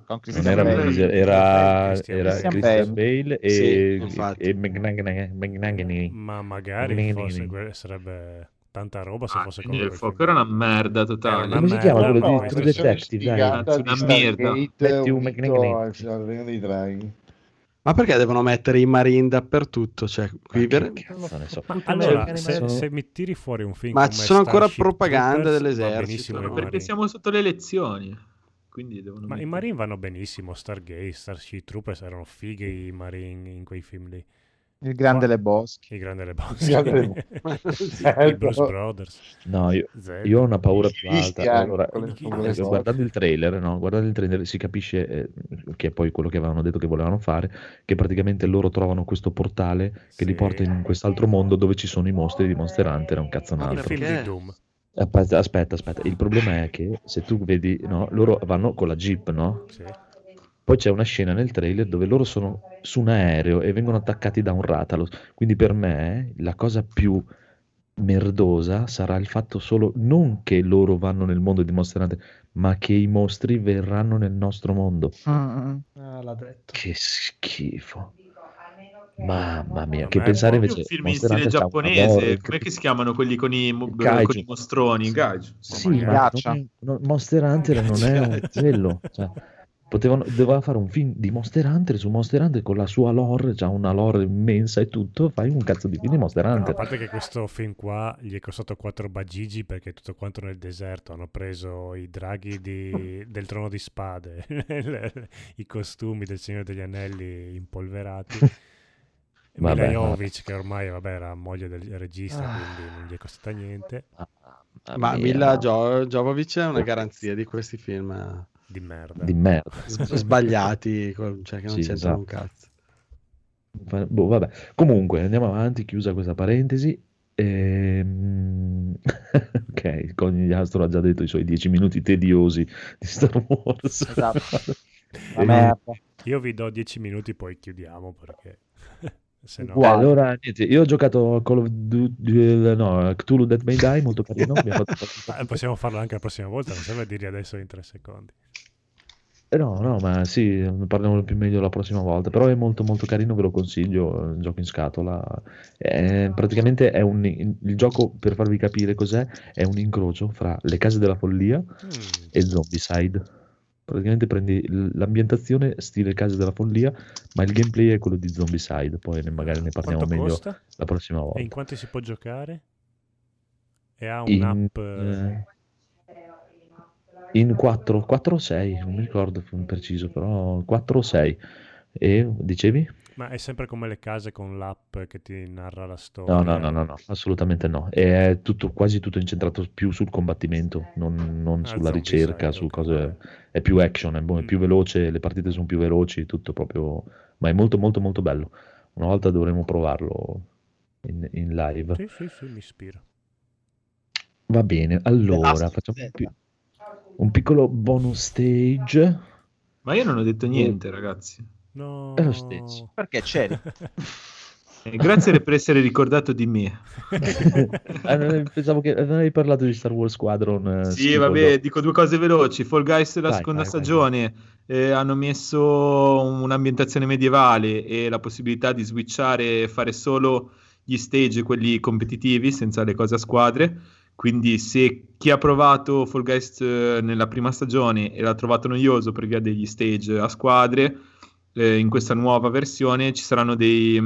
con Non era Vin Bale. Diesel, era, Christian era Christian Christian Bale e, Sì, e McNaghy. Ma magari que- sarebbe tanta roba se ah, fosse come quel Fuoco era una merda totale. una Come si merda, chiama quello no, di True Detective? Dai. Una merda. Matthew Metti Ma perché devono mettere i Marine dappertutto? Cioè, qui ne so. Allora, Cioè, se, sono- se mi tiri fuori un film Ma ci sono ancora Starship propaganda dell'esercito, no? i Perché siamo sotto le elezioni. Quindi devono Ma i mettere- Marine vanno benissimo, Stargate, Starship Troopers erano fighi i Marine in quei film lì. Il grande Qua- Lebowski. I Grande Lebowski. Il Grande Lebowski. I [LAUGHS] Certo. Bruce Brothers. No, io, io ho una paura più alta. Allora, le- le eh, guardando il trailer, no? Guardando il trailer si capisce eh, che è poi quello che avevano detto che volevano fare, che praticamente loro trovano questo portale che li Sì. porta in quest'altro mondo dove ci sono i mostri di Monster Hunter, è un cazzo un Il altro. film di Doom. Aspetta, aspetta, aspetta. Il problema è che se tu vedi, no, loro vanno con la Jeep, no? Sì. Poi c'è una scena nel trailer dove loro sono su un aereo e vengono attaccati da un Ratalos. Quindi per me la cosa più merdosa sarà il fatto solo non che loro vanno nel mondo di Monster Hunter, ma che i mostri verranno nel nostro mondo. Mm, Ah, l'ha detto. Che schifo. Mamma mia, che me pensare invece un film in stile giapponese. che si chiamano quelli con i, mo- con i mostroni? I Kaiju. Sì, ma non no, Monster Hunter non è un quello. Cioè, potevano, doveva fare un film di Monster Hunter su Monster Hunter con la sua lore, c'ha una lore immensa e tutto. Fai un cazzo di film di Monster No, a Hunter. parte che questo film qua gli è costato 4 bagigi perché tutto quanto nel deserto. Hanno preso i draghi di- del trono di spade, [LAUGHS] i costumi del Signore degli Anelli impolverati. [LAUGHS] Vabbè, Milajovic, che ormai vabbè, era moglie del regista, Ah. quindi non gli è costata niente. Ma Mila Jo- Jovovich è una garanzia di questi film eh, Di merda. Di merda. s- [LAUGHS] sbagliati, cioè che non Sì, c'entrano un esatto. cazzo. Fa- boh, vabbè. Comunque, andiamo avanti, chiusa questa parentesi. Ehm, [LAUGHS] ok, Conigliastro ha già detto i suoi dieci minuti tediosi di Star Wars. Esatto. [LAUGHS] Eh, merda. Io vi do 10 minuti, poi chiudiamo perché se no... Eh, allora, niente, io ho giocato a Call of Duty, no, Cthulhu Dead May Die, molto carino. fatto- Ah, possiamo farlo anche la prossima volta, non serve dirli adesso in 3 secondi. Eh, No, no, ma sì, ne parliamo più meglio la prossima volta, però è molto molto carino, ve lo consiglio, è un gioco in scatola. È- praticamente è un, il gioco, per farvi capire cos'è, è un incrocio fra Le Case della Follia Mm. e Zombicide. Praticamente prendi l'ambientazione stile Case della Follia, ma il gameplay è quello di Zombicide, poi ne- magari ne parliamo Quanto meglio costa? la prossima volta. E in quanti si può giocare? E ha In, un'app... eh, in 4, 4 o 6, non mi ricordo con preciso, però 4 o 6. E dicevi? Ma è sempre come le case con l'app che ti narra la storia. No, no, no, no, no, assolutamente no. È tutto, quasi tutto incentrato più sul combattimento, non, non Ah, sulla ricerca, su cose... È più action, è, è più Mm. veloce, le partite sono più veloci, tutto proprio... Ma è molto, molto, molto bello. Una volta dovremo provarlo in, in live. Sì, sì, sì, mi ispira. Va bene, allora facciamo Z. un, pi- un piccolo bonus stage. Ma io non ho detto niente, ragazzi. No. È lo stesso. Perché c'eri? [LAUGHS] Eh, grazie per essere ricordato di me. [LAUGHS] Ah, non- pensavo che non avevi parlato di Star Wars Squadron. eh, Sì, vabbè, no? dico due cose veloci. Fall Guys la Vai, seconda vai, vai, stagione eh, hanno messo un'ambientazione medievale e la possibilità di switchare e fare solo gli stage, quelli competitivi, senza le cose a squadre. Quindi se chi ha provato Fall Guys eh, nella prima stagione e l'ha trovato noioso per via degli stage a squadre, eh, in questa nuova versione ci saranno dei,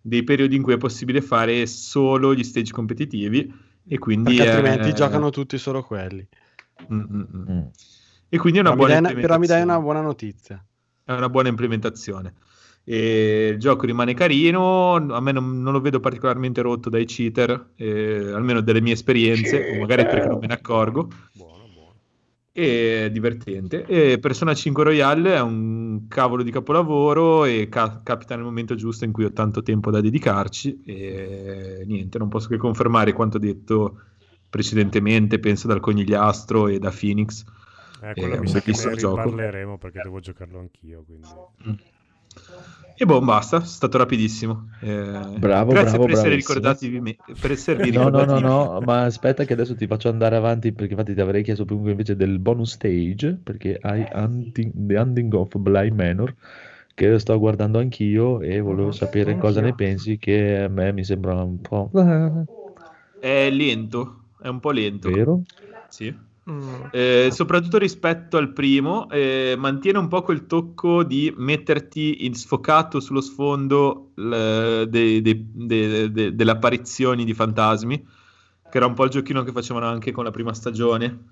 dei periodi in cui è possibile fare solo gli stage competitivi e quindi Perché è- altrimenti giocano tutti solo quelli. Mm, mm, mm. Mm. E quindi è una Però mi, buona dai, però mi dai una buona notizia. È una buona implementazione. E il gioco rimane carino, a me non, non lo vedo particolarmente rotto dai cheater, eh, almeno delle mie esperienze, o magari perché non me ne accorgo. Buono, buono. E è divertente. E Persona 5 Royale è un cavolo di capolavoro e ca- capita nel momento giusto in cui ho tanto tempo da dedicarci. E niente, non posso che confermare quanto detto precedentemente, penso dal Conigliastro e da Phoenix. Eh, quello un mi sa che ne gioco. riparleremo perché devo giocarlo anch'io. Quindi... E boh, basta, è stato rapidissimo. Eh, Bravo, grazie bravo, per essere ricordati di me, per esservi No, [LAUGHS] no, ricordati no, no, ma aspetta che adesso ti faccio andare avanti perché infatti ti avrei chiesto comunque invece del bonus stage perché hai Hunting, The Hunting of Bly Manor che sto guardando anch'io e volevo sapere cosa ne pensi che a me mi sembra un po' È lento, è un po' lento. vero? Sì. Mm. Eh, soprattutto rispetto al primo, eh, mantiene un po' quel tocco di metterti in sfocato sullo sfondo de- de- delle apparizioni di fantasmi, che era un po' il giochino che facevano anche con la prima stagione.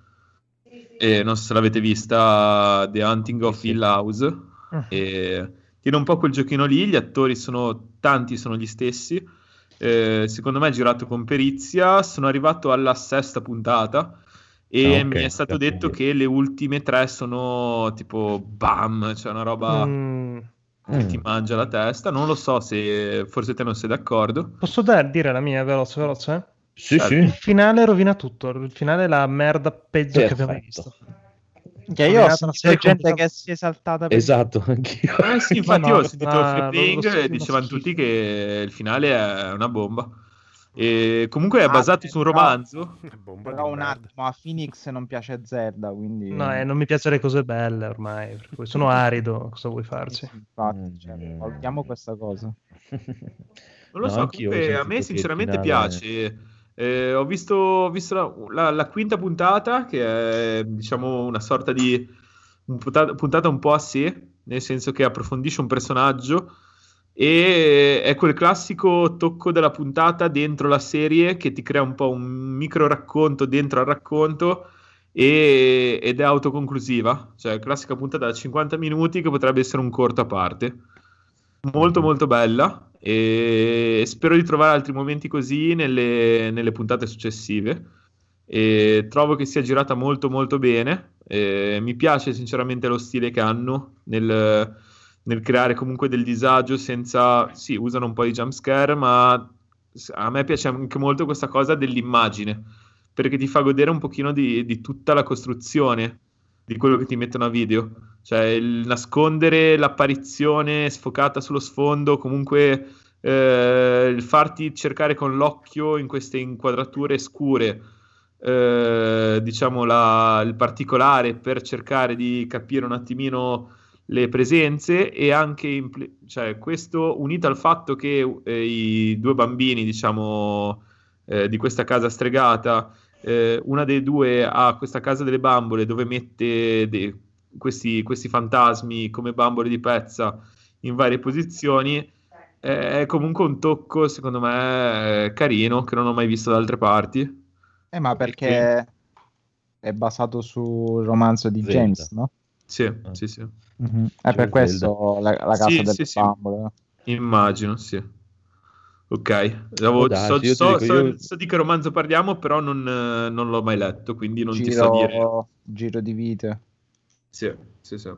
E non so se l'avete vista, The Hunting of. Hill House. E tiene un po' quel giochino lì, gli attori sono tanti, sono gli stessi. Eh, secondo me è girato con perizia. Sono arrivato alla sesta puntata e Ah, ok, mi è stato detto che le ultime tre sono tipo bam, cioè una roba Mm. che ti Mm. mangia la testa. Non lo so se forse te non sei d'accordo. Posso dare- dire la mia veloce, veloce? Sì, Certo. sì. Il finale rovina tutto. Il finale è la merda peggio che abbiamo Perfetto. visto. Che io ho sentito gente che si è saltata per Esatto, anch'io. Eh sì, infatti no, io ho sentito lo- lo- e dicevano schifo. tutti che il finale è una bomba. E comunque è Ah, basato su un però- romanzo. Bomba Però di un attimo, a Phoenix non piace Zelda, quindi... No, eh, non mi piacciono le cose belle ormai. per cui sono [LAUGHS] arido. Cosa vuoi farci? infatti, cioè, Mm. valutiamo questa cosa. Non lo No, so, comunque a me sinceramente piace. Eh, ho visto, ho visto la, la- la quinta puntata, che è diciamo una sorta di un puntata, puntata un po' a sé, nel senso che approfondisce un personaggio e è quel classico tocco della puntata dentro la serie che ti crea un po' un micro racconto dentro al racconto e- ed è autoconclusiva, cioè classica puntata da 50 minuti che potrebbe essere un corto a parte. Molto molto bella e spero di trovare altri momenti così nelle, nelle puntate successive. E trovo che sia girata molto molto bene. E mi piace sinceramente lo stile che hanno nel, nel creare comunque del disagio senza... Sì, usano un po' di jumpscare, ma a me piace anche molto questa cosa dell'immagine, perché ti fa godere un pochino di, di tutta la costruzione di quello che ti mettono a video. Cioè il nascondere l'apparizione sfocata sullo sfondo, comunque eh, il farti cercare con l'occhio in queste inquadrature scure, eh, diciamo la- il particolare per cercare di capire un attimino le presenze e anche impl- cioè, questo unito al fatto che eh, i due bambini, diciamo, eh, di questa casa stregata, eh, una dei due ha questa casa delle bambole dove mette de- questi, questi fantasmi come bambole di pezza in varie posizioni. eh, È comunque un tocco, secondo me, eh, carino che non ho mai visto da altre parti. Eh, ma perché è basato sul romanzo di. James, no? Sì, sì, sì. Mhm. È per questo la, la casa Sì, delle sì, sì. bambole. Immagino, sì. Ok, Può darsi, so, ti so- dico, so- io- so di che romanzo parliamo, però non, eh, non l'ho mai letto, quindi non ti Giro, so dire. giro di vite. Sì, sì, sì.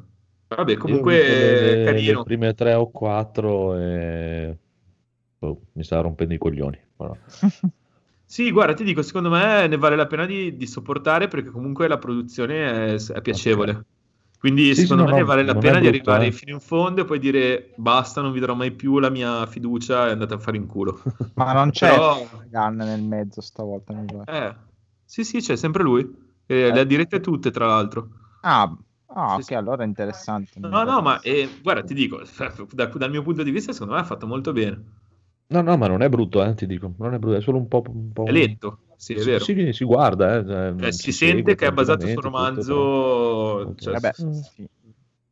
Vabbè, comunque le, le carino. prime tre o quattro e boh, mi stava rompendo i coglioni. però. [LAUGHS] Sì, guarda, ti dico, secondo me ne vale la pena di, di sopportare perché comunque la produzione è, è piacevole. Quindi Sì, sì, secondo no, me no, vale la pena di arrivare eh. fino in fondo e poi dire basta, non vi darò mai più la mia fiducia e andate a fare in culo. [LAUGHS] Ma non c'è Però- Gunn nel mezzo stavolta, mi pare. Eh, sì, sì, c'è sempre lui. E le ha dirette tutte, tra l'altro. Ah, ah, Sì, ok, sì. allora è interessante. No, no, ma eh, guarda, ti dico, da- dal mio punto di vista, secondo me ha fatto molto bene. No, no, ma non è brutto, eh, ti dico. Non è brutto, è solo un po'. Un po'... È lento, sì, è vero. Si, si guarda, eh, cioè, Cioè, si segue sente che è basato su un tranquillamente, tutto, romanzo. cioè, Vabbè, sì.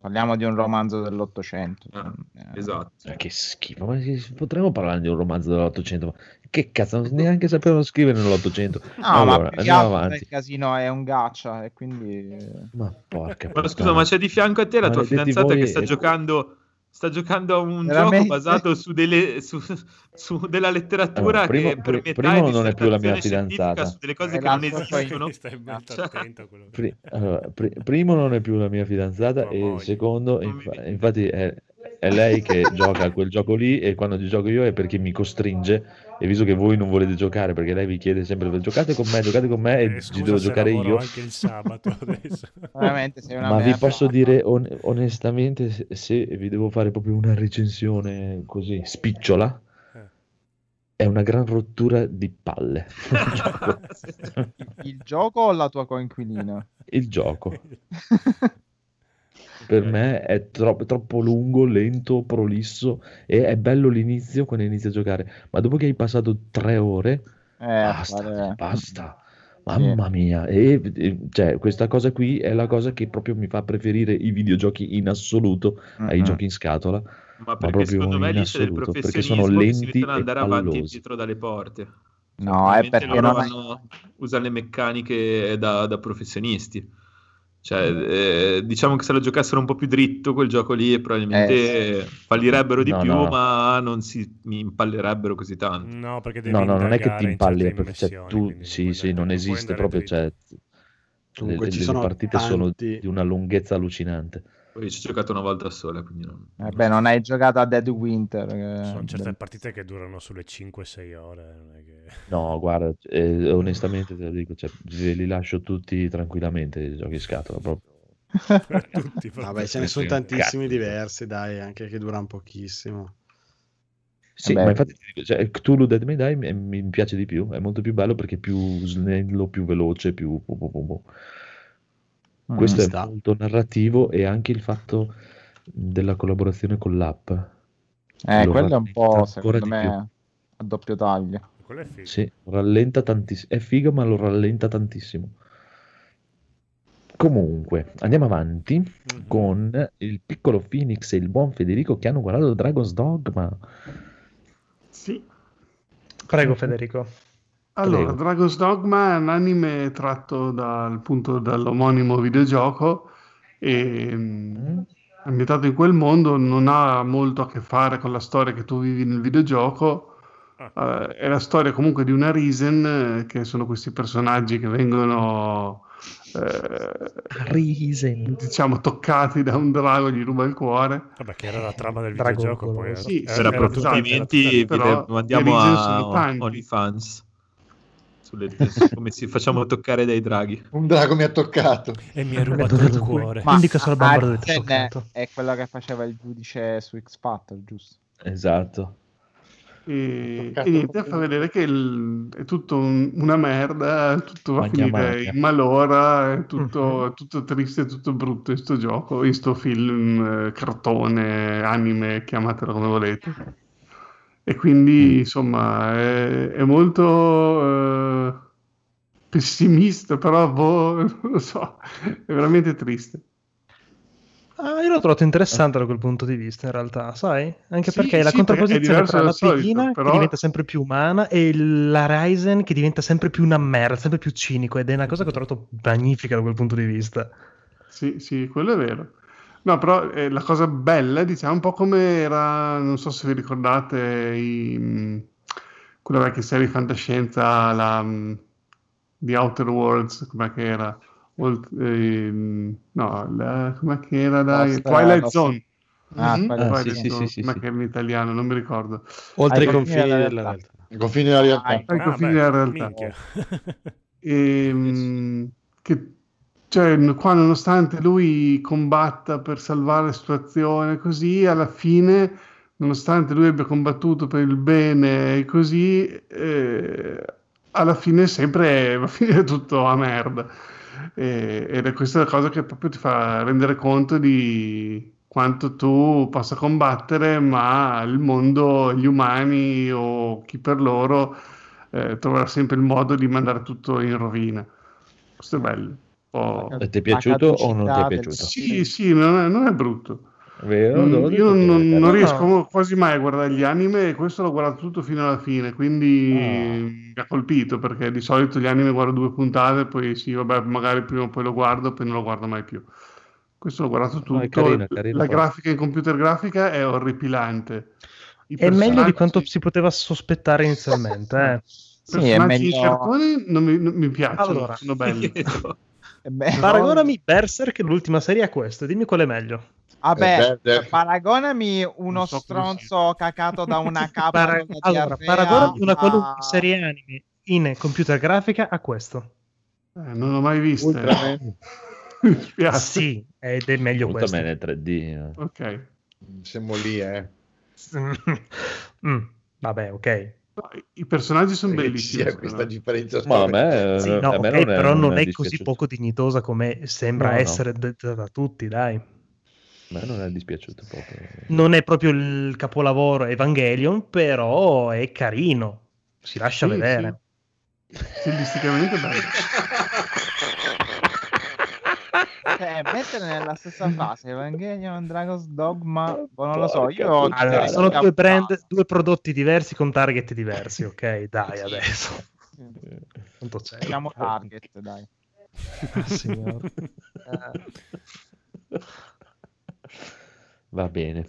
Parliamo di un romanzo dell'Ottocento. Ah, Eh, esatto. Che schifo, ma potremmo parlare di un romanzo dell'Ottocento? Che cazzo, non- neanche sapevano scrivere nell'Ottocento. No, allora, ma andiamo avanti. il casino è un gacha e quindi... Ma porca Ma scusa, ma c'è di fianco a te la tua fidanzata voi che sta e- giocando, sta giocando a un Veramente? gioco basato su, delle, su, su della letteratura Allora, primo- che per primo non è più la mia fidanzata. su delle cose E che non esistono. Stai molto Cioè- attento a quello che... Pri- allora, pri- primo non è più la mia fidanzata Tua e moglie. secondo mi- infatti è, è lei che gioca a quel gioco lì e quando gioco io è perché mi costringe e visto che voi non volete giocare perché lei vi chiede sempre giocate con me, giocate con me e Eh, ci scusa devo giocare io anche il sabato [LAUGHS] adesso. Veramente sei una ma vi posso dire on- onestamente se, se vi devo fare proprio una recensione così spicciola Eh. è una gran rottura di palle [LAUGHS] [LAUGHS] il gioco. Il gioco o la tua coinquilina? il gioco per me è troppo, troppo lungo, lento, prolisso e è bello l'inizio quando inizi a giocare, ma dopo che hai passato tre ore, Eh, basta, fare- basta. Mamma mia, e, e- cioè, questa cosa qui è la cosa che proprio mi fa preferire i videogiochi in assoluto ai Mhm. giochi in scatola. Ma perché proprio secondo me in lì c'è del assoluto, perché sono professionismo che si lenti e andare avanti e pallosi. dietro dalle porte. No, è perché non vanno- usano le meccaniche da, da professionisti. Cioè, eh, diciamo che se lo giocassero un po' più dritto quel gioco lì, probabilmente fallirebbero di No, più, no. ma non si mi impallerebbero così tanto. No, perché devi No, no, non è che ti impalli, cioè, immersioni, tu, sì, sì, non esiste proprio, cioè, Comunque le, ci le sono partite sono tanti- di una lunghezza allucinante. Poi ci ho giocato una volta sola, quindi non... Eh beh, non hai giocato a Dead Winter. che- Sono certi partite che durano sulle 5-6 ore. non è che- No, guarda, eh, onestamente te lo dico, cioè, ve li lascio tutti tranquillamente i giochi in scatola, proprio. [LAUGHS] Tutti Vabbè, ce ne sono tantissimi diversi, dai, anche che durano pochissimo. Sì, Vabbè. ma infatti cioè, Cthulhu Dead May Die mi, mi piace di più, è molto più bello perché è più snello, più veloce, più... pu- pu- pu. Mm. Questo è molto narrativo e anche il fatto della collaborazione con l'app. Eh, lo quello è un po', secondo me, più. a doppio taglio. Quello è figo. Sì, rallenta tantissimo. È figo, ma lo rallenta tantissimo. Comunque, andiamo avanti Mhm. con il piccolo Phoenix e il buon Federico che hanno guardato Dragon's Dogma. Sì. Prego Federico. Allora, Prego. Dragon's Dogma è un anime tratto dal, appunto, dall'omonimo videogioco e mm, ambientato in quel mondo, non ha molto a che fare con la storia che tu vivi nel videogioco. Ah. Eh, è la storia comunque di una Risen, eh, che sono questi personaggi che vengono, eh, Risen. diciamo, toccati da un drago, gli ruba il cuore. Vabbè, che era la trama del Dragon videogioco. Poi. Sì, era, sì, per era tutta- approfondimenti vi però i Risen a. OnlyFans sulle, su come si facciamo [LAUGHS] toccare dai draghi. Un drago mi ha toccato. E mi ha rubato il cuore. Ma Indica solo Barbara del è quello che faceva il giudice su X Factor, giusto? Esatto. E, e niente, proprio. fa vedere che il- è tutto un- una merda, tutto va a finire magna. in malora, è tutto, Mhm. è tutto triste, tutto brutto in sto gioco, in sto film, eh, cartone, anime, chiamatelo come volete. E quindi, insomma, è, è molto eh, pessimista, però, boh, non lo so, è veramente triste. Ah, io l'ho trovato interessante da quel punto di vista, in realtà, sai? Anche Sì, perché è la sì, perché è contrapposizione diverso tra la pedina però- che diventa sempre più umana e la Ryzen che diventa sempre più una merda, sempre più cinico ed è una cosa che ho trovato magnifica da quel punto di vista. Sì, sì, quello è vero. No, però eh, la cosa bella, diciamo, un po' come era, non so se vi ricordate, i, mh, quella vecchia serie di fantascienza, la, mh, The Outer Worlds, com'è che era? Olt- ehm, no, la, com'è che era? Dai? Nostra- Twilight nostra- Zone. Ah, Mhm, Twilight Twilight Zone. sì, Zone, sì, sì, com'è sì. che era in italiano, non mi ricordo. Oltre Ai i confini confini della realtà. realtà. I confini della realtà. Ai Ai Ah, confini beh, della realtà. E, mh, che, cioè, qua nonostante lui combatta per salvare la situazione così, alla fine, nonostante lui abbia combattuto per il bene così, eh, alla fine sempre va [LAUGHS] a finire tutto a merda. E- ed è questa la cosa che proprio ti fa rendere conto di quanto tu possa combattere, ma il mondo, gli umani o chi per loro eh, troverà sempre il modo di mandare tutto in rovina. Questo è bello. Oh. E ti è piaciuto o non ti è piaciuto? Sì, sì, non è, non è brutto. Vero? Mm, Io non, non riesco quasi mai a guardare gli anime e questo l'ho guardato tutto fino alla fine, quindi Ah. mi ha colpito perché di solito gli anime guardo due puntate, poi sì, vabbè, magari prima o poi lo guardo, poi non lo guardo mai più. Questo l'ho guardato tutto. No, è carino, carino, La però. grafica in computer grafica è orripilante. I È meglio di quanto si poteva sospettare inizialmente, eh. [LAUGHS] Sì, è meglio... cartone non mi, non mi piacciono, Allora. sono belli. [LAUGHS] è be- Paragonami Berserk, l'ultima serie, a questo, dimmi qual è meglio. Vabbè, Eh, beh, paragonami uno so stronzo cacato da una [LAUGHS] capra Para- con la allora, paragonami una a- qualunque serie anime in computer grafica a questo. Eh, non l'ho mai [LAUGHS] mi spiace. Sì, ed è meglio questo. Ultraman è 3D. eh. Ok. Siamo lì, eh. [LAUGHS] Mm, vabbè, ok. No, i- personaggi sono bellissimi. sia questa differenza Ma a me, Sì, a no, me ok, non è, però non è, così dispiaciuto. poco dignitosa come sembra No, no. essere detta da tutti, dai. A me non è dispiaciuto proprio. Non è proprio il capolavoro Evangelion, però è carino. Si lascia Sì, vedere. sì. Stilisticamente bello. [LAUGHS] Cioè, mettere nella stessa frase Evangelion, Dragon's Dogma, boh, non lo so, io Allora, sono due brand, due prodotti diversi con target diversi, ok? [LAUGHS] Dai, adesso. [LAUGHS] Quanto c'è? Siamo target, dai. Signore. [LAUGHS] Va bene.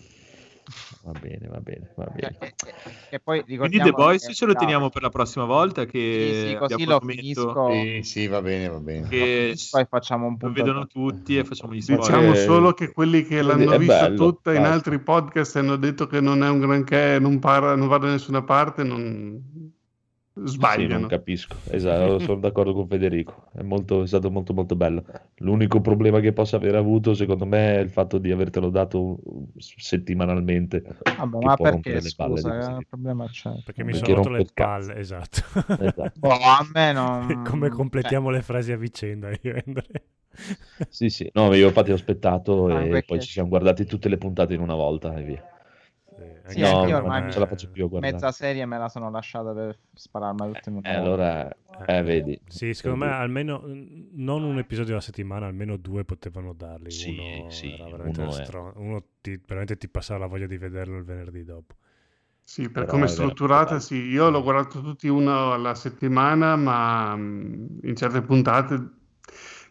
Va bene, va bene, va bene. Cioè, e poi Quindi The Boys ce lo teniamo per la prossima volta che Sì, sì, così lo finisco. Sì, sì, va bene, va bene. che Poi facciamo un lo punto. vedono tutti e facciamo gli spoiler. Diciamo solo che quelli che l'hanno è vista bello, tutta in basta. altri podcast hanno detto che non è un granché, non, para, non va da nessuna parte, non Sì, non sbagliano. capisco. Esatto, sono [LAUGHS] d'accordo con Federico. È, molto, è stato molto molto bello. L'unico problema che possa aver avuto, secondo me, è il fatto di avertelo dato settimanalmente. Che ma perché le palle di scusa, che tipi. problema c'è? Perché mi Perché sono rotto le palle, esatto. [LAUGHS] Esatto. Boh, a me non... [LAUGHS] Come cioè, completiamo le frasi a vicenda io Andrea. Sì, sì. No, io infatti ho aspettato Ah, e perché- poi ci siamo guardati tutte le puntate in una volta e via. Sì, No, anche io ormai non ce la faccio più a guardare. Mezza serie me la sono lasciata per spararmi tutte in Eh, allora, eh, vedi. Sì, secondo me almeno mm, non un episodio alla settimana, almeno due potevano darli. Sì, uno sì, era veramente uno è- stro- uno ti, veramente ti passava la voglia di vederlo il venerdì dopo. Sì, per Però come è strutturata, sì. Io l'ho guardato tutti uno alla settimana, ma mh, in certe puntate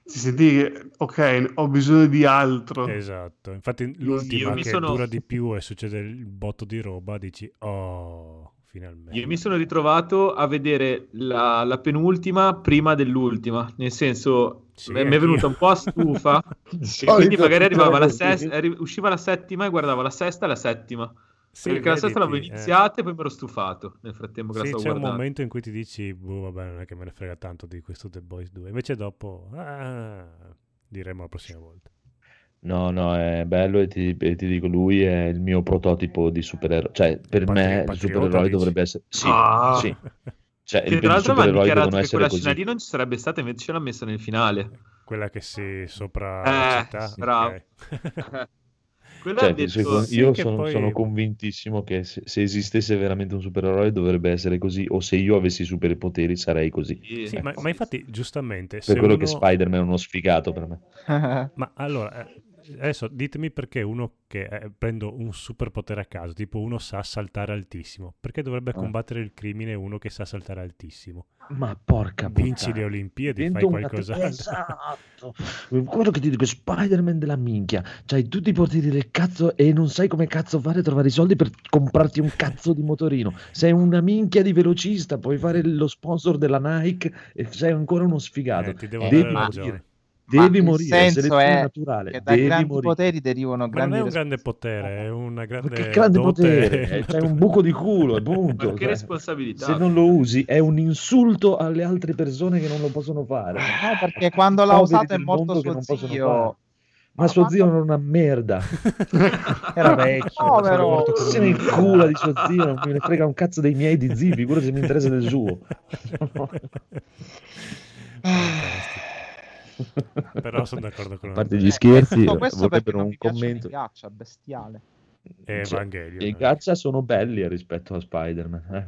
ti senti che, ok, ho bisogno di altro. Esatto, infatti l'ultima che sono- dura di più e succede il botto di roba, dici oh, finalmente. Io mi sono ritrovato a vedere la, la penultima prima dell'ultima, nel senso Sì, mi è venuta un po' a stufa, [LAUGHS] e Solito quindi magari arrivava la sesta, arri- usciva la settima e guardavo la sesta e la settima. Sì, perché la sesta l'avevo eh. iniziata e poi mi ero stufato nel frattempo che Sì, la c'è stavo un guardando. momento in cui ti dici, boh, vabbè, non è che me ne frega tanto di questo The Boys 2. Invece dopo, ah, diremo la prossima volta. No, no, è bello e ti, e ti dico, lui è il mio prototipo di supereroe. Cioè, per Patri- me il supereroe dici? dovrebbe essere... Sì, Ah. sì. Cioè, Che il, tra l'altro aveva supereroi dichiarato che quella così. scena lì non ci sarebbe stata, invece ce l'ha messa nel finale. Quella che si sopra Eh, la città. bravo. ok. [LAUGHS] Quella Cioè, detto... secondo- sì, io che sono, poi- sono convintissimo che se, se esistesse veramente un supereroe dovrebbe essere così, o se io avessi superpoteri sarei così. Sì, Sì, ma, ma infatti, giustamente, Per se quello uno... che Spider-Man è uno sfigato per me. [LAUGHS] Ma allora, eh, adesso ditemi perché uno che eh, prendo un superpotere a caso, tipo uno sa saltare altissimo, perché dovrebbe Ah. combattere il crimine uno che sa saltare altissimo? Ma porca Vinci puttana. le Olimpiadi, Divento fai qualcos'altro. Esatto. Quello che ti dico, Spider-Man della minchia. C'hai tutti i poteri del cazzo e non sai come cazzo fare a trovare i soldi per comprarti un cazzo di motorino. Sei una minchia di velocista, puoi fare lo sponsor della Nike e sei ancora uno sfigato. Eh, ti devo Devi dare ragione. Ma Devi il morire, senso selezione è naturale. che da Devi grandi morire. poteri derivano Ma non grandi è un grande potere, è una Ma grande che grande dote potere, [LAUGHS] c'hai un buco di culo e punto. Ma che Cioè, responsabilità. se non lo usi è un insulto alle altre persone che non lo possono fare. No, perché quando l'ha usato è morto che suo zio. Ma Ma suo quando- zio non è una merda. [LAUGHS] Era vecchio. Povero. era con Se ne cula di suo zio, non me ne frega un cazzo dei miei di zii, figurati se mi interessa del suo. [LAUGHS] Però sono d'accordo con A parte gli scherzi, Tutto questo perché vorrebbero un commento. i gaccia, bestiale. E Cioè. I caccia sono belli rispetto a Spider-Man. eh.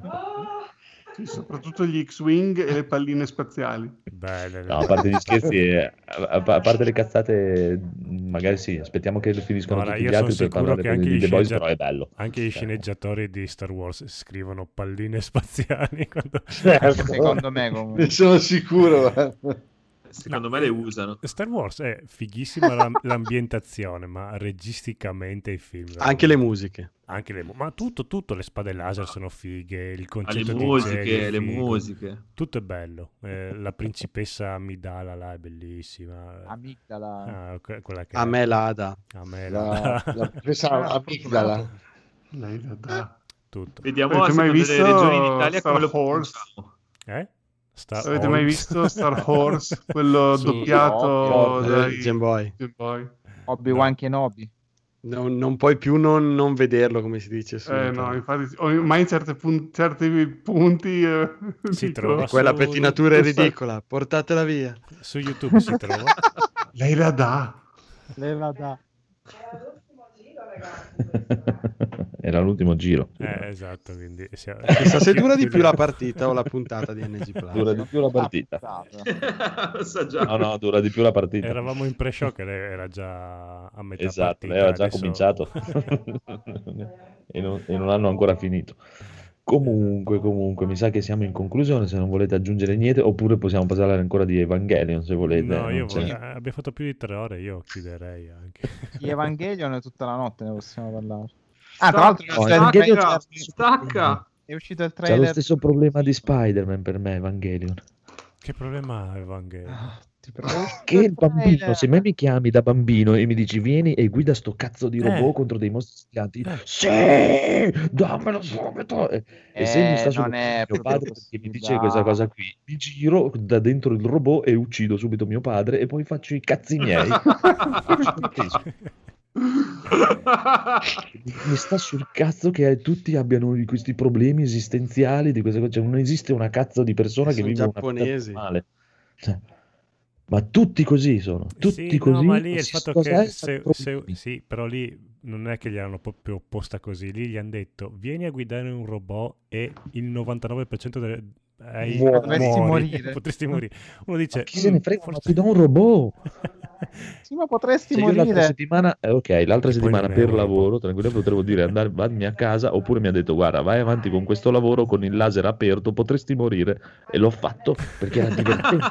Sì, soprattutto gli X-Wing e le palline spaziali. Belle, No, a parte gli scherzi, eh, a, parte le cazzate, magari sì, aspettiamo che finiscono Guarda, tutti io gli altri sono per sicuro parlare che anche di i The Boys, però è bello. Anche i Cioè, sceneggiatori di Star Wars scrivono palline [LAUGHS] spaziali quando... Certo. Secondo me comunque. Ne sono sicuro. Secondo me le usano. Star Wars è fighissima la- [LAUGHS] l'ambientazione, ma registicamente i film... Anche le musiche. Anche le ma tutto, tutto, le spade laser sono fighe, il Ah, concetto le di musiche, Jedi è le figo. musiche. Tutto è bello. Eh, la principessa Amidala là è bellissima. Amigdala. Ah, que- quella che A me la dà. A me La, la... questa amigdala. Lei la dà. tutto. Vediamo Avete mai seconda delle visto regioni d'Italia Star come lo Wars? Eh? Star Avete mai Wars. visto Star Wars? [LAUGHS] Quello Sì, doppiato ovvio. dai Game Boy. Boy? Obi-Wan Kenobi. Non, non puoi più non, non vederlo, come si dice. Eh, no, infatti, ormai certe pun- certi punti eh, Si dico, trova Quella su- pettinatura è ridicola, portatela via. Su YouTube si trova. [LAUGHS] Lei la dà. Lei la dà. [LAUGHS] Era l'ultimo giro. Eh, esatto, quindi siamo- Chissà [LAUGHS] se dura di più la partita o la puntata di NG Plus. Dura di più la partita. Sa [LAUGHS] già. No, no, dura di più la partita. Eravamo in pre-show che lei era già a metà Esatto, partita, lei aveva già adesso- cominciato [LAUGHS] e, non, e non hanno ancora finito. Comunque, comunque, mi sa che siamo in conclusione. Se non volete aggiungere niente, oppure possiamo parlare ancora di Evangelion. Se volete, No, io vorrei- eh, abbiamo fatto più di tre ore, io chiuderei anche. Di Evangelion tutta la notte ne possiamo parlare. Ah, tra l'altro c'è- Evangelion stacca, c'è- stacca. è uscito il C'ha lo trailer. stesso problema di Spider-Man per me, Evangelion. Che problema ha Evangelion? Ah, prego. Che il bambino, trailer. se me mi chiami da bambino e mi dici vieni e guida sto cazzo di robot Eh. contro dei mostri giganti, Eh. sì, dammelo subito. E, e se mi Eh, sta sul mio padre perché mi dice questa cosa qui, mi giro da dentro il robot e uccido subito mio padre e poi faccio i cazzi miei. [LAUGHS] mi sta sul cazzo che tutti abbiano questi problemi esistenziali di queste cose. Cioè, non esiste una cazzo di persona che Sono vive una giapponesi. normale. Cioè, ma tutti così sono, tutti Sì, così. no, ma lì è il fatto che se, se- sì, però lì non è che gli hanno proprio posta così, lì gli hanno detto vieni a guidare un robot e il 99% delle, hai-. Potresti muori, morire. potresti morire. Uno dice, Chi se ne "Mm, frega, ma forse- ti do un robot. [LAUGHS] Sì, ma potresti Se io l'altra morire. settimana, eh, ok, l'altra settimana per lavoro, tranquillamente potevo dire andare, vammi a casa, oppure mi ha detto guarda, vai avanti con questo lavoro con il laser aperto, potresti morire. E l'ho fatto perché era divertente.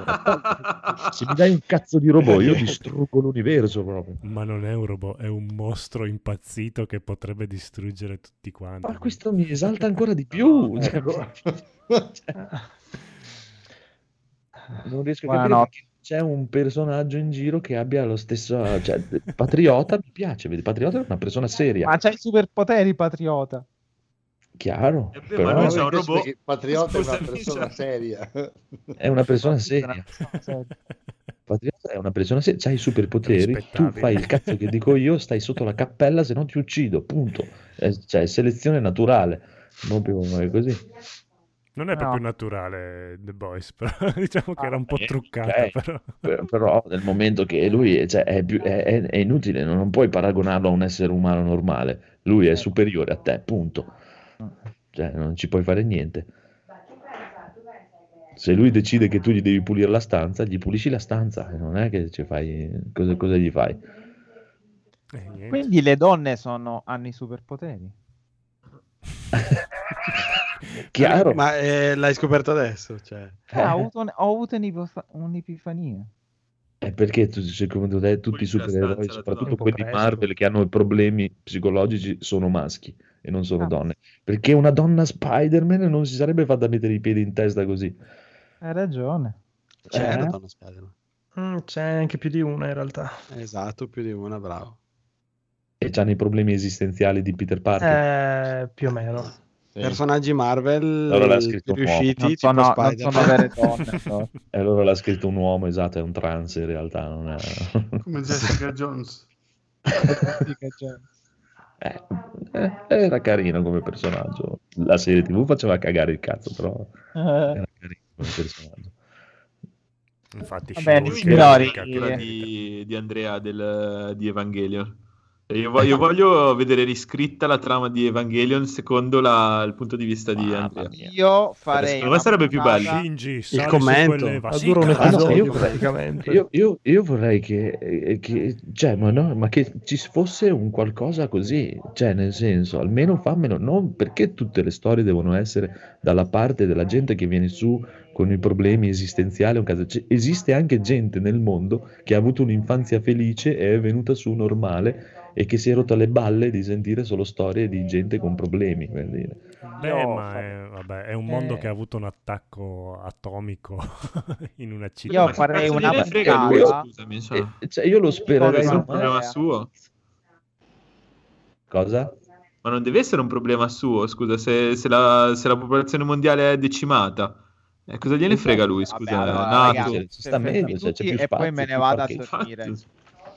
Se mi dai un cazzo di robot, io distruggo l'universo proprio. Ma non è un robot, è un mostro impazzito che potrebbe distruggere tutti quanti. Ma questo mi esalta [LAUGHS] ancora di più. cioè, Ecco. [LAUGHS] non riesco a capire no. c'è un personaggio in giro che abbia lo stesso. Cioè, Patriota mi piace, vedi, Patriota è una persona seria, Ma c'hai i superpoteri, patriota. chiaro. Eh però ma lui c'ha un robot. Patriota è una Scusami, persona cioè. seria. è una persona seria. Patriota è una persona seria, c'hai i superpoteri, tu fai il cazzo che dico io, stai sotto la cappella, se no ti uccido, punto. Eh, Cioè, selezione naturale, proprio è così. Non è No. proprio naturale The Boys, però [LAUGHS] diciamo che era un po' Eh, truccata. ok. Però. Per- però nel momento che lui è, cioè, è, più- è- è- è inutile, non puoi paragonarlo a un essere umano normale, lui è superiore a te, punto. Cioè, non ci puoi fare niente. Se lui decide che tu gli devi pulire la stanza, gli pulisci la stanza, e non è che ci fai cosa, cosa gli fai. Eh. Quindi le donne sono, hanno i superpoteri. [LAUGHS] [LAUGHS] Chiaro, Ma eh, l'hai scoperto adesso? Cioè. Ah, ho avuto, un- ho avuto un'ipofa- un'epifania. è perché tu- secondo te tutti i supereroi, soprattutto quelli presto. Marvel che hanno problemi psicologici, sono maschi e non sono Ah. donne. Perché una donna Spider-Man non si sarebbe fatta mettere i piedi in testa così. Hai ragione. C'è Eh? la donna Spider-Man. Mm, c'è anche più di una in realtà. Esatto, più di una, bravo. E hanno i problemi esistenziali di Peter Parker. Eh, più o meno. Sì. Personaggi Marvel Allora l'ha scritto più un uomo. riusciti, Non sono, non sono vere donne. [LAUGHS] no. E allora l'ha scritto un uomo, esatto, è un trans in realtà, non è... Come Jessica Jones. Eh, eh, era carino come personaggio. La serie TV faceva cagare il cazzo, però Eh, era carino come personaggio. Infatti, Va bene, She-Hulk signori, quella cattiva. di, di Andrea del, di Evangelion. Io voglio, io voglio vedere riscritta la trama di Evangelion secondo la- il punto di vista di Mamma Andrea. mia. Io farei. Secondo me una sarebbe più bello. Shinji, su commento. Ma dura un Ah, no, episodio io vorrei- praticamente. Io, io- io vorrei che, eh, che- cioè, ma, no, ma che ci fosse un qualcosa così, cioè nel senso, almeno fammelo, non perché tutte le storie devono essere dalla parte della gente che viene su con i problemi esistenziali, un caso. Cioè, esiste anche gente nel mondo che ha avuto un'infanzia felice e è venuta su normale e che si è rotta le balle di sentire solo storie di gente con problemi, per dire. Beh, Io ma è, vabbè, è un mondo Eh. che ha avuto un attacco atomico [LAUGHS] in una città. Io Ma farei una puntata- scusami, cioè. E- cioè, io lo Deve spererei essere un no, problema eh. suo. Cosa? Ma non deve essere un problema suo, scusa, se, se la, se la popolazione mondiale è decimata. Eh, cosa gliene frega lui, Vabbè, scusa? allora, Nato. ragazzi, ci sta meglio, cioè, c'è più e poi spazio, me ne vado a dormire.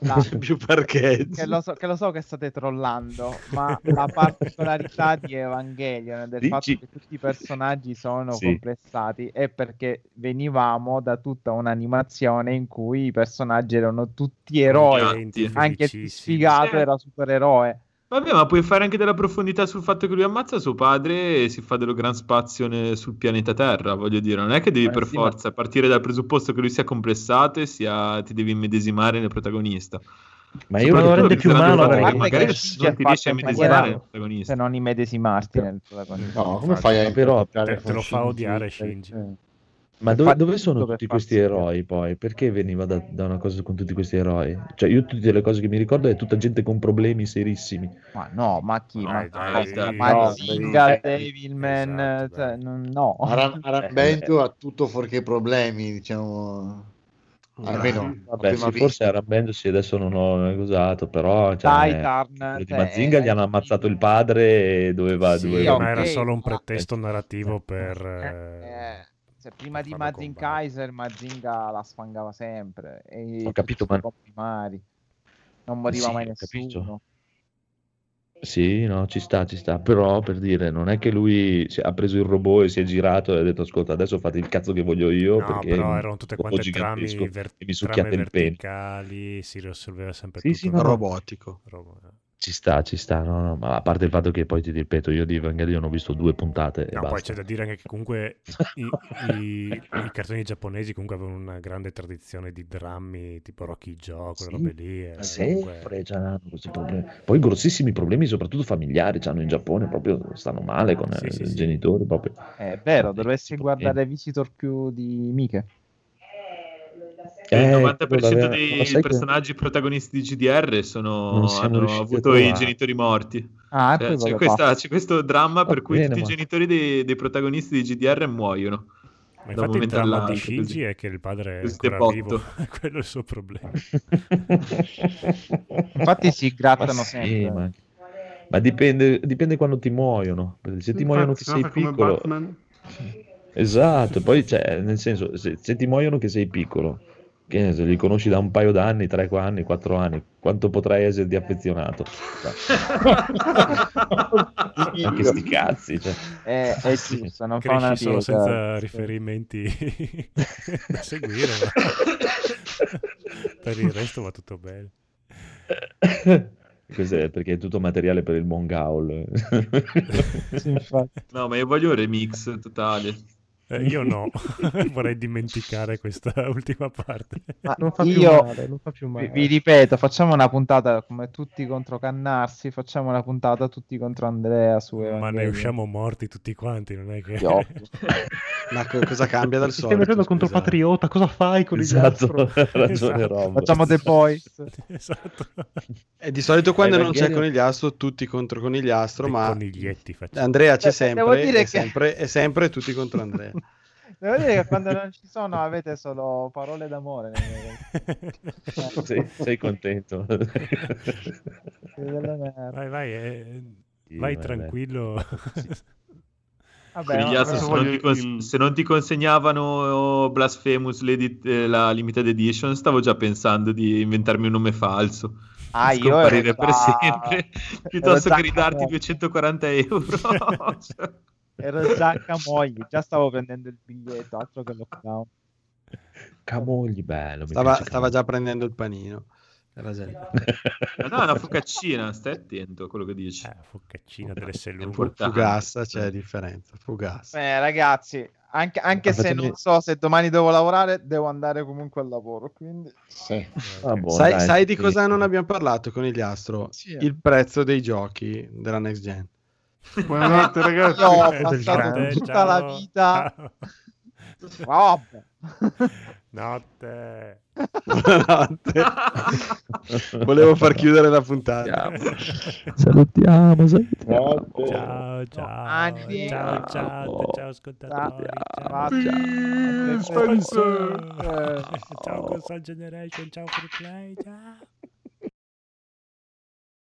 La- [LAUGHS] più parcheggi. che, lo so, che lo so che state trollando, ma la particolarità di Evangelion del Dici? fatto che tutti i personaggi sono Sì. complessati è perché venivamo da tutta un'animazione in cui i personaggi erano tutti eroi, anche il sfigato Eh. era supereroe. Vabbè, ma puoi fare anche della profondità sul fatto che lui ammazza suo padre e si fa dello gran spazio ne- sul pianeta Terra, voglio dire. Non è che devi Eh, per sì, ma- forza partire dal presupposto che lui sia complessato e sia, ti devi immedesimare nel protagonista. Ma io ma lo rende più umano perché- magari non c'è ti riesci a immedesimare nel protagonista. Se non immedesimarti nel protagonista. No, come fai a Però te- te lo fa odiare Shinji. Eh, Ma dove, dove sono tutti questi farsi eroi poi? Perché veniva da, da una cosa con tutti questi eroi? Cioè, io tutte le cose che mi ricordo è tutta gente con problemi serissimi. Ma no, ma chi? No, ma dai, cosa? dai, ma no, Zinga, dai. Devilman, Esatto, cioè, no. Aram- Arambento [LAUGHS] ha tutto fuorché problemi, diciamo. Almeno a Vabbè, sì, forse arrambendosi adesso non ho usato, però cioè, Titan, di cioè, Mazinga gli hanno ammazzato il padre e doveva... Sì, doveva- ma era solo un ma- pretesto narrativo per... Eh, eh, cioè, prima di farlo Mazin. Kaiser, Mazinga la sfangava sempre. E Ho capito, ma- primari. Non moriva Sì, mai ho capito. nessuno. Sì, no, ci sta, ci sta, però per dire, non è che lui si- ha preso il robot e si è girato e ha detto ascolta, adesso fate il cazzo che voglio io No, perché però erano tutte quante trame, ver- e mi trame succhiate il pene. verticali, si risolveva sempre Sì, tutto. sì, no, no. robotico. Robo- eh. Ci sta, ci sta, no, no, ma a parte il fatto che poi ti ripeto, io di Evangelion ho visto due puntate e No, poi c'è da dire anche che comunque i, i- i cartoni giapponesi comunque avevano una grande tradizione di drammi tipo Rocky Joe, quelle robe lì. e comunque- Sempre già hanno questi problemi. Poi grossissimi problemi, soprattutto familiari, hanno in Giappone, proprio stanno male con Sì, eh, sì, i sì. genitori. Proprio. È vero, dovresti guardare Visitor più di Mike. Il Eh, 90% quello l'aveva- dei ma sai che- personaggi protagonisti di GDR sono, hanno avuto i genitori morti. Ah, Cioè, c'è, questa- c'è questo dramma per cui bene, tutti ma- i genitori dei, dei protagonisti di GDR muoiono. Ma infatti il dramma di Shinji è che il padre è ancora botto. vivo, [LAUGHS] quello è il suo problema. [LAUGHS] Infatti si grattano Ma sì, sempre. ma, ma dipende, dipende quando ti muoiono. Se ti muoiono che Infatti, sei piccolo, esatto. Poi, cioè, nel senso, se, se ti muoiono che sei piccolo, che ne so, li conosci da un paio d'anni, tre anni, quattro anni, quanto potrai esserti affezionato? [LAUGHS] Anche sti cazzi, cioè. È, è giusto, non fa una Cresci solo senza riferimenti [LAUGHS] da seguire, ma [LAUGHS] per il resto va tutto bene. Questo è perché è tutto materiale per il Mongaul. Sì. No, ma io voglio un remix totale. Eh, io no, [LAUGHS] vorrei dimenticare questa [LAUGHS] ultima parte. Ma Non fa più io male, non fa più vi, male. vi ripeto, facciamo una puntata come tutti contro Cannarsi, facciamo una puntata tutti contro Andrea su Ma ne usciamo morti tutti quanti, non è che... Io- [LAUGHS] Ma co- cosa cambia dal Ti stai solito? mettendo contro scusa? Patriota, cosa fai con il Esatto, ragione Esatto. Rob. Facciamo The Boys. esatto. E di solito quando non c'è conigliastro, tutti contro conigliastro, Dei ma. Andrea c'è devo sempre, dire che- sempre, e sempre tutti contro Andrea. Devo dire che quando non ci sono avete solo parole d'amore. nel mio- Sei, sei contento? Vai, vai, eh, Sì, vai tranquillo. Vabbè, adesso se, non cons- il- se non ti consegnavano Blasphemous l'edit- eh, la limited edition, stavo già pensando di inventarmi un nome falso. Ah, io scomparire ero per sempre [LAUGHS] piuttosto che ridarti camo- 240 euro. [LAUGHS] Ero già Camogli, già stavo prendendo il biglietto, altro che lockdown. Camogli, bello. Stava, stava già prendendo il panino. Era già no, è una focaccina, stai attento a quello che dici. Eh, focaccina È sellughe. importante. Fugassa, c'è differenza. Fugassa. Beh, ragazzi, anche, anche se non so se domani devo lavorare, devo andare comunque al lavoro. Quindi Sì. Ah, boh, sai, dai, sai di cosa non abbiamo parlato con il Astro? Sì. Il prezzo dei giochi della next gen. Buonanotte ragazzi. io ho Eh, passato tutta ciao. la vita. Ciao. Vabbè. Notte. Buonanotte. [LAUGHS] Volevo far chiudere la puntata. Salutiamo, salutiamo. Ciao, ciao. Ciao, ciao, ciao, ascoltatori. Ciao. Ciao. Ciao, Ciao, Console Generation, ciao Free Play, ciao.